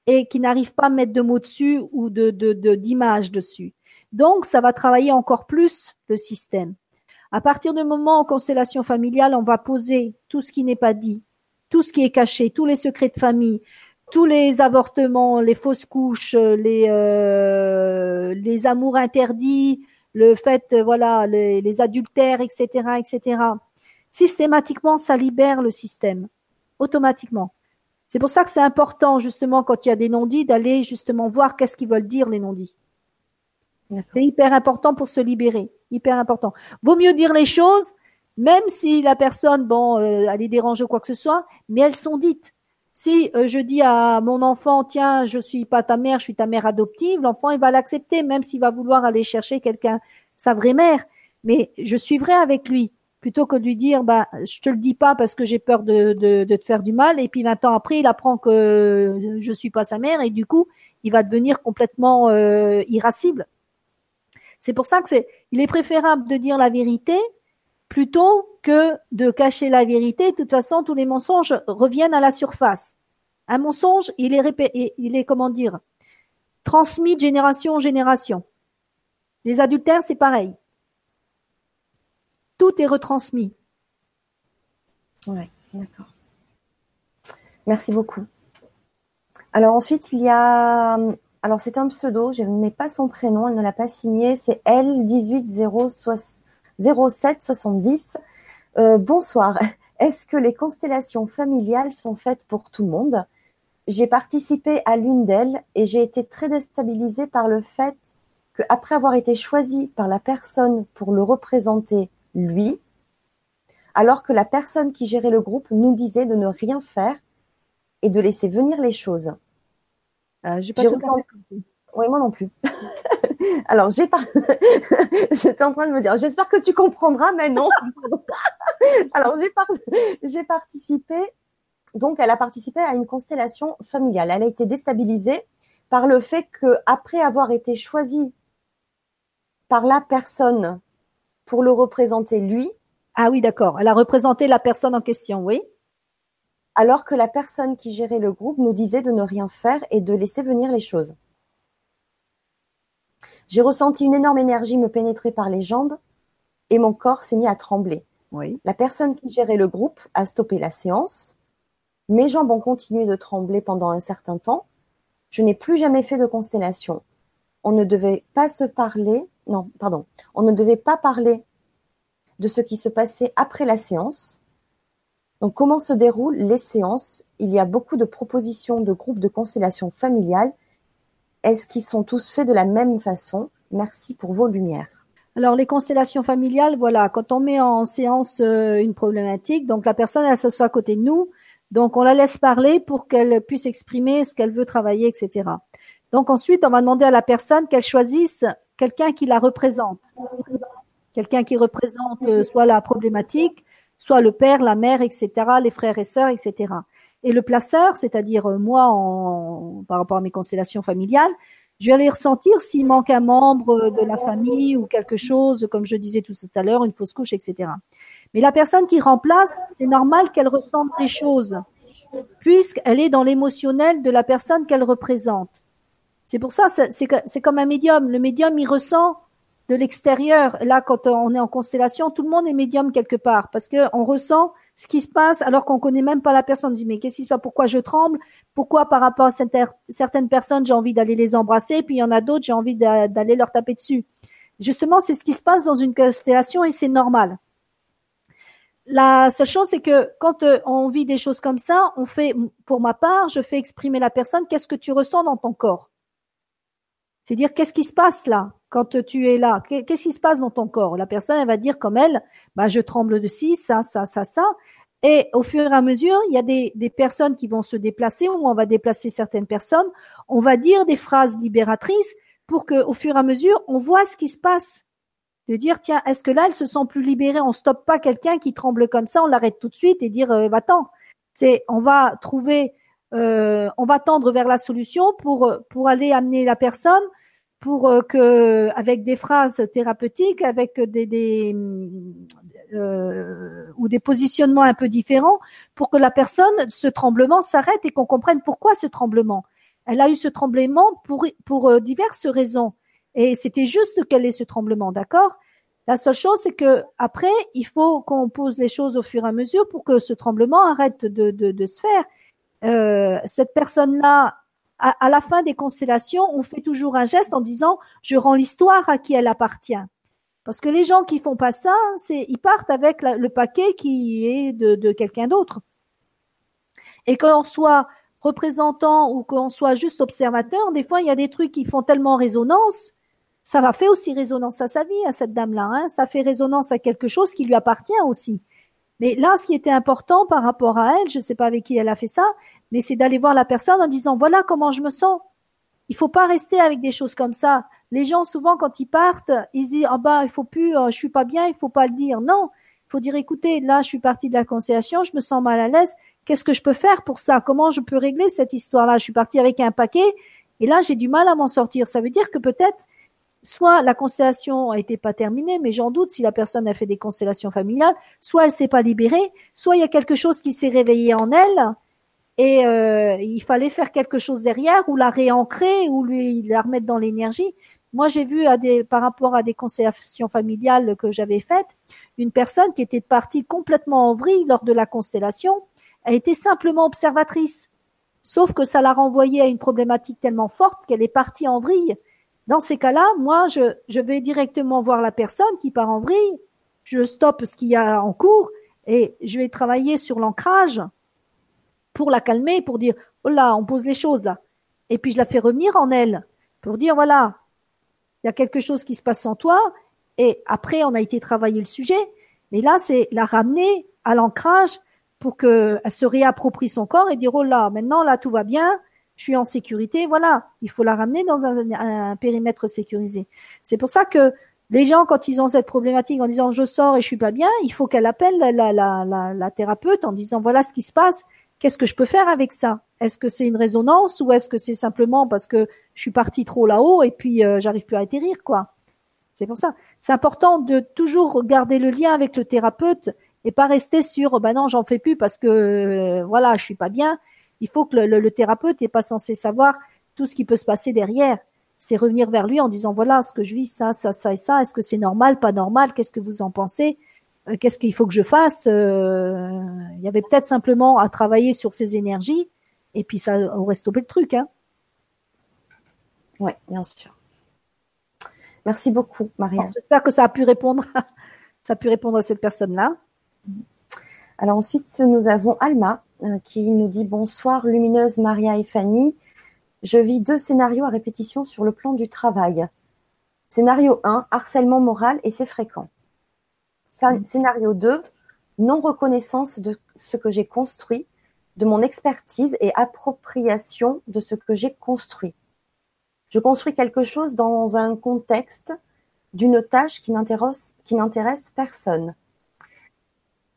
et qui n'arrive pas à mettre de mots dessus ou de d'image dessus. Donc ça va travailler encore plus le système. À partir du moment en constellation familiale, on va poser tout ce qui n'est pas dit, tout ce qui est caché, tous les secrets de famille, tous les avortements, les fausses couches, les euh, amours interdits, le fait voilà les, les, adultères, etc., etc. Systématiquement, ça libère le système automatiquement. C'est pour ça que c'est important justement quand il y a des non-dits d'aller justement voir qu'est-ce qu'ils veulent dire les non-dits. C'est hyper important pour se libérer, hyper important. Vaut mieux dire les choses même si la personne, bon, euh, elle est dérangée ou quoi que ce soit, mais elles sont dites. Si euh, je dis à mon enfant, tiens, je suis pas ta mère, je suis ta mère adoptive, l'enfant il va l'accepter, même s'il va vouloir aller chercher quelqu'un, sa vraie mère. Mais je suivrai avec lui plutôt que de lui dire, bah, je te le dis pas parce que j'ai peur de, de, te faire du mal. Et puis 20 ans après, il apprend que je suis pas sa mère et du coup, il va devenir complètement euh, irascible. C'est pour ça que c'est, il est préférable de dire la vérité plutôt que de cacher la vérité. De toute façon, tous les mensonges reviennent à la surface. Un mensonge, il est, répé il est comment dire, transmis de génération en génération. Les adultères, c'est pareil. Tout est retransmis. Oui, d'accord. Merci beaucoup. Alors ensuite, il y a alors c'est un pseudo, je n'ai pas son prénom, elle ne l'a pas signé, c'est L1800770. Euh, bonsoir. Est-ce que les constellations familiales sont faites pour tout le monde? J'ai participé à l'une d'elles et j'ai été très déstabilisée par le fait qu'après avoir été choisie par la personne pour le représenter lui, alors que la personne qui gérait le groupe nous disait de ne rien faire et de laisser venir les choses. Euh, j'ai pas tout Oui, moi non plus. Alors, j'ai pas. J'étais en train de me dire, j'espère que tu comprendras, mais non. Alors, j'ai participé. Donc, elle a participé à une constellation familiale. Elle a été déstabilisée par le fait que, après avoir été choisie par la personne pour le représenter lui. Ah oui, d'accord. Elle a représenté la personne en question, oui alors que la personne qui gérait le groupe nous disait de ne rien faire et de laisser venir les choses. J'ai ressenti une énorme énergie me pénétrer par les jambes et mon corps s'est mis à trembler. Oui. La personne qui gérait le groupe a stoppé la séance. Mes jambes ont continué de trembler pendant un certain temps. Je n'ai plus jamais fait de constellation. On ne devait pas se parler, non, pardon, on ne devait pas parler de ce qui se passait après la séance. Donc, comment se déroulent les séances? Il y a beaucoup de propositions de groupes de constellation familiale. Est-ce qu'ils sont tous faits de la même façon? Merci pour vos lumières. Alors les constellations familiales, voilà, quand on met en séance euh, une problématique, donc la personne elle s'assoit à côté de nous, donc on la laisse parler pour qu'elle puisse exprimer ce qu'elle veut travailler, etc. Donc ensuite on va demander à la personne qu'elle choisisse quelqu'un qui la représente, quelqu'un qui représente euh, soit la problématique, soit le père, la mère, etc., les frères et sœurs, etc. Et le placeur, c'est-à-dire euh, moi en, par rapport à mes constellations familiales, je vais aller ressentir s'il manque un membre de la famille ou quelque chose, comme je disais tout à l'heure, une fausse couche, etc. Mais la personne qui remplace, c'est normal qu'elle ressente des choses, puisqu'elle est dans l'émotionnel de la personne qu'elle représente. C'est pour ça, c'est comme un médium. Le médium, il ressent de l'extérieur. Là, quand on est en constellation, tout le monde est médium quelque part parce que on ressent ce qui se passe alors qu'on connaît même pas la personne. On dit mais qu'est-ce qui se passe? Pourquoi je tremble? Pourquoi par rapport à certaines personnes j'ai envie d'aller les embrasser, puis il y en a d'autres j'ai envie d'aller leur taper dessus. Justement, c'est ce qui se passe dans une constellation et c'est normal. La seule chose, c'est que quand euh, on vit des choses comme ça, on fait, pour ma part, je fais exprimer la personne. Qu'est-ce que tu ressens dans ton corps? C'est dire qu'est-ce qui se passe là quand tu es là, qu'est-ce qui se passe dans ton corps? La personne, elle va dire comme elle, bah, je tremble de ci, ça, ça, ça, ça. Et au fur et à mesure, il y a des, personnes qui vont se déplacer, ou on va déplacer certaines personnes. On va dire des phrases libératrices pour que, au fur et à mesure, on voit ce qui se passe. De dire, tiens, est-ce que là, elle se sent plus libérée? On stoppe pas quelqu'un qui tremble comme ça, on l'arrête tout de suite et dire, euh, va-t'en. C'est, on va trouver, euh, on va tendre vers la solution pour pour aller amener la personne pour euh, que, avec des phrases thérapeutiques, avec des, des euh, ou des positionnements un peu différents, pour que la personne, ce tremblement s'arrête et qu'on comprenne pourquoi ce tremblement. Elle a eu ce tremblement pour pour euh, diverses raisons, et c'était juste qu'elle ait ce tremblement, d'accord? La seule chose, c'est que après, il faut qu'on pose les choses au fur et à mesure pour que ce tremblement arrête de, de, de se faire. Euh, cette personne-là à, la fin des constellations, on fait toujours un geste en disant je rends l'histoire à qui elle appartient. Parce que les gens qui font pas ça, c'est ils partent avec le paquet qui est de, quelqu'un d'autre. Et qu'on soit représentant ou qu'on soit juste observateur, des fois il y a des trucs qui font tellement résonance, ça va faire aussi résonance à sa vie, à cette dame-là. Hein. Ça fait résonance à quelque chose qui lui appartient aussi. Mais là, ce qui était important par rapport à elle, je ne sais pas avec qui elle a fait ça, mais c'est d'aller voir la personne en disant voilà comment je me sens. Il faut pas rester avec des choses comme ça. Les gens souvent quand ils partent, ils disent ah bah il faut plus, euh, je suis pas bien, il faut pas le dire. Non, il faut dire écoutez là je suis partie de la conciliation, je me sens mal à l'aise. Qu'est-ce que je peux faire pour ça? Comment je peux régler cette histoire-là? Je suis partie avec un paquet et là j'ai du mal à m'en sortir. Ça veut dire que peut-être soit la constellation a été pas terminée, mais j'en doute si la personne a fait des constellations familiales, soit elle s'est pas libérée, soit il y a quelque chose qui s'est réveillé en elle et euh, il fallait faire quelque chose derrière ou la réancrer ou lui la remettre dans l'énergie. Moi, j'ai vu à des, par rapport à des constellations familiales que j'avais faites, une personne qui était partie complètement en vrille lors de la constellation, a été simplement observatrice. sauf que ça l'a renvoyée à une problématique tellement forte qu'elle est partie en vrille. Dans ces cas-là, moi, je, je vais directement voir la personne qui part en vrille, je stoppe ce qu'il y a en cours et je vais travailler sur l'ancrage pour la calmer, pour dire, oh là, on pose les choses là. Et puis je la fais revenir en elle pour dire, voilà, il y a quelque chose qui se passe en toi. Et après, on a été travailler le sujet. Mais là, c'est la ramener à l'ancrage pour qu'elle se réapproprie son corps et dire, oh là, maintenant, là, tout va bien, je suis en sécurité. Voilà, il faut la ramener dans un, un périmètre sécurisé. C'est pour ça que les gens, quand ils ont cette problématique en disant je sors et je suis pas bien, il faut qu'elle appelle la, la, la, la, thérapeute en disant voilà ce qui se passe, qu'est-ce que je peux faire avec ça? Est-ce que c'est une résonance ou est-ce que c'est simplement parce que je suis partie trop là-haut et puis euh, j'arrive plus à atterrir quoi? C'est pour ça. C'est important de toujours garder le lien avec le thérapeute et pas rester sur bah non j'en fais plus parce que euh, voilà je suis pas bien. Il faut que le, le thérapeute n'est pas censé savoir tout ce qui peut se passer derrière c'est revenir vers lui en disant voilà ce que je vis, ça, ça, ça et ça. Est-ce que c'est normal, pas normal? Qu'est-ce que vous en pensez? Euh, Qu'est-ce qu'il faut que je fasse? Euh, Il y avait peut-être simplement à travailler sur ses énergies et puis ça aurait stoppé le truc. Hein. Oui, bien sûr. Merci beaucoup, Maria. J'espère que ça a pu répondre. ça a pu répondre à cette personne-là. Alors ensuite, nous avons Alma qui nous dit bonsoir, lumineuse Maria et Fanny. Je vis deux scénarios à répétition sur le plan du travail. Scénario 1, harcèlement moral et c'est fréquent. Mm. Scénario 2, non-reconnaissance de ce que j'ai construit, de mon expertise et appropriation de ce que j'ai construit. Je construis quelque chose dans un contexte d'une tâche qui n'intéresse personne.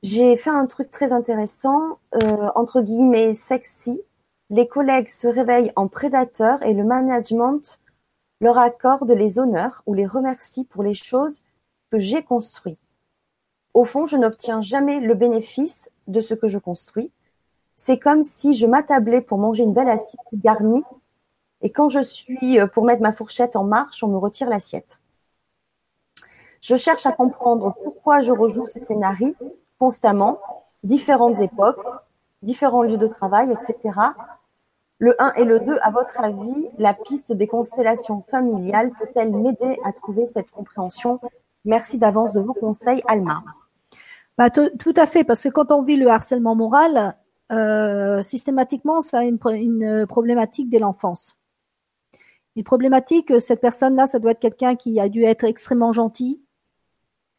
J'ai fait un truc très intéressant, euh, entre guillemets sexy, les collègues se réveillent en prédateurs et le management leur accorde les honneurs ou les remercie pour les choses que j'ai construites. Au fond, je n'obtiens jamais le bénéfice de ce que je construis. C'est comme si je m'attablais pour manger une belle assiette garnie et quand je suis euh, pour mettre ma fourchette en marche, on me retire l'assiette. Je cherche à comprendre pourquoi je rejoue ce scénario constamment, différentes époques, différents lieux de travail, etc. Le 1 et le 2, à votre avis, la piste des constellations familiales peut-elle m'aider à trouver cette compréhension? Merci d'avance de vos conseils, Alma. Bah, tout à fait, parce que quand on vit le harcèlement moral, euh, systématiquement, ça a une, une problématique dès l'enfance. Une problématique, cette personne-là, ça doit être quelqu'un qui a dû être extrêmement gentil,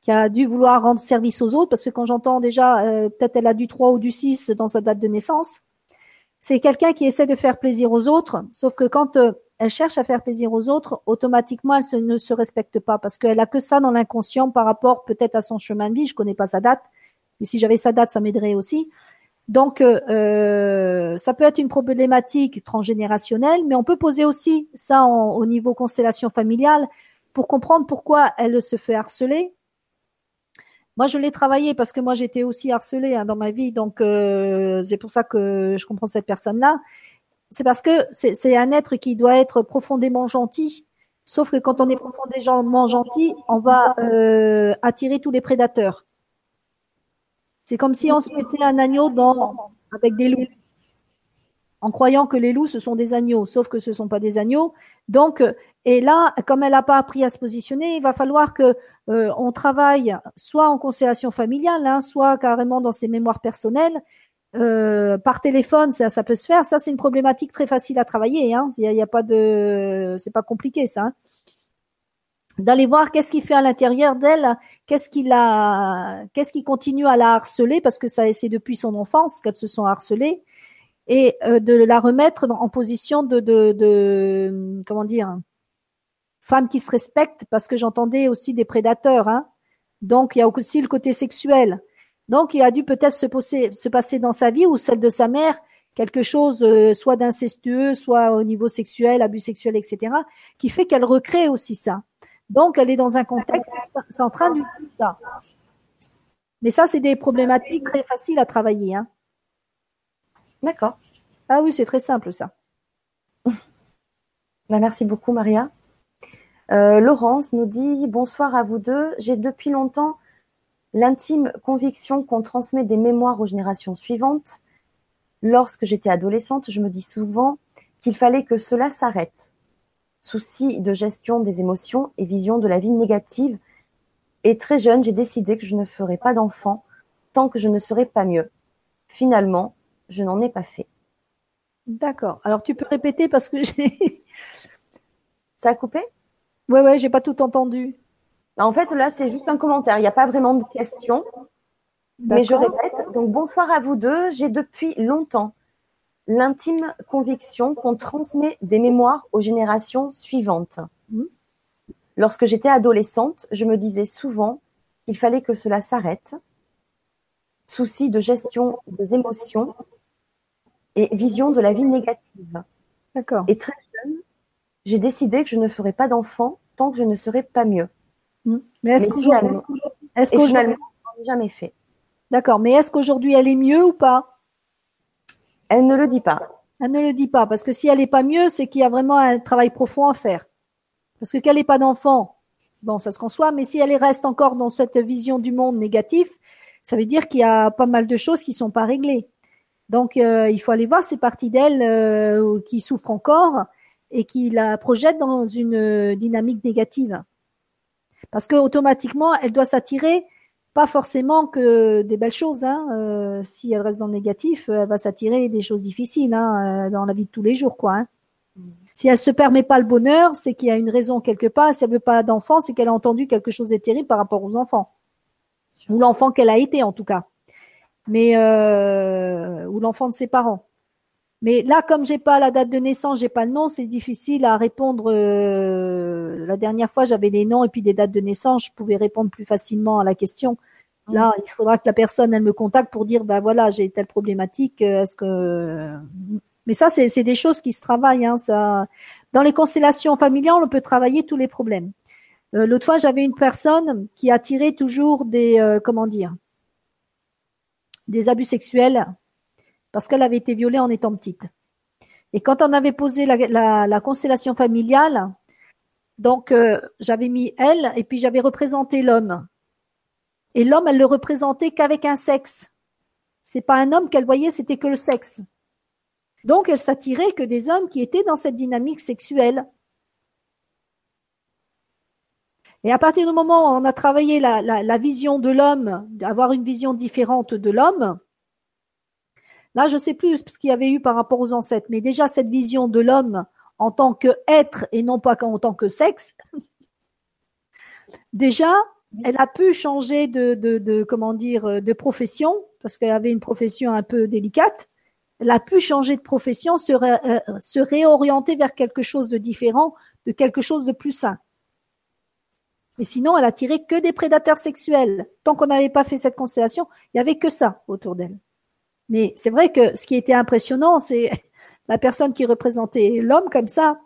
qui a dû vouloir rendre service aux autres, parce que quand j'entends déjà, euh, peut-être elle a du 3 ou du 6 dans sa date de naissance, c'est quelqu'un qui essaie de faire plaisir aux autres, sauf que quand euh, elle cherche à faire plaisir aux autres, automatiquement elle ne se respecte pas parce qu'elle a que ça dans l'inconscient par rapport peut-être à son chemin de vie. Je connais pas sa date, mais si j'avais sa date, ça m'aiderait aussi. Donc, euh, euh ça peut être une problématique transgénérationnelle, mais on peut poser aussi ça au niveau constellation familiale pour comprendre pourquoi elle se fait harceler, moi, je l'ai travaillé parce que moi, j'étais aussi harcelée hein, dans ma vie, donc euh, c'est pour ça que je comprends cette personne-là. C'est parce que c'est un être qui doit être profondément gentil. Sauf que quand on est profondément gentil, on va euh, attirer tous les prédateurs. C'est comme si on se mettait un agneau dans, avec des loups en croyant que les loups, ce sont des agneaux, sauf que ce ne sont pas des agneaux. Donc, et là, comme elle n'a pas appris à se positionner, il va falloir que euh, on travaille soit en constellation familiale, hein, soit carrément dans ses mémoires personnelles. Euh, par téléphone, ça, peut se faire. Ça, c'est une problématique très facile à travailler. Hein. Il n'y a, pas de, c'est pas compliqué ça. Hein. D'aller voir qu'est-ce qui fait à l'intérieur d'elle, qu'est-ce qui la, qu'est-ce qui continue à la harceler parce que ça, c'est depuis son enfance qu'elles se sont harcelées et euh, de la remettre en position de, de, de comment dire femme qui se respecte parce que j'entendais aussi des prédateurs hein. donc il y a aussi le côté sexuel donc il a dû peut-être se, se passer dans sa vie ou celle de sa mère quelque chose euh, soit d'incestueux soit au niveau sexuel abus sexuel etc qui fait qu'elle recrée aussi ça donc elle est dans un contexte c'est en train de ça mais ça c'est des problématiques très faciles à travailler hein. D'accord. Ah oui, c'est très simple ça. Bah, merci beaucoup, Maria. Euh, Laurence nous dit Bonsoir à vous deux. J'ai depuis longtemps l'intime conviction qu'on transmet des mémoires aux générations suivantes. Lorsque j'étais adolescente, je me dis souvent qu'il fallait que cela s'arrête. Souci de gestion des émotions et vision de la vie négative. Et très jeune, j'ai décidé que je ne ferais pas d'enfant tant que je ne serais pas mieux. Finalement, je n'en ai pas fait. D'accord. Alors tu peux répéter parce que j'ai. Ça a coupé? Ouais, ouais, j'ai pas tout entendu. En fait, là, c'est juste un commentaire. Il n'y a pas vraiment de question. Mais je répète. Donc, bonsoir à vous deux. J'ai depuis longtemps l'intime conviction qu'on transmet des mémoires aux générations suivantes. Mmh. Lorsque j'étais adolescente, je me disais souvent qu'il fallait que cela s'arrête. Souci de gestion des émotions et vision de la vie négative. D'accord. Et très jeune, j'ai décidé que je ne ferais pas d'enfant tant que je ne serais pas mieux. Hmm. Mais est-ce qu'aujourd'hui, est-ce qu'aujourd'hui, jamais fait. D'accord. Mais est-ce qu'aujourd'hui elle est mieux ou pas? Elle ne le dit pas. Elle ne le dit pas parce que si elle n'est pas mieux, c'est qu'il y a vraiment un travail profond à faire. Parce que qu'elle n'ait pas d'enfant, bon, ça se conçoit. Mais si elle reste encore dans cette vision du monde négatif, ça veut dire qu'il y a pas mal de choses qui sont pas réglées. Donc, euh, il faut aller voir ces parties d'elle euh, qui souffrent encore et qui la projettent dans une dynamique négative. Parce que automatiquement, elle doit s'attirer pas forcément que des belles choses. Hein. Euh, si elle reste dans le négatif, elle va s'attirer des choses difficiles hein, dans la vie de tous les jours, quoi. Hein. Mm. Si elle se permet pas le bonheur, c'est qu'il y a une raison quelque part. Si elle veut pas d'enfant, c'est qu'elle a entendu quelque chose de terrible par rapport aux enfants, ou l'enfant qu'elle a été en tout cas mais euh, ou l'enfant de ses parents. Mais là, comme j'ai pas la date de naissance, j'ai pas le nom, c'est difficile à répondre. Euh, la dernière fois, j'avais les noms et puis des dates de naissance, je pouvais répondre plus facilement à la question. Là, il faudra que la personne elle me contacte pour dire bah voilà, j'ai telle problématique. Euh, est-ce que mais ça, c'est des choses qui se travaillent. Hein, ça. Dans les constellations familiales, on peut travailler tous les problèmes. L'autre fois, j'avais une personne qui attirait toujours des comment dire des abus sexuels parce qu'elle avait été violée en étant petite. Et quand on avait posé la, constellation familiale, donc euh, j'avais mis elle et puis j'avais représenté l'homme. Et l'homme, elle le représentait qu'avec un sexe. C'est pas un homme qu'elle voyait, c'était que le sexe. Donc elle s'attirait que des hommes qui étaient dans cette dynamique sexuelle. Et à partir du moment où on a travaillé la, vision de l'homme, d'avoir une vision différente de l'homme, là, je ne sais plus ce qu'il y avait eu par rapport aux ancêtres, mais déjà cette vision de l'homme en tant qu'être et non pas en tant que sexe, déjà, elle a pu changer de, comment dire, de profession, parce qu'elle avait une profession un peu délicate. Elle a pu changer de profession, se, euh, se réorienter vers quelque chose de différent, de quelque chose de plus sain. Mais sinon, elle attirait que des prédateurs sexuels. Tant qu'on n'avait pas fait cette constellation, il n'y avait que ça autour d'elle. Mais c'est vrai que ce qui était impressionnant, c'est la personne qui représentait l'homme comme ça.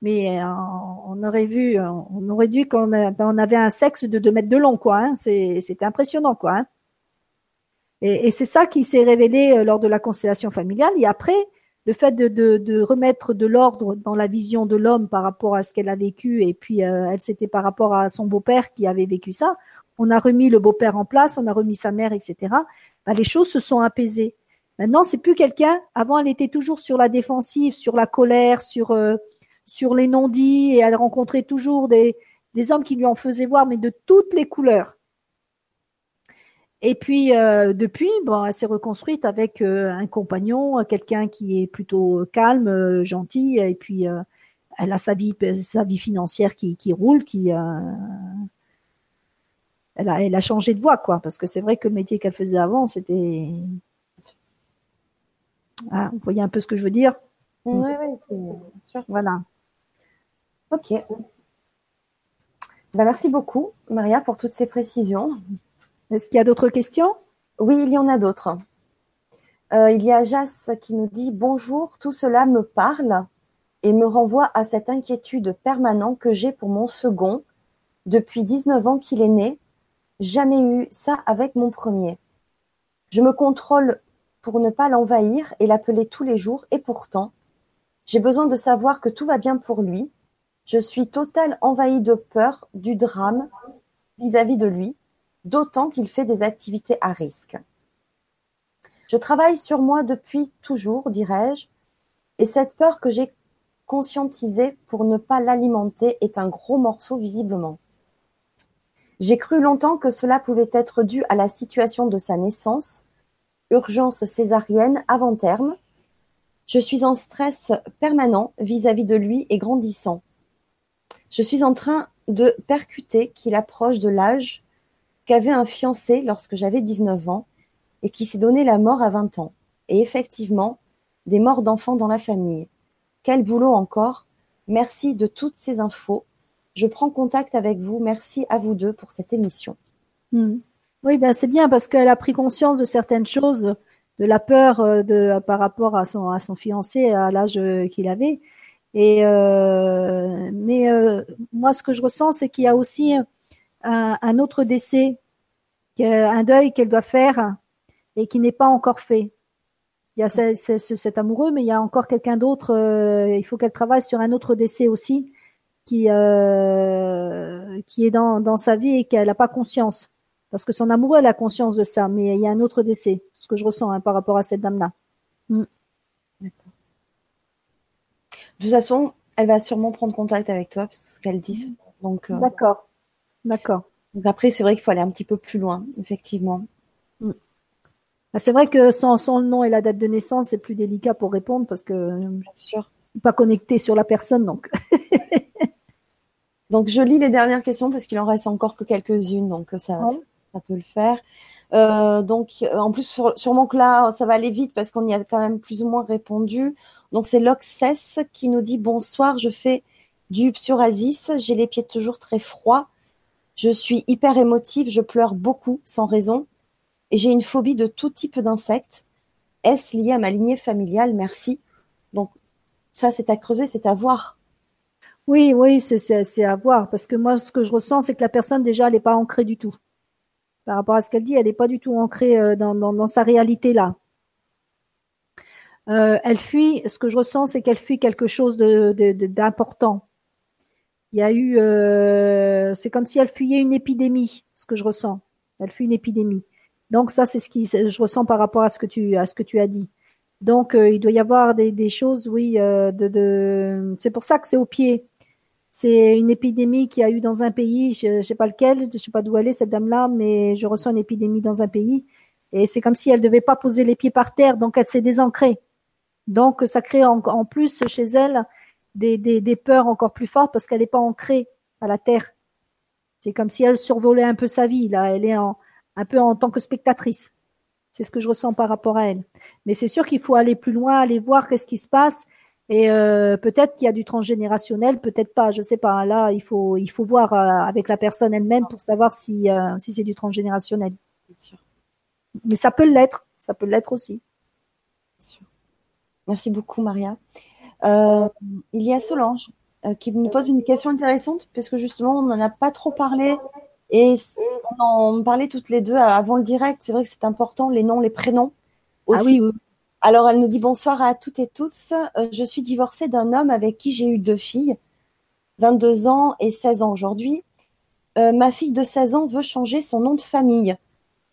Mais euh, on aurait vu, on aurait dit qu'on avait un sexe de deux mètres de long, quoi. Hein. C'était impressionnant, quoi. Hein. Et, c'est ça qui s'est révélé euh, lors de la constellation familiale. Et après, le fait de, remettre de l'ordre dans la vision de l'homme par rapport à ce qu'elle a vécu, et puis euh, elle c'était par rapport à son beau-père qui avait vécu ça, on a remis le beau-père en place, on a remis sa mère, etc. Bah, les choses se sont apaisées. Maintenant, c'est plus quelqu'un. Avant, elle était toujours sur la défensive, sur la colère, sur euh, sur les non-dits, et elle rencontrait toujours des, des hommes qui lui en faisaient voir, mais de toutes les couleurs. Et puis euh, depuis, bon, elle s'est reconstruite avec euh, un compagnon, quelqu'un qui est plutôt calme, gentil, et puis elle a sa vie, sa vie financière qui, qui roule, qui elle a, elle a changé de voie, quoi, parce que c'est vrai que le métier qu'elle faisait avant, c'était. Ah, vous voyez un peu ce que je veux dire? Oui, oui, c'est sûr. Voilà. Ok. Ben, merci beaucoup, Maria, pour toutes ces précisions. Est-ce qu'il y a d'autres questions? Oui, il y en a d'autres. Euh, il y a Jas qui nous dit Bonjour, tout cela me parle et me renvoie à cette inquiétude permanente que j'ai pour mon second. Depuis 19 ans qu'il est né, jamais eu ça avec mon premier. Je me contrôle pour ne pas l'envahir et l'appeler tous les jours, et pourtant, j'ai besoin de savoir que tout va bien pour lui. Je suis total envahi de peur du drame vis à -vis de lui d'autant qu'il fait des activités à risque. Je travaille sur moi depuis toujours, dirais-je, et cette peur que j'ai conscientisée pour ne pas l'alimenter est un gros morceau visiblement. J'ai cru longtemps que cela pouvait être dû à la situation de sa naissance, urgence césarienne avant terme. Je suis en stress permanent vis-à-vis de lui et grandissant. Je suis en train de percuter qu'il approche de l'âge qu'avait un fiancé lorsque j'avais 19 ans et qui s'est donné la mort à 20 ans. Et effectivement, des morts d'enfants dans la famille. Quel boulot encore Merci de toutes ces infos. Je prends contact avec vous. Merci à vous deux pour cette émission. Hmm. Oui, ben c'est bien parce qu'elle a pris conscience de certaines choses, de la peur euh, de par rapport à son à son fiancé à l'âge euh, qu'il avait. Et euh, mais euh, moi, ce que je ressens, c'est qu'il y a aussi un, un autre décès, un deuil qu'elle doit faire et qui n'est pas encore fait. Il y a ce, ce, cet amoureux, mais il y a encore quelqu'un d'autre. Euh, il faut qu'elle travaille sur un autre décès aussi, qui euh, qui est dans, dans sa vie et qu'elle n'a pas conscience. Parce que son amoureux, elle a conscience de ça, mais il y a un autre décès, ce que je ressens hein, par rapport à cette dame-là. Mm. D'accord. De toute façon, elle va sûrement prendre contact avec toi, parce qu'elle dit. Donc. Euh... D'accord. D'accord. Donc après, c'est vrai qu'il faut aller un petit peu plus loin, effectivement. Mm. Ah, c'est vrai que sans, sans, le nom et la date de naissance, c'est plus délicat pour répondre parce que Bien sûr. pas connecté sur la personne, donc. donc je lis les dernières questions parce qu'il en reste encore que quelques-unes, donc ça, ouais. Ça, peut le faire. Euh, donc en plus sur, sûrement que là ça va aller vite parce qu'on y a quand même plus ou moins répondu. Donc c'est Loxès qui nous dit bonsoir, je fais du psoriasis, j'ai les pieds toujours très froids, je suis hyper émotive, je pleure beaucoup sans raison et j'ai une phobie de tout type d'insectes. Est-ce lié à ma lignée familiale? Merci. Donc, ça, c'est à creuser, c'est à voir. Oui, oui, c'est à voir. Parce que moi, ce que je ressens, c'est que la personne, déjà, elle n'est pas ancrée du tout. Par rapport à ce qu'elle dit, elle n'est pas du tout ancrée euh, dans, sa réalité là. Euh, elle fuit, ce que je ressens, c'est qu'elle fuit quelque chose d'important. De, de, Il y a eu, euh, c'est comme si elle fuyait une épidémie, ce que je ressens. Elle fuit une épidémie. Donc ça, c'est ce qui je ressens par rapport à ce que tu que as dit. Donc il doit y avoir des, des choses, oui, de... c'est pour ça que c'est au pied. C'est une épidémie qui a eu dans un pays, je ne sais pas lequel, je sais pas d'où elle est cette dame-là, mais je ressens une épidémie dans un pays et c'est comme si elle devait pas poser les pieds par terre, donc elle s'est désancrée. Donc ça crée en, plus chez elle des peurs encore plus fortes parce qu'elle n'est pas ancrée à la terre. C'est comme si elle survolait un peu sa vie là. Elle est en, un peu en tant que spectatrice. C'est ce que je ressens par rapport à elle. Mais c'est sûr qu'il faut aller plus loin, aller voir qu'est-ce qui se passe. Et euh, peut-être qu'il y a du transgénérationnel, peut-être pas, je sais pas. Là, il faut il faut voir euh, avec la personne elle-même pour savoir si euh, si c'est du transgénérationnel. Mais ça peut l'être, ça peut l'être aussi. Merci beaucoup, Maria. Euh, il y a Solange euh, qui nous pose une question intéressante parce que justement on n'en a pas trop parlé et on en parlait toutes les deux avant le direct. C'est vrai que c'est important, les noms, les prénoms. Aussi. Ah oui, oui. Alors, elle nous dit bonsoir à toutes et tous. Euh, je suis divorcée d'un homme avec qui j'ai eu deux filles, 22 ans et 16 ans aujourd'hui. Euh, ma fille de 16 ans veut changer son nom de famille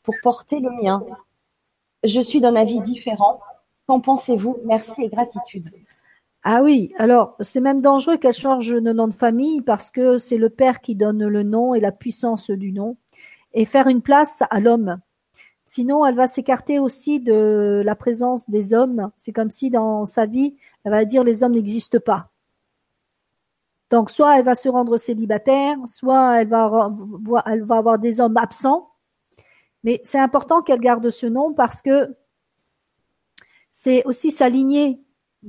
pour porter le mien. Je suis d'un avis différent. Qu'en pensez-vous? Merci et gratitude. Ah oui, alors c'est même dangereux qu'elle change de nom de famille parce que c'est le père qui donne le nom et la puissance du nom et faire une place à l'homme. Sinon, elle va s'écarter aussi de la présence des hommes. C'est comme si dans sa vie, elle va dire les hommes n'existent pas. Donc, soit elle va se rendre célibataire, soit elle va, avoir des hommes absents. Mais c'est important qu'elle garde ce nom parce que c'est aussi sa lignée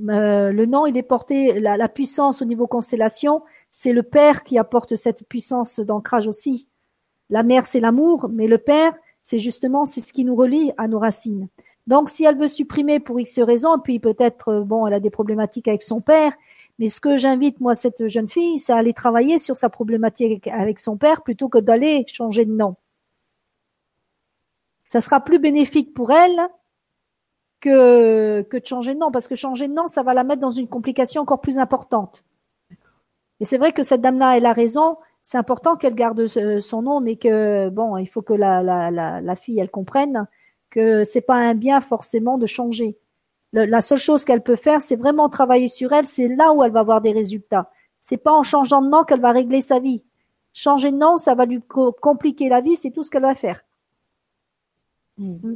euh, le nom, il est porté, la puissance au niveau constellation, c'est le père qui apporte cette puissance d'ancrage aussi. La mère, c'est l'amour, mais le père, c'est justement, c'est ce qui nous relie à nos racines. Donc, si elle veut supprimer pour X raisons, puis peut-être, euh, bon, elle a des problématiques avec son père, mais ce que j'invite, moi, cette jeune fille, c'est à aller travailler sur sa problématique avec son père plutôt que d'aller changer de nom. Ça sera plus bénéfique pour elle que, que de changer de nom, parce que changer de nom, ça va la mettre dans une complication encore plus importante. Et c'est vrai que cette dame-là, elle a raison. C'est important qu'elle garde son nom, mais que bon, il faut que la, la, la, la, fille, elle comprenne que c'est pas un bien forcément de changer. la seule chose qu'elle peut faire, c'est vraiment travailler sur elle. C'est là où elle va avoir des résultats. C'est pas en changeant de nom qu'elle va régler sa vie. Changer de nom, ça va lui compliquer la vie. C'est tout ce qu'elle va faire. Mm.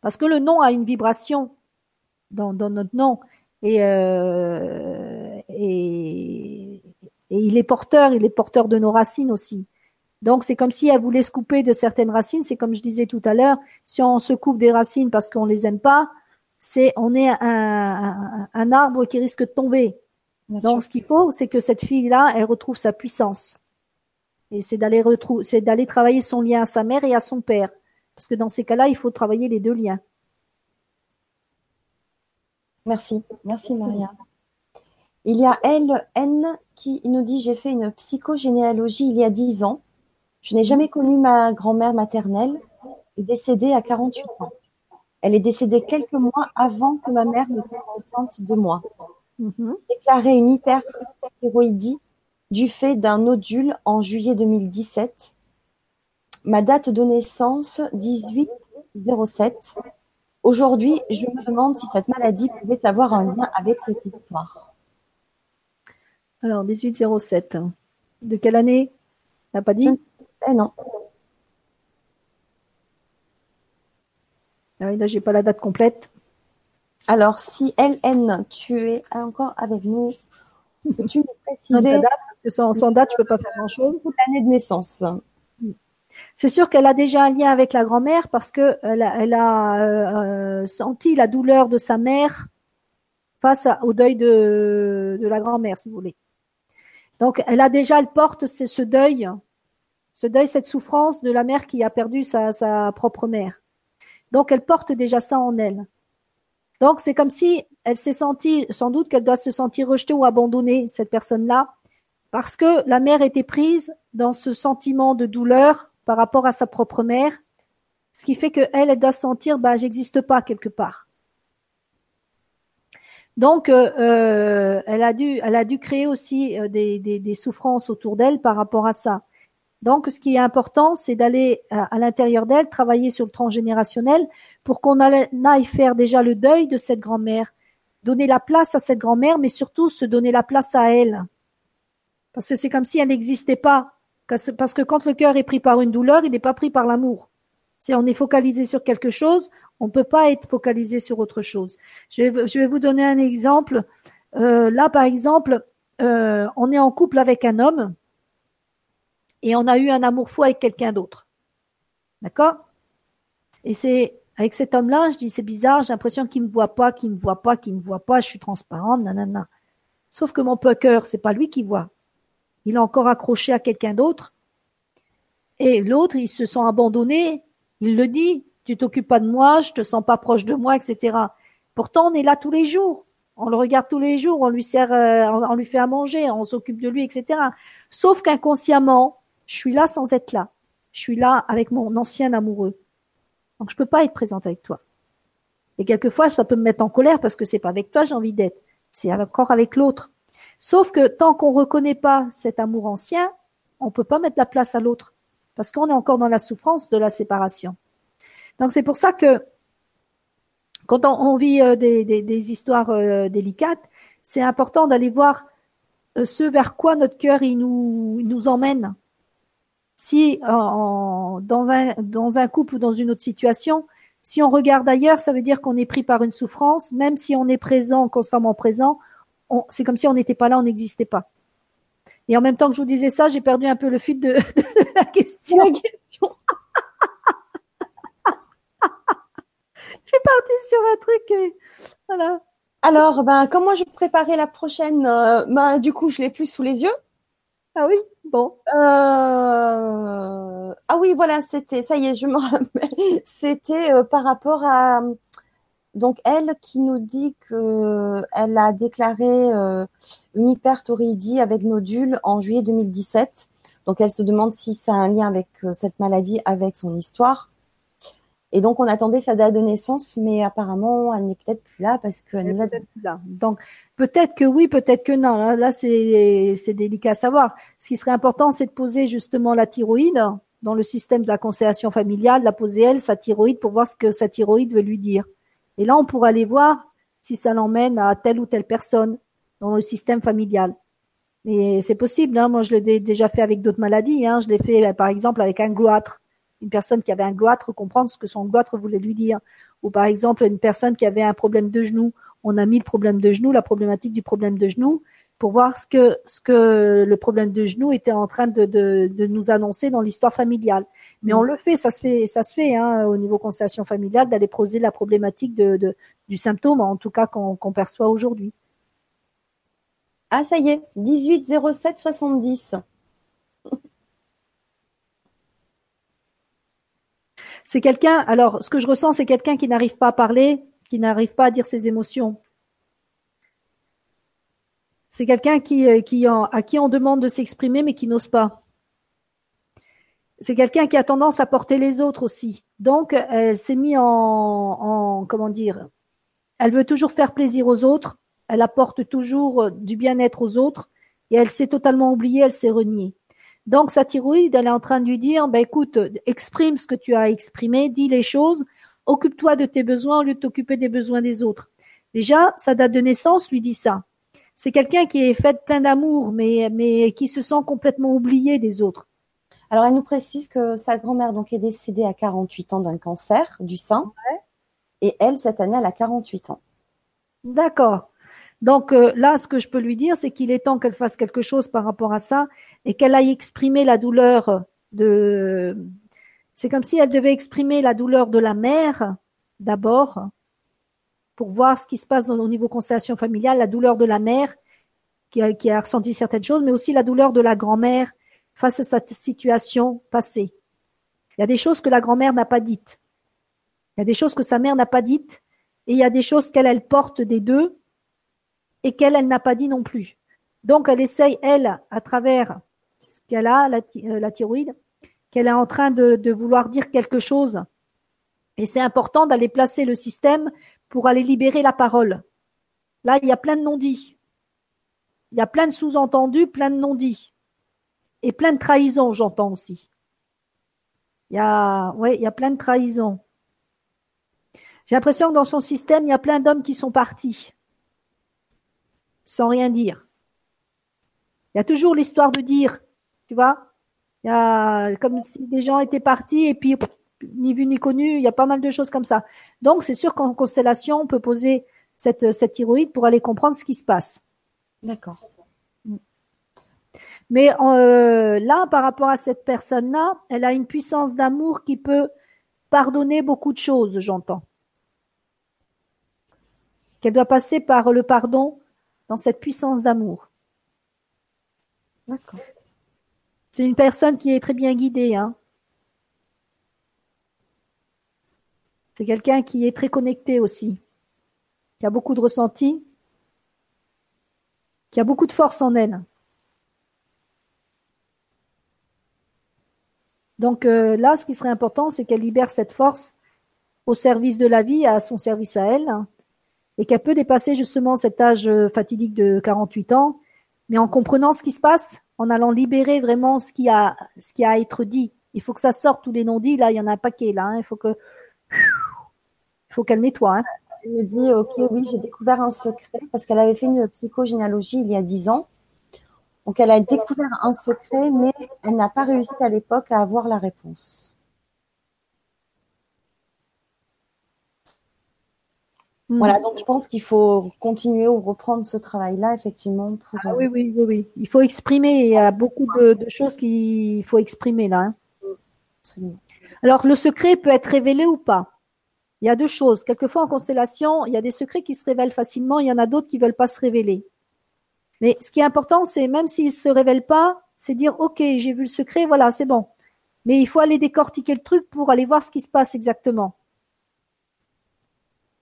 Parce que le nom a une vibration dans, notre nom et, euh, et, et il est porteur, il est porteur de nos racines aussi. Donc c'est comme si elle voulait se couper de certaines racines. C'est comme je disais tout à l'heure, si on se coupe des racines parce qu'on les aime pas, c'est on est un, un, arbre qui risque de tomber. Donc ce qu'il faut, c'est que cette fille-là, elle retrouve sa puissance. Et c'est d'aller retrouver, c'est d'aller travailler son lien à sa mère et à son père. Parce que dans ces cas-là, il faut travailler les deux liens. Merci, merci Maria. Il y a LN qui nous dit j'ai fait une psychogénéalogie il y a dix ans je n'ai jamais connu ma grand-mère maternelle, décédée à 48 ans. Elle est décédée quelques mois avant que ma mère ne soit enceinte de moi. Mm Déclaré une hyperthyroïdie du fait d'un nodule en juillet 2017. Ma date de naissance 1807. Aujourd'hui, je me demande si cette maladie pouvait avoir un lien avec cette histoire. Alors, 1807. De quelle année? N'a pas dit? Eh non. Ah oui, là, j'ai pas la date complète. Alors, si LN, tu es encore avec nous, peux-tu nous préciser date, Parce que sans, date, je peux pas faire grand-chose. L'année de naissance. C'est sûr qu'elle a déjà un lien avec la grand-mère parce que elle a, euh, euh, senti la douleur de sa mère face au deuil de, la grand-mère, si vous voulez. Donc, elle a déjà, elle porte ce deuil ce deuil, cette souffrance de la mère qui a perdu sa, propre mère. Donc elle porte déjà ça en elle. Donc c'est comme si elle s'est sentie, sans doute qu'elle doit se sentir rejetée ou abandonnée, cette personne-là, parce que la mère était prise dans ce sentiment de douleur par rapport à sa propre mère, ce qui fait qu'elle, elle doit sentir, bah, j'existe pas quelque part. Donc, euh, euh, elle a dû, elle a dû créer aussi euh, des souffrances autour d'elle par rapport à ça. Donc, ce qui est important, c'est d'aller à, l'intérieur d'elle, travailler sur le transgénérationnel pour qu'on aille faire déjà le deuil de cette grand-mère, donner la place à cette grand-mère, mais surtout se donner la place à elle. Parce que c'est comme si elle n'existait pas. Parce que quand le cœur est pris par une douleur, il n'est pas pris par l'amour. Si on est focalisé sur quelque chose, on ne peut pas être focalisé sur autre chose. Je vais, vous donner un exemple. Euh, là, par exemple, euh, on est en couple avec un homme et on a eu un amour fou avec quelqu'un d'autre. D'accord? Et c'est avec cet homme-là, je dis c'est bizarre, j'ai l'impression qu'il me voit pas, qu'il me voit pas, qu'il me voit pas, je suis transparente, nanana. Sauf que mon cœur, c'est pas lui qui voit. Il est encore accroché à quelqu'un d'autre. Et l'autre, il se sent abandonné. Il le dit. Tu t'occupes pas de moi, je te sens pas proche de moi, etc. Pourtant, on est là tous les jours. On le regarde tous les jours, on lui sert, euh, on lui fait à manger, on s'occupe de lui, etc. Sauf qu'inconsciemment, je suis là sans être là. Je suis là avec mon ancien amoureux. Donc je peux pas être présente avec toi. Et quelquefois, ça peut me mettre en colère parce que c'est pas avec toi j'ai envie d'être. C'est encore avec l'autre. Sauf que tant qu'on reconnaît pas cet amour ancien, on peut pas mettre la place à l'autre. Parce qu'on est encore dans la souffrance de la séparation. Donc c'est pour ça que quand on, vit euh, des, histoires euh, délicates, c'est important d'aller voir euh, ce vers quoi notre cœur il nous, il nous emmène si dans, un, dans un couple ou dans une autre situation, si on regarde ailleurs, ça veut dire qu'on est pris par une souffrance, même si on est présent, constamment présent, c'est comme si on n'était pas là, on n'existait pas. Et en même temps que je vous disais ça, j'ai perdu un peu le fil de, la question. je suis partie sur un truc. Et, voilà. Alors, ben, comment je préparais la prochaine euh, ben, Du coup, je l'ai plus sous les yeux. Ah oui, bon. Euh... Ah oui, voilà, c'était, ça y est, je me rappelle. C'était euh, par rapport à donc elle qui nous dit que elle a déclaré euh, une hyperthyroïdie avec nodule en juillet 2017. Donc elle se demande si ça a un lien avec euh, cette maladie, avec son histoire. Et donc on attendait sa date de naissance, mais apparemment elle n'est peut-être plus là parce qu'elle n'est peut-être plus là. Donc Peut-être que oui, peut-être que non. Là, là c'est délicat à savoir. Ce qui serait important, c'est de poser justement la thyroïde, dans le système de la constellation familiale, la poser elle, sa thyroïde, pour voir ce que sa thyroïde veut lui dire. Et là, on pourra aller voir si ça l'emmène à telle ou telle personne dans le système familial. Mais c'est possible, hein. moi je l'ai déjà fait avec d'autres maladies. Hein. Je l'ai fait par exemple avec un goitre. Une personne qui avait un goitre, comprendre ce que son goitre voulait lui dire. Ou par exemple une personne qui avait un problème de genou. On a mis le problème de genou, la problématique du problème de genou, pour voir ce que, ce que le problème de genou était en train de, de, de nous annoncer dans l'histoire familiale. Mais on le fait, ça se fait, ça se fait hein, au niveau constellation familiale d'aller poser la problématique de, de, du symptôme, en tout cas qu'on perçoit aujourd'hui. Ah, ça y est, 18 07 70. C'est quelqu'un, alors ce que je ressens, c'est quelqu'un qui n'arrive pas à parler, qui n'arrive pas à dire ses émotions. C'est quelqu'un qui, euh, à qui on demande de s'exprimer mais qui n'ose pas c'est quelqu'un qui a tendance à porter les autres aussi. Donc, elle s'est mise en, comment dire, elle veut toujours faire plaisir aux autres, elle apporte toujours du bien-être aux autres, et elle s'est totalement oubliée, elle s'est reniée. Donc, sa thyroïde, elle est en train de lui dire, ben écoute, exprime ce que tu as exprimé, dis les choses, occupe-toi de tes besoins au lieu de t'occuper des besoins des autres. Déjà, sa date de naissance lui dit ça. C'est quelqu'un qui est fait plein d'amour, mais, mais qui se sent complètement oublié des autres. Alors, elle nous précise que sa grand-mère donc est décédée à 48 ans d'un cancer du sein. Et elle, cette année, elle a 48 ans. D'accord. Donc euh, là, ce que je peux lui dire, c'est qu'il est temps qu'elle fasse quelque chose par rapport à ça et qu'elle aille exprimer la douleur de. C'est comme si elle devait exprimer la douleur de la mère d'abord pour voir ce qui se passe au niveau constellation familiale, la douleur de la mère qui qui a ressenti certaines choses, mais aussi la douleur de la grand-mère face à cette situation passée. Il y a des choses que la grand-mère n'a pas dites. Il y a des choses que sa mère n'a pas dites et il y a des choses qu'elle elle porte des deux et qu'elle elle n'a pas dit non plus. Donc elle essaye elle à travers ce qu'elle a la, euh, thyroïde qu'elle est en train de vouloir dire quelque chose et c'est important d'aller placer le système pour aller libérer la parole. Là, il y a plein de non-dits. Il y a plein de sous-entendus, plein de non-dits et plein de trahisons, j'entends aussi. Il y a, ouais, il y a plein de trahisons. J'ai l'impression que dans son système, il y a plein d'hommes qui sont partis sans rien dire. Il y a toujours l'histoire de dire, tu vois. Il y a comme si des gens étaient partis et puis ni vu ni connu. Il y a pas mal de choses comme ça. Donc c'est sûr qu'en constellation, on peut poser cette cette thyroïde pour aller comprendre ce qui se passe. D'accord. Mais euh, là, par rapport à cette personne-là, elle a une puissance d'amour qui peut pardonner beaucoup de choses, j'entends. Qu'elle doit passer par le pardon dans cette puissance d'amour. D'accord. C'est une personne qui est très bien guidée. Hein. C'est quelqu'un qui est très connecté aussi, qui a beaucoup de ressenti, qui a beaucoup de force en elle. Donc euh, là, ce qui serait important, c'est qu'elle libère cette force au service de la vie, à son service à elle, et qu'elle peut dépasser justement cet âge euh, fatidique de 48 ans, mais en comprenant ce qui se passe, en allant libérer vraiment ce qui a, à être dit. Il faut que ça sorte tous les non-dits. Là, il y en a un paquet. Là, hein. il faut que, il faut qu'elle nettoie. Hein. Elle me dit, ok, oui, j'ai découvert un secret parce qu'elle avait fait une psychogénéalogie il y a 10 ans. Donc, elle a découvert un secret, mais elle n'a pas réussi à l'époque à avoir la réponse. Hmm. Voilà, donc je pense qu'il faut continuer ou reprendre ce travail-là, effectivement. Pour... Ah oui, oui, oui, oui. Il faut exprimer. Il y a beaucoup de, choses qu'il faut exprimer là. Hein. Alors, le secret peut être révélé ou pas? Il y a deux choses. Quelquefois, en constellation, il y a des secrets qui se révèlent facilement. Il y en a d'autres qui ne veulent pas se révéler. Mais ce qui est important, c'est même s'il ne se révèle pas, c'est dire ok, j'ai vu le secret, voilà, c'est bon. Mais il faut aller décortiquer le truc pour aller voir ce qui se passe exactement.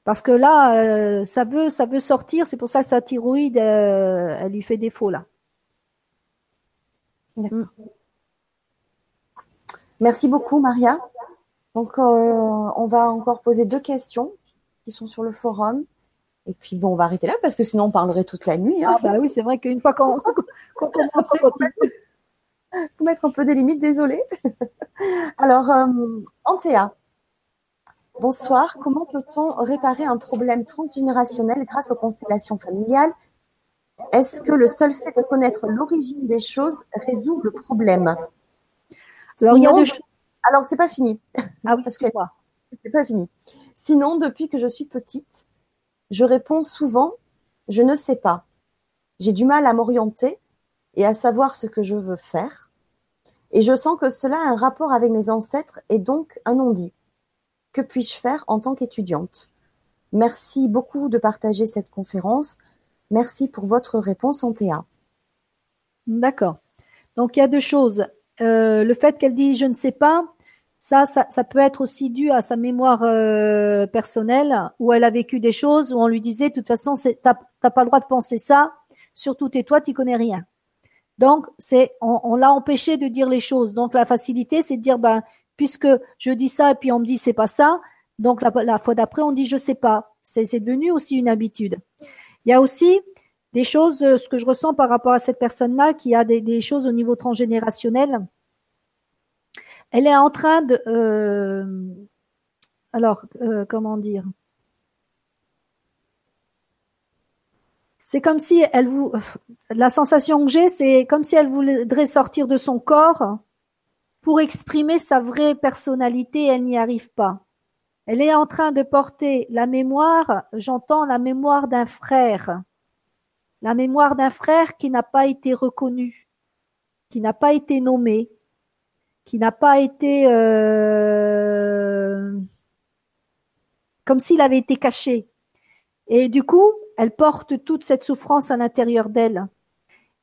Parce que là, euh, ça veut, ça veut sortir. C'est pour ça que sa thyroïde, euh, elle lui fait défaut là. Merci beaucoup, Maria. Donc, euh, on va encore poser deux questions qui sont sur le forum. Et puis bon, on va arrêter là parce que sinon on parlerait toute la nuit. Hein. Ah bah oui, c'est vrai qu'une fois qu'on commence, on continue. Faut mettre un peu des limites, désolé. Alors, euh, Antea, bonsoir. Comment peut-on réparer un problème transgénérationnel grâce aux constellations familiales? Est-ce que le seul fait de connaître l'origine des choses résout le problème? Alors, il y a deux choses. Alors, c'est pas fini. Ah oui. C'est pas fini. Sinon, depuis que je suis petite, je réponds souvent je ne sais pas. J'ai du mal à m'orienter et à savoir ce que je veux faire. Et je sens que cela a un rapport avec mes ancêtres et donc un non-dit. Que puis-je faire en tant qu'étudiante? Merci beaucoup de partager cette conférence. Merci pour votre réponse, Antea. D'accord. Donc il y a deux choses. Euh, le fait qu'elle dit je ne sais pas, ça, ça, peut être aussi dû à sa mémoire euh, personnelle, où elle a vécu des choses où on lui disait, de toute façon, t'as pas le droit de penser ça, surtout tais-toi, tu connais rien. Donc, c'est, on, l'a empêché de dire les choses. Donc, la facilité, c'est de dire, ben, puisque je dis ça et puis on me dit c'est pas ça, donc la, fois d'après, on dit je sais pas. C'est, devenu aussi une habitude. Il y a aussi des choses, euh, ce que je ressens par rapport à cette personne-là, qui a des, choses au niveau transgénérationnel elle est en train de. Euh, alors, euh, comment dire? C'est comme si elle vous. La sensation que j'ai, c'est comme si elle voudrait sortir de son corps pour exprimer sa vraie personnalité. Elle n'y arrive pas. Elle est en train de porter la mémoire, j'entends la mémoire d'un frère, la mémoire d'un frère qui n'a pas été reconnu, qui n'a pas été nommé, qui n'a pas été euh, comme s'il avait été caché. Et du coup, elle porte toute cette souffrance à l'intérieur d'elle.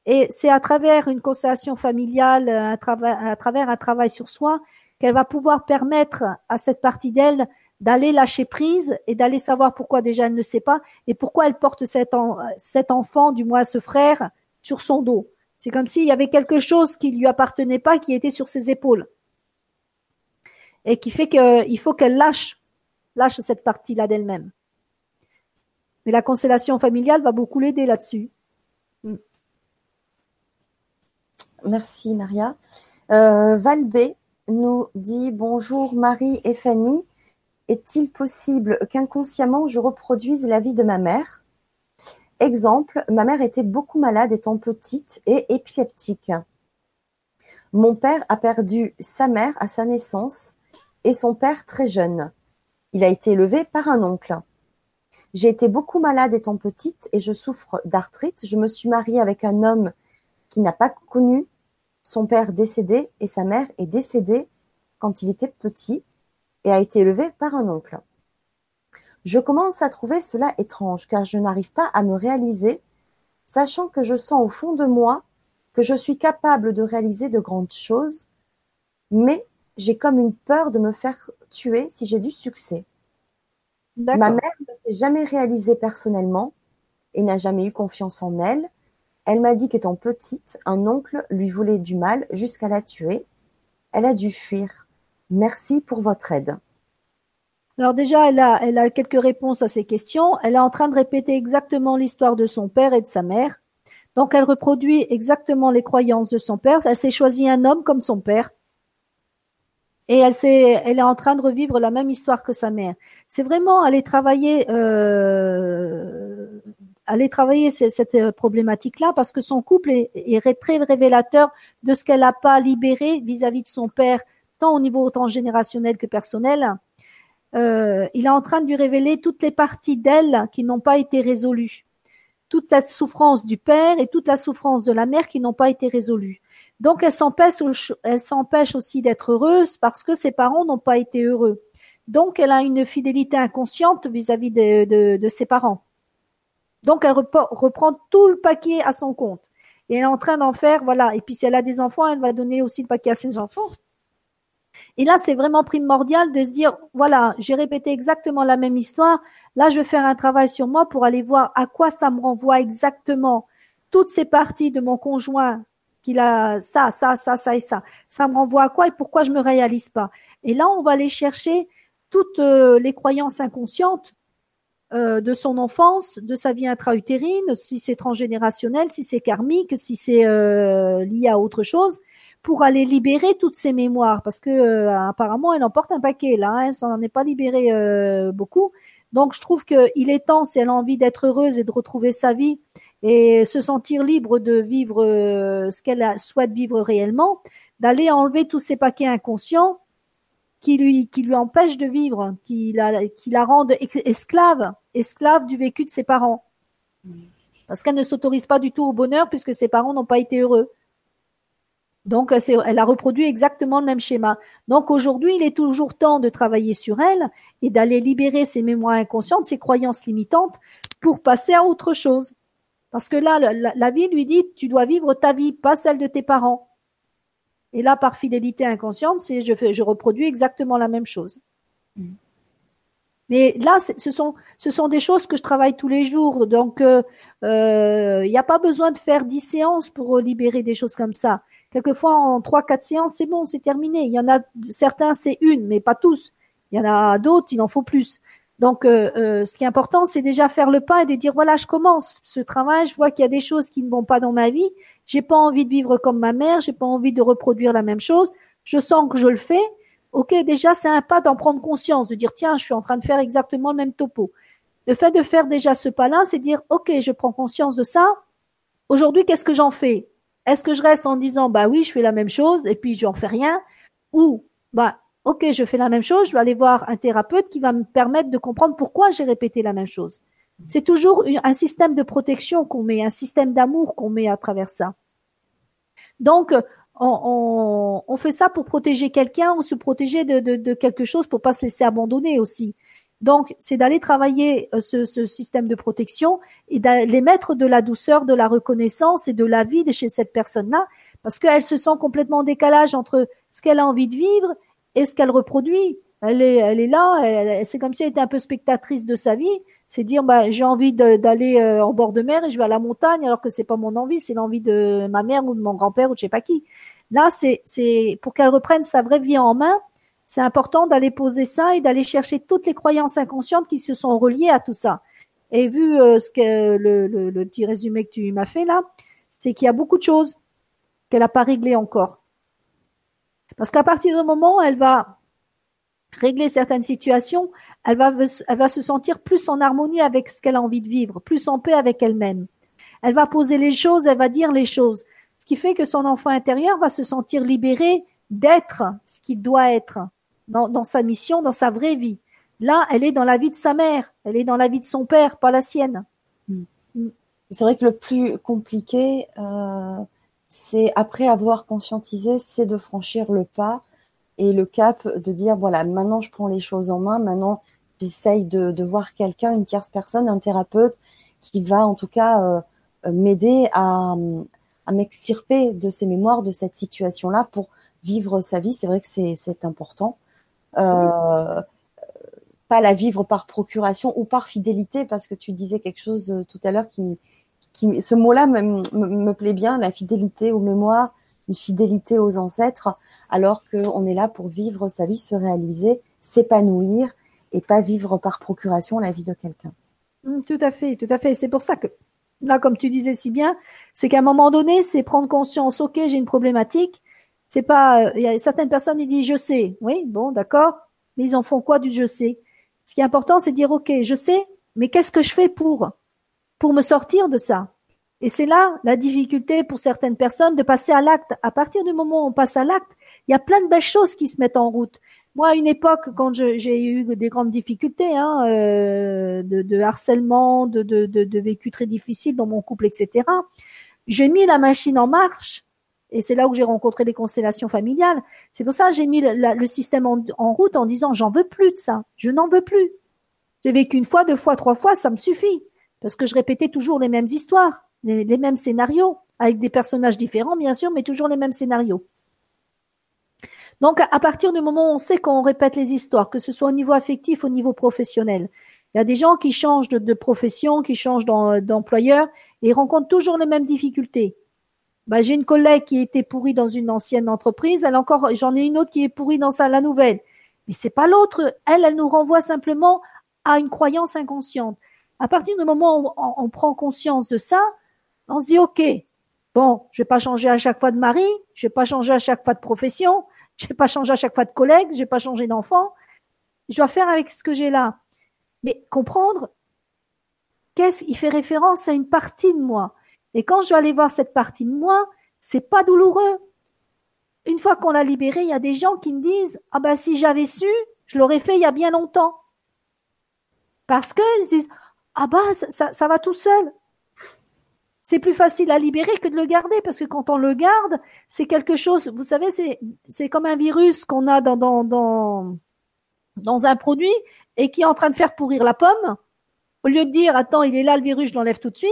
Et c'est à travers une constellation familiale, à travers, à travers un travail sur soi, qu'elle va pouvoir permettre à cette partie d'elle d'aller lâcher prise et d'aller savoir pourquoi déjà elle ne sait pas et pourquoi elle porte cet, enfant, du moins ce frère, sur son dos. C'est comme s'il y avait quelque chose qui lui appartenait pas, qui était sur ses épaules. Et qui fait qu'il faut qu'elle lâche, lâche cette partie-là d'elle-même. Mais la constellation familiale va beaucoup l'aider là-dessus. Mm. Merci Maria. Euh, Valbé nous dit bonjour Marie et Fanny. Est-il possible qu'inconsciemment je reproduise la vie de ma mère? Exemple, ma mère était beaucoup malade étant petite et épileptique. Mon père a perdu sa mère à sa naissance et son père très jeune. Il a été élevé par un oncle. J'ai été beaucoup malade étant petite et je souffre d'arthrite. Je me suis mariée avec un homme qui n'a pas connu son père décédé et sa mère est décédée quand il était petit et a été élevé par un oncle. Je commence à trouver cela étrange, car je n'arrive pas à me réaliser, sachant que je sens au fond de moi que je suis capable de réaliser de grandes choses, mais j'ai comme une peur de me faire tuer si j'ai du succès. Ma mère ne s'est jamais réalisée personnellement et n'a jamais eu confiance en elle. Elle m'a dit qu'étant petite, un oncle lui voulait du mal jusqu'à la tuer. Elle a dû fuir. Merci pour votre aide. Alors déjà, elle a, quelques réponses à ces questions. Elle est en train de répéter exactement l'histoire de son père et de sa mère. Donc elle reproduit exactement les croyances de son père. Elle s'est choisi un homme comme son père. Et elle, est en train de revivre la même histoire que sa mère. C'est vraiment aller travailler, euh, aller travailler cette, problématique-là parce que son couple est très révélateur de ce qu'elle n'a pas libéré vis-à-vis de son père, tant au niveau transgénérationnel que personnel. Euh, il est en train de lui révéler toutes les parties d'elle qui n'ont pas été résolues, toute la souffrance du père et toute la souffrance de la mère qui n'ont pas été résolues. Donc elle s'empêche, elle s'empêche aussi d'être heureuse parce que ses parents n'ont pas été heureux. Donc elle a une fidélité inconsciente vis-à-vis de, ses parents. Donc elle reprend tout le paquet à son compte. Et elle est en train d'en faire, voilà. Et puis si elle a des enfants, elle va donner aussi le paquet à ses enfants. Et là, c'est vraiment primordial de se dire, voilà, j'ai répété exactement la même histoire. Là, je vais faire un travail sur moi pour aller voir à quoi ça me renvoie exactement. Toutes ces parties de mon conjoint qu'il a ça, ça, ça, ça et ça. Ça me renvoie à quoi et pourquoi je me réalise pas. Et là, on va aller chercher toutes euh, les croyances inconscientes euh, de son enfance, de sa vie intra-utérine, si c'est transgénérationnel, si c'est karmique, si c'est euh, lié à autre chose, pour aller libérer toutes ces mémoires, parce que euh, apparemment elle en porte un paquet là, hein, elle s'en est pas libérée euh, beaucoup. Donc je trouve qu'il est temps, si elle a envie d'être heureuse et de retrouver sa vie et se sentir libre de vivre euh, ce qu'elle souhaite vivre réellement, d'aller enlever tous ces paquets inconscients qui lui qui lui empêchent de vivre, qui la qui la esclave, esclave du vécu de ses parents. Parce qu'elle ne s'autorise pas du tout au bonheur puisque ses parents n'ont pas été heureux. Donc, elle a reproduit exactement le même schéma. Donc, aujourd'hui, il est toujours temps de travailler sur elle et d'aller libérer ses mémoires inconscientes, ses croyances limitantes pour passer à autre chose. Parce que là, la, vie lui dit, tu dois vivre ta vie, pas celle de tes parents. Et là, par fidélité inconsciente, c'est je, fais, je reproduis exactement la même chose. Mm. Mais là, ce sont, ce sont des choses que je travaille tous les jours. Donc, il euh, n'y euh, a pas besoin de faire dix séances pour libérer des choses comme ça. Quelquefois, en trois, quatre séances, c'est bon, c'est terminé. Il y en a certains, c'est une, mais pas tous. Il y en a d'autres, il en faut plus. Donc, euh, euh, ce qui est important, c'est déjà faire le pas et de dire voilà, je commence ce travail. Je vois qu'il y a des choses qui ne vont pas dans ma vie. J'ai pas envie de vivre comme ma mère. J'ai pas envie de reproduire la même chose. Je sens que je le fais. Ok, déjà, c'est un pas d'en prendre conscience, de dire tiens, je suis en train de faire exactement le même topo. Le fait de faire déjà ce pas-là, c'est dire ok, je prends conscience de ça. Aujourd'hui, qu'est-ce que j'en fais? Est-ce que je reste en disant bah oui, je fais la même chose et puis j'en fais rien? Ou bah ok, je fais la même chose, je vais aller voir un thérapeute qui va me permettre de comprendre pourquoi j'ai répété la même chose. C'est toujours un système de protection qu'on met, un système d'amour qu'on met à travers ça. Donc, on, fait ça pour protéger quelqu'un ou se protéger de, quelque chose pour pas se laisser abandonner aussi. Donc, c'est d'aller travailler euh, ce, système de protection et d'aller mettre de la douceur, de la reconnaissance et de la vie de chez cette personne-là, parce qu'elle se sent complètement en décalage entre ce qu'elle a envie de vivre et ce qu'elle reproduit. Elle est là, c'est comme si elle était un peu spectatrice de sa vie. C'est dire, bah, j'ai envie d'aller euh, en bord de mer et je vais à la montagne, alors que c'est pas mon envie, c'est l'envie de ma mère ou de mon grand-père ou je sais pas qui. Là, c'est pour qu'elle reprenne sa vraie vie en main. C'est important d'aller poser ça et d'aller chercher toutes les croyances inconscientes qui se sont reliées à tout ça. Et vu euh, ce que le, le, le, petit résumé que tu m'as fait là, c'est qu'il y a beaucoup de choses qu'elle n'a pas réglées encore. Parce qu'à partir du moment où elle va régler certaines situations, elle va, se sentir plus en harmonie avec ce qu'elle a envie de vivre, plus en paix avec elle-même. Elle va poser les choses, elle va dire les choses qui fait que son enfant intérieur va se sentir libéré d'être ce qu'il doit être dans, sa mission, dans sa vraie vie. Là, elle est dans la vie de sa mère, elle est dans la vie de son père, pas la sienne. Mm. Mm. C'est vrai que le plus compliqué, euh, c'est après avoir conscientisé, c'est de franchir le pas et le cap de dire voilà, maintenant je prends les choses en main, maintenant j'essaye de, voir quelqu'un, une tierce personne, un thérapeute qui va en tout cas euh, m'aider à, à m'extirper de ces mémoires, de cette situation-là pour vivre sa vie. C'est vrai que c'est important. Euh, pas la vivre par procuration ou par fidélité, parce que tu disais quelque chose euh, tout à l'heure qui, qui, ce mot-là me, me, plaît bien, la fidélité aux mémoires, une fidélité aux ancêtres, alors qu'on est là pour vivre sa vie, se réaliser, s'épanouir et pas vivre par procuration la vie de quelqu'un. Mmh, tout à fait, tout à fait. C'est pour ça que là, comme tu disais si bien, c'est qu'à un moment donné, c'est prendre conscience, ok, j'ai une problématique. C'est pas, euh, il y a certaines personnes, ils disent je sais. Oui, bon, d'accord. Mais ils en font quoi du je sais? Ce qui est important, c'est dire, ok, je sais, mais qu'est-ce que je fais pour, pour me sortir de ça? Et c'est là la difficulté pour certaines personnes de passer à l'acte. À partir du moment où on passe à l'acte, il y a plein de belles choses qui se mettent en route. Moi, à une époque, quand j'ai eu des grandes difficultés, hein, euh, de, harcèlement, de, vécu très difficile dans mon couple, etc., j'ai mis la machine en marche. Et c'est là où j'ai rencontré les constellations familiales. C'est pour ça que j'ai mis le, système en, route en disant j'en veux plus de ça. Je n'en veux plus. J'ai vécu une fois, deux fois, trois fois, ça me suffit. Parce que je répétais toujours les mêmes histoires, les mêmes scénarios, avec des personnages différents, bien sûr, mais toujours les mêmes scénarios. Donc, à partir du moment où on sait qu'on répète les histoires, que ce soit au niveau affectif, au niveau professionnel, il y a des gens qui changent de, profession, qui changent d'employeur et rencontrent toujours les mêmes difficultés. Bah, j'ai une collègue qui était pourrie dans une ancienne entreprise, elle encore, j'en ai une autre qui est pourrie dans la nouvelle. Mais c'est pas l'autre. Elle, elle nous renvoie simplement à une croyance inconsciente. À partir du moment où on, on prend conscience de ça, on se dit, OK, Bon, je vais pas changer à chaque fois de mari, je vais pas changer à chaque fois de profession, je vais pas changer à chaque fois de collègue, je vais pas changer d'enfant. Je dois faire avec ce que j'ai là. Mais comprendre qu'est-ce qui fait référence à une partie de moi. Et quand je vais aller voir cette partie de moi, c'est pas douloureux. Une fois qu'on l'a libéré, il y a des gens qui me disent Ah ben si j'avais su, je l'aurais fait il y a bien longtemps. Parce qu'ils disent Ah ben ça, ça va tout seul c'est plus facile à libérer que de le garder parce que quand on le garde, c'est quelque chose, vous savez, c'est, comme un virus qu'on a dans, dans, dans, dans un produit et qui est en train de faire pourrir la pomme. Au lieu de dire, attends, il est là le virus, je l'enlève tout de suite,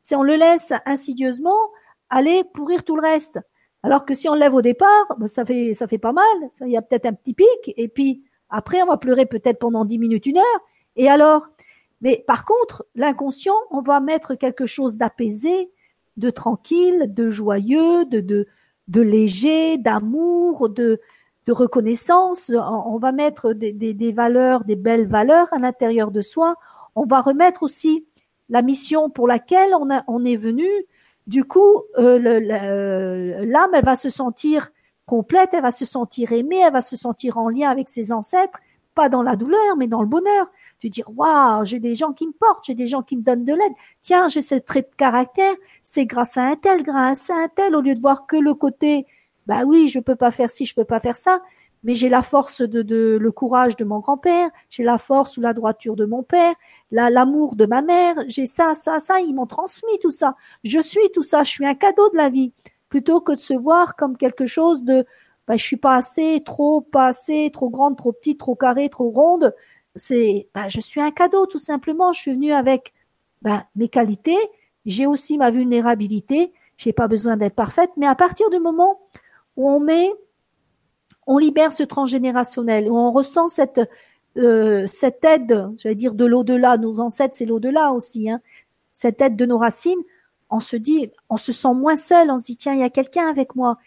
c'est on le laisse insidieusement aller pourrir tout le reste. Alors que si on lève au départ, ben, ça fait, ça fait pas mal. Il y a peut-être un petit pic et puis après, on va pleurer peut-être pendant dix minutes, une heure. Et alors, mais par contre, l'inconscient, on va mettre quelque chose d'apaisé, de tranquille, de joyeux, de, léger, d'amour, de, reconnaissance. On va mettre des, valeurs, des belles valeurs à l'intérieur de soi. On va remettre aussi la mission pour laquelle on, est venu. Du coup, euh, l'âme, elle va se sentir complète, elle va se sentir aimée, elle va se sentir en lien avec ses ancêtres, pas dans la douleur, mais dans le bonheur tu dis waouh, j'ai des gens qui me portent, j'ai des gens qui me donnent de l'aide. Tiens, j'ai ce trait de caractère, c'est grâce à un tel, grâce à un tel, au lieu de voir que le côté, bah oui, je peux pas faire ci, je peux pas faire ça, mais j'ai la force de, de, le courage de mon grand-père, j'ai la force ou la droiture de mon père, l'amour de ma mère, j'ai ça, ça, ça, ils m'ont transmis tout ça. Je suis tout ça, je suis un cadeau de la vie, plutôt que de se voir comme quelque chose de, bah, je suis pas assez, trop, pas assez, trop grande, trop petite, trop carrée, trop ronde c'est, bah, je suis un cadeau tout simplement. Je suis venue avec bah, mes qualités. J'ai aussi ma vulnérabilité. J'ai pas besoin d'être parfaite, mais à partir du moment où on met, on libère ce transgénérationnel, où on ressent cette euh, cette aide, j'allais dire de l'au-delà. Nos ancêtres, c'est l'au-delà aussi. Hein, cette aide de nos racines, on se dit, on se sent moins seul. On se dit tiens, il y a quelqu'un avec moi,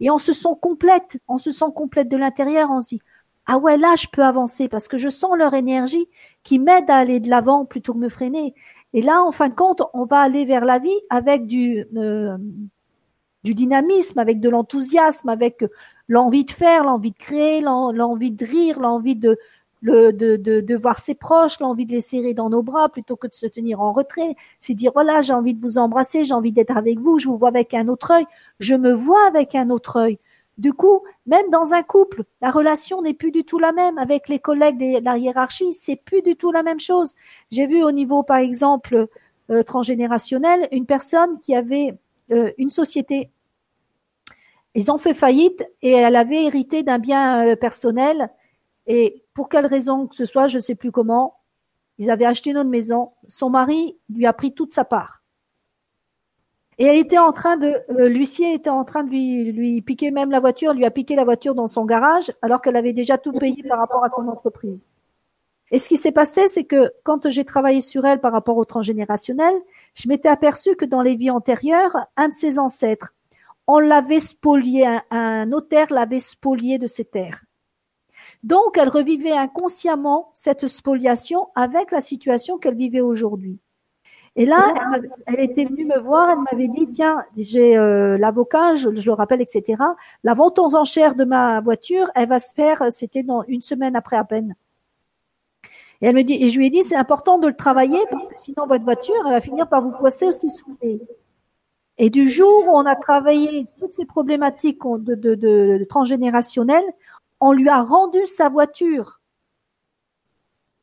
et on se sent complète. On se sent complète de l'intérieur. On se dit ah ouais, là, je peux avancer parce que je sens leur énergie qui m'aide à aller de l'avant plutôt que me freiner. Et là, en fin de compte, on va aller vers la vie avec du, euh, dynamisme, avec de l'enthousiasme, avec l'envie de faire, l'envie de créer, l'envie de rire, l'envie de, le, de, de, de, voir ses proches, l'envie de les serrer dans nos bras plutôt que de se tenir en retrait. C'est dire, voilà, j'ai envie de vous embrasser, j'ai envie d'être avec vous, je vous vois avec un autre œil, je me vois avec un autre œil. Du coup, même dans un couple, la relation n'est plus du tout la même avec les collègues de la hiérarchie, c'est plus du tout la même chose. J'ai vu au niveau, par exemple, euh, transgénérationnel, une personne qui avait euh, une société. Ils ont fait faillite et elle avait hérité d'un bien euh, personnel. Et pour quelle raison que ce soit, je ne sais plus comment, ils avaient acheté une maison. Son mari lui a pris toute sa part. Et elle était en train de, euh, l'huissier était en train de lui, lui piquer même la voiture, lui a piqué la voiture dans son garage, alors qu'elle avait déjà tout payé par rapport à son entreprise. Et ce qui s'est passé, c'est que quand j'ai travaillé sur elle par rapport au transgénérationnel, je m'étais aperçu que dans les vies antérieures, un de ses ancêtres, on l'avait spolié, un, un notaire l'avait spolié de ses terres. Donc, elle revivait inconsciemment cette spoliation avec la situation qu'elle vivait aujourd'hui. Et là, elle, était venue me voir, elle m'avait dit, tiens, j'ai euh, l'avocat, je, le rappelle, etc. La vente aux enchères de ma voiture, elle va se faire, c'était dans une semaine après à peine. Et elle me dit, et je lui ai dit, c'est important de le travailler parce que sinon votre voiture, elle va finir par vous poisser aussi sous Et du jour où on a travaillé toutes ces problématiques de, de, de, de transgénérationnelles, on lui a rendu sa voiture.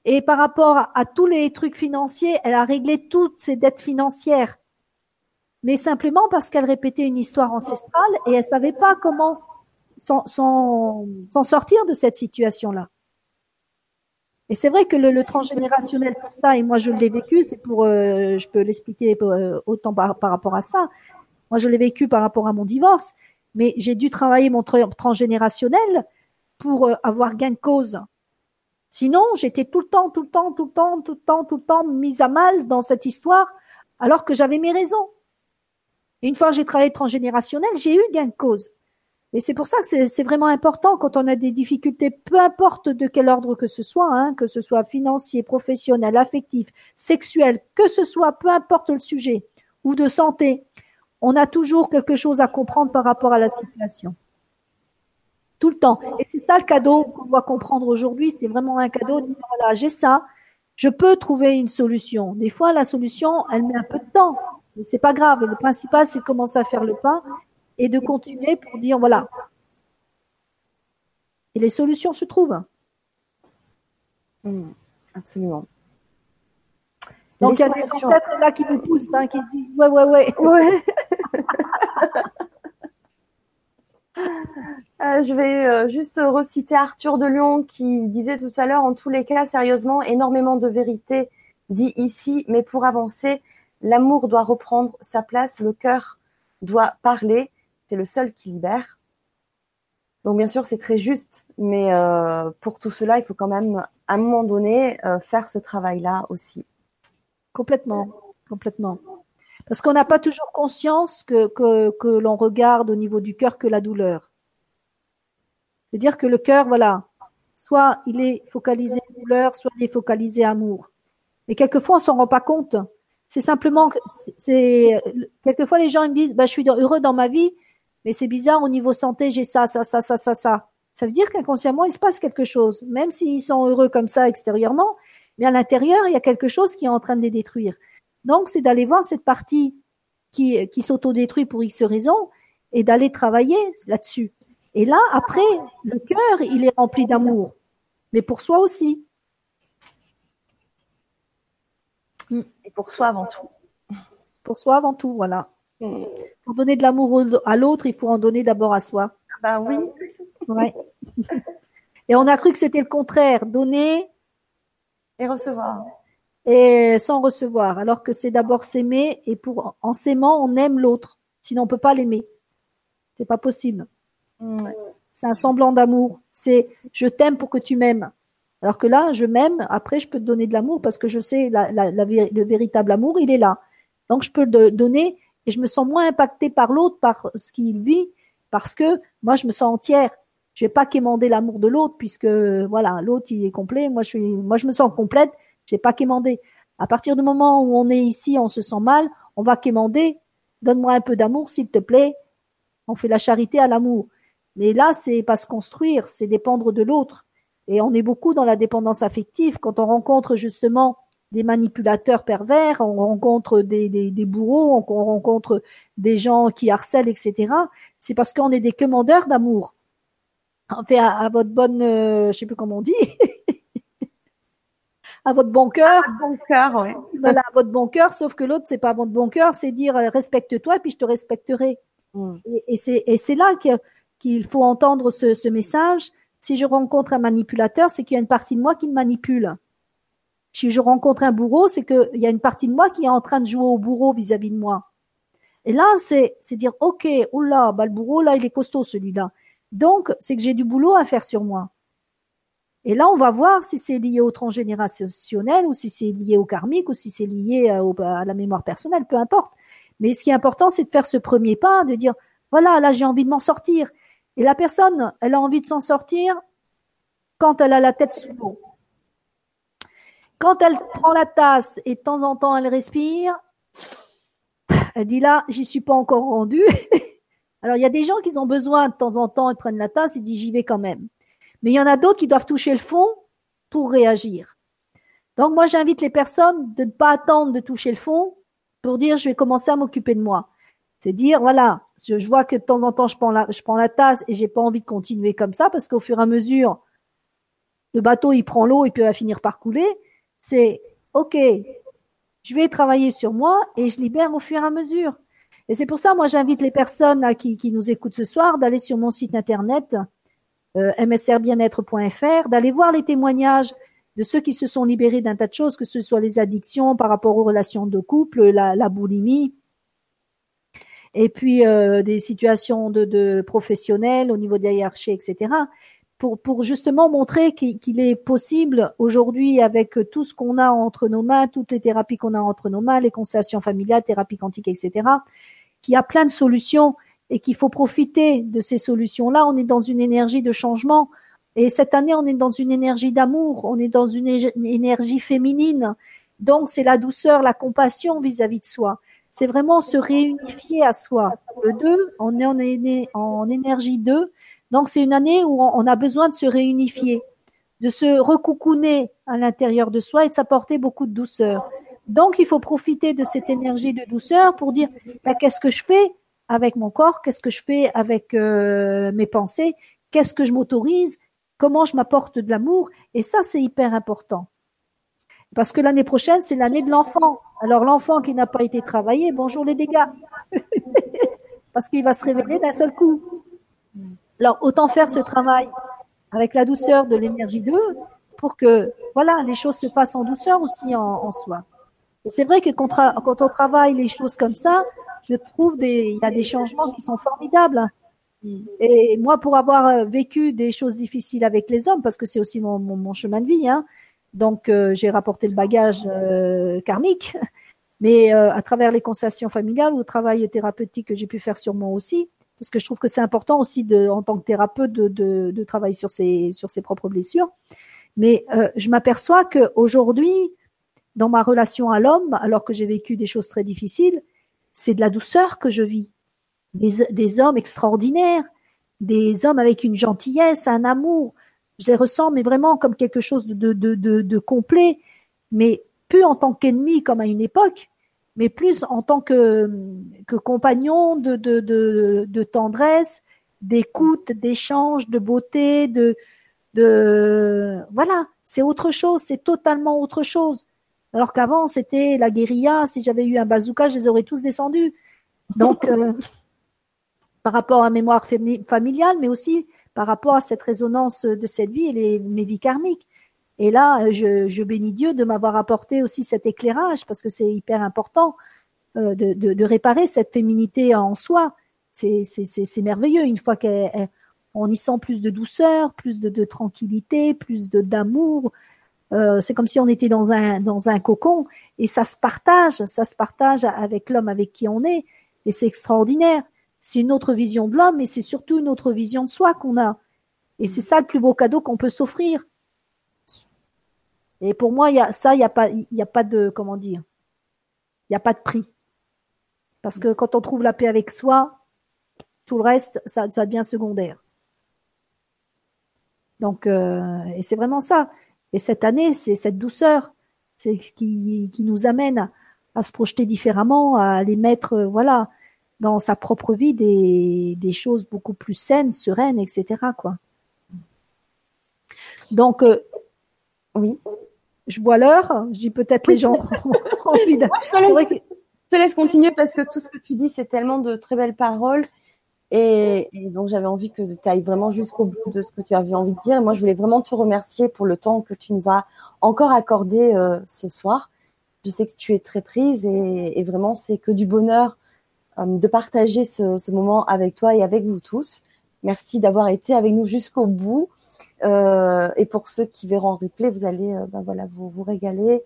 Et par rapport à tous les trucs financiers, elle a réglé toutes ses dettes financières. Mais simplement parce qu'elle répétait une histoire ancestrale et elle savait pas comment s'en sortir de cette situation-là. Et c'est vrai que le, le, transgénérationnel pour ça, et moi je l'ai vécu, c'est pour, euh, je peux l'expliquer euh, autant par, par, rapport à ça. Moi je l'ai vécu par rapport à mon divorce, mais j'ai dû travailler mon transgénérationnel pour euh, avoir gain de cause. Sinon, j'étais tout le temps, tout le temps, tout le temps, tout le temps, tout le temps mise à mal dans cette histoire, alors que j'avais mes raisons. une fois que j'ai travaillé transgénérationnel, j'ai eu gain de cause. Et c'est pour ça que c'est vraiment important quand on a des difficultés, peu importe de quel ordre que ce soit, hein, que ce soit financier, professionnel, affectif, sexuel, que ce soit, peu importe le sujet, ou de santé, on a toujours quelque chose à comprendre par rapport à la situation. Tout le temps. Et c'est ça le cadeau qu'on doit comprendre aujourd'hui. C'est vraiment un cadeau de dire, voilà, j'ai ça, je peux trouver une solution. Des fois, la solution, elle met un peu de temps. Mais c'est pas grave. Le principal, c'est de commencer à faire le pas et de continuer pour dire, voilà. Et les solutions se trouvent. Mm, absolument. Donc, il y a des ancêtres là qui nous poussent, hein, qui se disent, ouais, ouais, ouais. ouais. Euh, je vais euh, juste reciter Arthur de Lyon qui disait tout à l'heure, en tous les cas, sérieusement, énormément de vérité dit ici, mais pour avancer, l'amour doit reprendre sa place, le cœur doit parler, c'est le seul qui libère. Donc bien sûr, c'est très juste, mais euh, pour tout cela, il faut quand même, à un moment donné, faire ce travail-là aussi. Complètement, complètement. Parce qu'on n'a pas toujours conscience que, que, l'on regarde au niveau du cœur que la douleur. C'est-à-dire que le cœur, voilà, soit il est focalisé douleur, soit il est focalisé amour. Et quelquefois, on s'en rend pas compte. C'est simplement que c'est quelquefois les gens ils me disent bah je suis heureux dans ma vie, mais c'est bizarre au niveau santé, j'ai ça, ça, ça, ça, ça, ça. Ça veut dire qu'inconsciemment, il se passe quelque chose, même s'ils sont heureux comme ça extérieurement, mais à l'intérieur, il y a quelque chose qui est en train de les détruire. Donc, c'est d'aller voir cette partie qui, qui s'autodétruit pour X raisons et d'aller travailler là-dessus. Et là, après, le cœur, il est rempli d'amour, mais pour soi aussi. Et pour soi avant tout. Pour soi avant tout, voilà. Pour donner de l'amour à l'autre, il faut en donner d'abord à soi. Ben oui. Ouais. Et on a cru que c'était le contraire, donner et recevoir et sans recevoir, alors que c'est d'abord s'aimer et pour en s'aimant on aime l'autre, sinon on peut pas l'aimer. C'est pas possible. C'est un semblant d'amour. C'est je t'aime pour que tu m'aimes. Alors que là, je m'aime. Après, je peux te donner de l'amour parce que je sais la, la, le véritable amour, il est là. Donc je peux le donner et je me sens moins impacté par l'autre, par ce qu'il vit, parce que moi je me sens entière. Je vais pas quémander l'amour de l'autre puisque voilà l'autre il est complet. Moi je suis, moi je me sens complète j'ai pas quémandé. À partir du moment où on est ici, on se sent mal, on va quémander. Donne-moi un peu d'amour, s'il te plaît. On fait la charité à l'amour. Mais là, c'est pas se construire, c'est dépendre de l'autre. Et on est beaucoup dans la dépendance affective. Quand on rencontre justement des manipulateurs pervers, on rencontre des, bourreaux, on rencontre des gens qui harcèlent, etc. C'est parce qu'on est des commandeurs d'amour. En fait, à, votre bonne, euh, je sais plus comment on dit, à votre bon cœur. bon cœur, oui. Voilà, à votre bon cœur, sauf que l'autre, c'est pas votre bon cœur, c'est dire euh, respecte-toi et puis je te respecterai. Mm. Et, et c'est là qu'il faut entendre ce, ce, message. Si je rencontre un manipulateur, c'est qu'il y a une partie de moi qui me manipule. Si je rencontre un bourreau, c'est qu'il y a une partie de moi qui est en train de jouer au bourreau vis-à-vis de moi. Et là, c'est dire, OK, oula, bah, le bourreau, là, il est costaud, celui-là. Donc, c'est que j'ai du boulot à faire sur moi. Et là, on va voir si c'est lié au transgénérationnel ou si c'est lié au karmique ou si c'est lié à, la mémoire personnelle, peu importe. Mais ce qui est important, c'est de faire ce premier pas, de dire, voilà, là, j'ai envie de m'en sortir. Et la personne, elle a envie de s'en sortir quand elle a la tête sous l'eau. Quand elle prend la tasse et de temps en temps elle respire, elle dit là, j'y suis pas encore rendue. Alors il y a des gens qui ont besoin de temps en temps, ils prennent la tasse et disent j'y vais quand même. Mais il y en a d'autres qui doivent toucher le fond pour réagir. Donc moi, j'invite les personnes de ne pas attendre de toucher le fond pour dire je vais commencer à m'occuper de moi. C'est dire voilà, je, vois que de temps en temps je prends la, tasse et j'ai pas envie de continuer comme ça parce qu'au fur et à mesure le bateau il prend l'eau et puis il va finir par couler. C'est ok, je vais travailler sur moi et je libère au fur et à mesure. Et c'est pour ça moi j'invite les personnes qui, nous écoutent ce soir d'aller sur mon site internet msrbienêtre.fr, d'aller voir les témoignages de ceux qui se sont libérés d'un tas de choses, que ce soit les addictions par rapport aux relations de couple, la, boulimie, et puis euh, des situations de, de, professionnels au niveau des hiérarchies, etc. Pour, justement montrer qu'il est possible aujourd'hui, avec tout ce qu'on a entre nos mains, toutes les thérapies qu'on a entre nos mains, les constellations familiales, thérapie quantique, etc., qu'il y a plein de solutions et qu'il faut profiter de ces solutions-là. On est dans une énergie de changement. Et cette année, on est dans une énergie d'amour, on est dans une énergie féminine. Donc, c'est la douceur, la compassion vis-à-vis de soi. c'est vraiment se réunifier à soi. Le 2, on est en, énergie 2, donc c'est une année où on a besoin de se réunifier, de se recoucouner à l'intérieur de soi et de s'apporter beaucoup de douceur. Donc il faut profiter de cette énergie de douceur pour dire bah, qu'est-ce que je fais avec mon corps, qu'est-ce que je fais avec euh, mes pensées, qu'est-ce que je m'autorise, comment je m'apporte de l'amour. Et ça, c'est hyper important. Parce que l'année prochaine, c'est l'année de l'enfant. Alors l'enfant qui n'a pas été travaillé, bonjour les dégâts. Parce qu'il va se révéler d'un seul coup. Alors autant faire ce travail avec la douceur de l'énergie 2 pour que voilà les choses se passent en douceur aussi en, soi. C'est vrai que quand, on travaille les choses comme ça, je trouve des, il y a des changements qui sont formidables. Et moi, pour avoir vécu des choses difficiles avec les hommes, parce que c'est aussi mon, chemin de vie, hein, donc euh, j'ai rapporté le bagage euh, karmique, mais euh, à travers les concessions familiales ou le travail thérapeutique que j'ai pu faire sur moi aussi, parce que je trouve que c'est important aussi en tant que thérapeute de travailler sur ses, sur ses propres blessures. Mais je m'aperçois qu'aujourd'hui, dans ma relation à l'homme, alors que j'ai vécu des choses très difficiles, c'est de la douceur que je vis. Des, hommes extraordinaires, des hommes avec une gentillesse, un amour. Je les ressens, mais vraiment comme quelque chose de, complet, mais plus en tant qu'ennemi comme à une époque, mais plus en tant que, que compagnon de tendresse, d'écoute, d'échange, de beauté, de, de voilà, c'est autre chose, c'est totalement autre chose. Alors qu'avant, c'était la guérilla. Si j'avais eu un bazooka, je les aurais tous descendus. Donc, euh, par rapport à mémoire familiale, mais aussi par rapport à cette résonance de cette vie et les, mes vies karmiques. Et là, je, je bénis Dieu de m'avoir apporté aussi cet éclairage parce que c'est hyper important euh, de, de, de, réparer cette féminité en soi. C'est merveilleux une fois qu'on y sent plus de douceur, plus de, de tranquillité, plus de d'amour. Euh, c'est comme si on était dans un dans un cocon et ça se partage, ça se partage avec l'homme avec qui on est et c'est extraordinaire. C'est une autre vision de l'homme et c'est surtout une autre vision de soi qu'on a. Et c'est ça le plus beau cadeau qu'on peut s'offrir. Et pour moi, y a, ça, il n'y a, pas, a pas de, comment dire, il n'y a pas de prix. Parce que quand on trouve la paix avec soi, tout le reste, ça, ça devient secondaire. Donc, euh, et c'est vraiment ça. Et cette année, c'est cette douceur, c'est ce qui, qui nous amène à, à, se projeter différemment, à aller mettre, euh, voilà, dans sa propre vie des, des choses beaucoup plus saines, sereines, etc. Quoi. Donc, euh, oui je vois l'heure. Je dis peut-être les gens ont envie de. Je te, laisse, continuer parce que tout ce que tu dis, c'est tellement de très belles paroles. Et, donc, j'avais envie que tu ailles vraiment jusqu'au bout de ce que tu avais envie de dire. Moi, je voulais vraiment te remercier pour le temps que tu nous as encore accordé euh, ce soir. Je sais que tu es très prise et, vraiment, c'est que du bonheur euh, de partager ce, moment avec toi et avec vous tous. Merci d'avoir été avec nous jusqu'au bout. Euh, et pour ceux qui verront en replay, vous allez ben voilà, vous, vous régaler.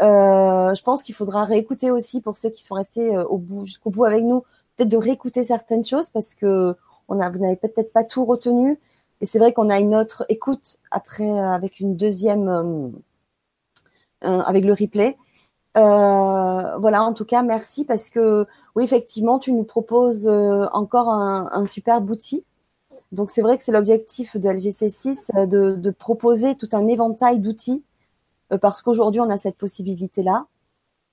Je pense qu'il faudra réécouter aussi pour ceux qui sont restés au bout, jusqu'au bout avec nous, de réécouter certaines choses parce que on a, vous n'avez peut-être pas tout retenu. Et c'est vrai qu'on a une autre écoute après avec une deuxième, avec le replay. Euh, voilà, en tout cas, merci parce que oui, effectivement, tu nous proposes encore un, un superbe outil donc c'est vrai que c'est l'objectif de LGC6 euh, de, proposer tout un éventail d'outils euh, parce qu'aujourd'hui on a cette possibilité-là.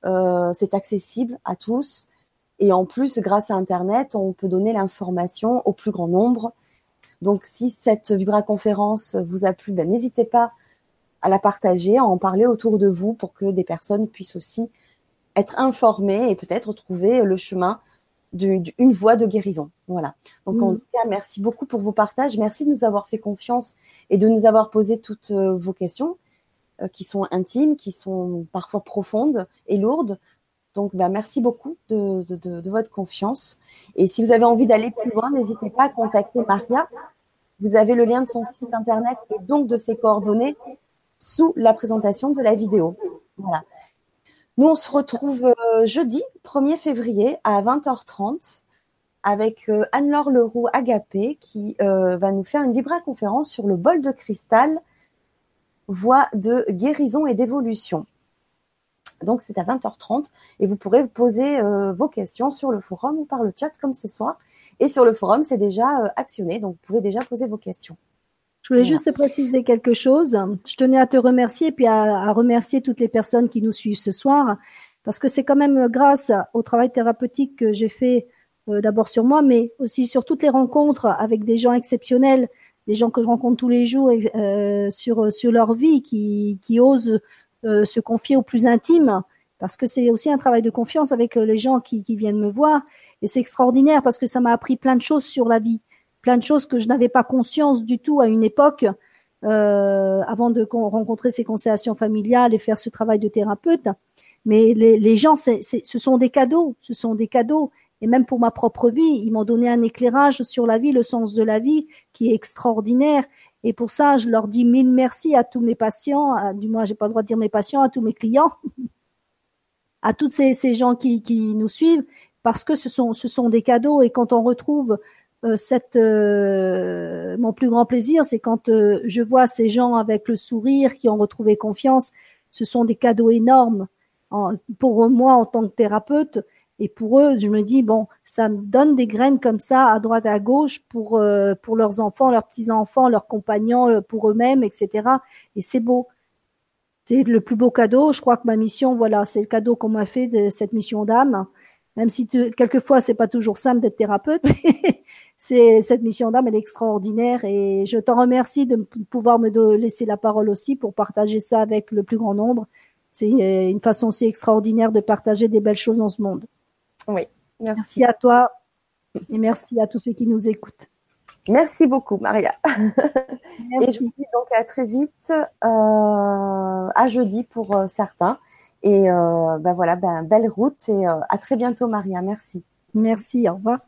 Euh, c'est accessible à tous et en plus grâce à Internet on peut donner l'information au plus grand nombre. Donc si cette vibraconférence vous a plu, ben, n'hésitez pas à la partager, à en parler autour de vous pour que des personnes puissent aussi être informées et peut-être trouver le chemin d'une voie de guérison. Voilà. Donc, en mm. tout cas, merci beaucoup pour vos partages. Merci de nous avoir fait confiance et de nous avoir posé toutes euh, vos questions euh, qui sont intimes, qui sont parfois profondes et lourdes. Donc, bah, merci beaucoup de, votre confiance. Et si vous avez envie d'aller plus loin, n'hésitez pas à contacter Maria. Vous avez le lien de son site internet et donc de ses coordonnées sous la présentation de la vidéo. Voilà. Nous, on se retrouve euh, jeudi 1er février à 20h30 avec euh, Anne-Laure Leroux Agapé qui euh, va nous faire une vibra-conférence sur le bol de cristal, voie de guérison et d'évolution. Donc c'est à 20h30 et vous pourrez poser vos questions sur le forum ou par le chat comme ce soir. Et sur le forum, c'est déjà actionné, donc vous pouvez déjà poser vos questions. Je voulais juste préciser quelque chose. Je tenais à te remercier et puis à, remercier toutes les personnes qui nous suivent ce soir, parce que c'est quand même grâce au travail thérapeutique que j'ai fait euh, d'abord sur moi, mais aussi sur toutes les rencontres avec des gens exceptionnels, des gens que je rencontre tous les jours euh, sur sur leur vie, qui qui osent euh, se confier au plus intime, parce que c'est aussi un travail de confiance avec les gens qui, viennent me voir, et c'est extraordinaire parce que ça m'a appris plein de choses sur la vie plein de choses que je n'avais pas conscience du tout à une époque euh, avant de rencontrer ces constellations familiales et faire ce travail de thérapeute. Mais les, gens, ce sont des cadeaux, ce sont des cadeaux. Et même pour ma propre vie, ils m'ont donné un éclairage sur la vie, le sens de la vie, qui est extraordinaire. Et pour ça, je leur dis mille merci à tous mes patients, du moins, j'ai pas le droit de dire mes patients, à tous mes clients, à tous ces, gens qui, nous suivent, parce que ce sont, ce sont des cadeaux. Et quand on retrouve euh, cette, euh, mon plus grand plaisir, c'est quand euh, je vois ces gens avec le sourire qui ont retrouvé confiance. Ce sont des cadeaux énormes pour moi en tant que thérapeute. Et pour eux, je me dis bon, ça me donne des graines comme ça à droite à gauche pour pour leurs enfants, leurs petits enfants, leurs compagnons, pour eux-mêmes, etc. Et c'est beau. C'est le plus beau cadeau. Je crois que ma mission, voilà, c'est le cadeau qu'on m'a fait de cette mission d'âme. Même si quelquefois c'est pas toujours simple d'être thérapeute, c'est cette mission d'âme, elle est extraordinaire et je t'en remercie de pouvoir me laisser la parole aussi pour partager ça avec le plus grand nombre. C'est euh, une façon aussi extraordinaire de partager des belles choses dans ce monde. Oui, merci. merci à toi et merci à tous ceux qui nous écoutent. Merci beaucoup, Maria. Merci. Et je vous dis donc à très vite, euh, à jeudi pour euh, certains. Et euh, ben voilà, ben, belle route et à très bientôt, Maria. Merci. Merci, au revoir.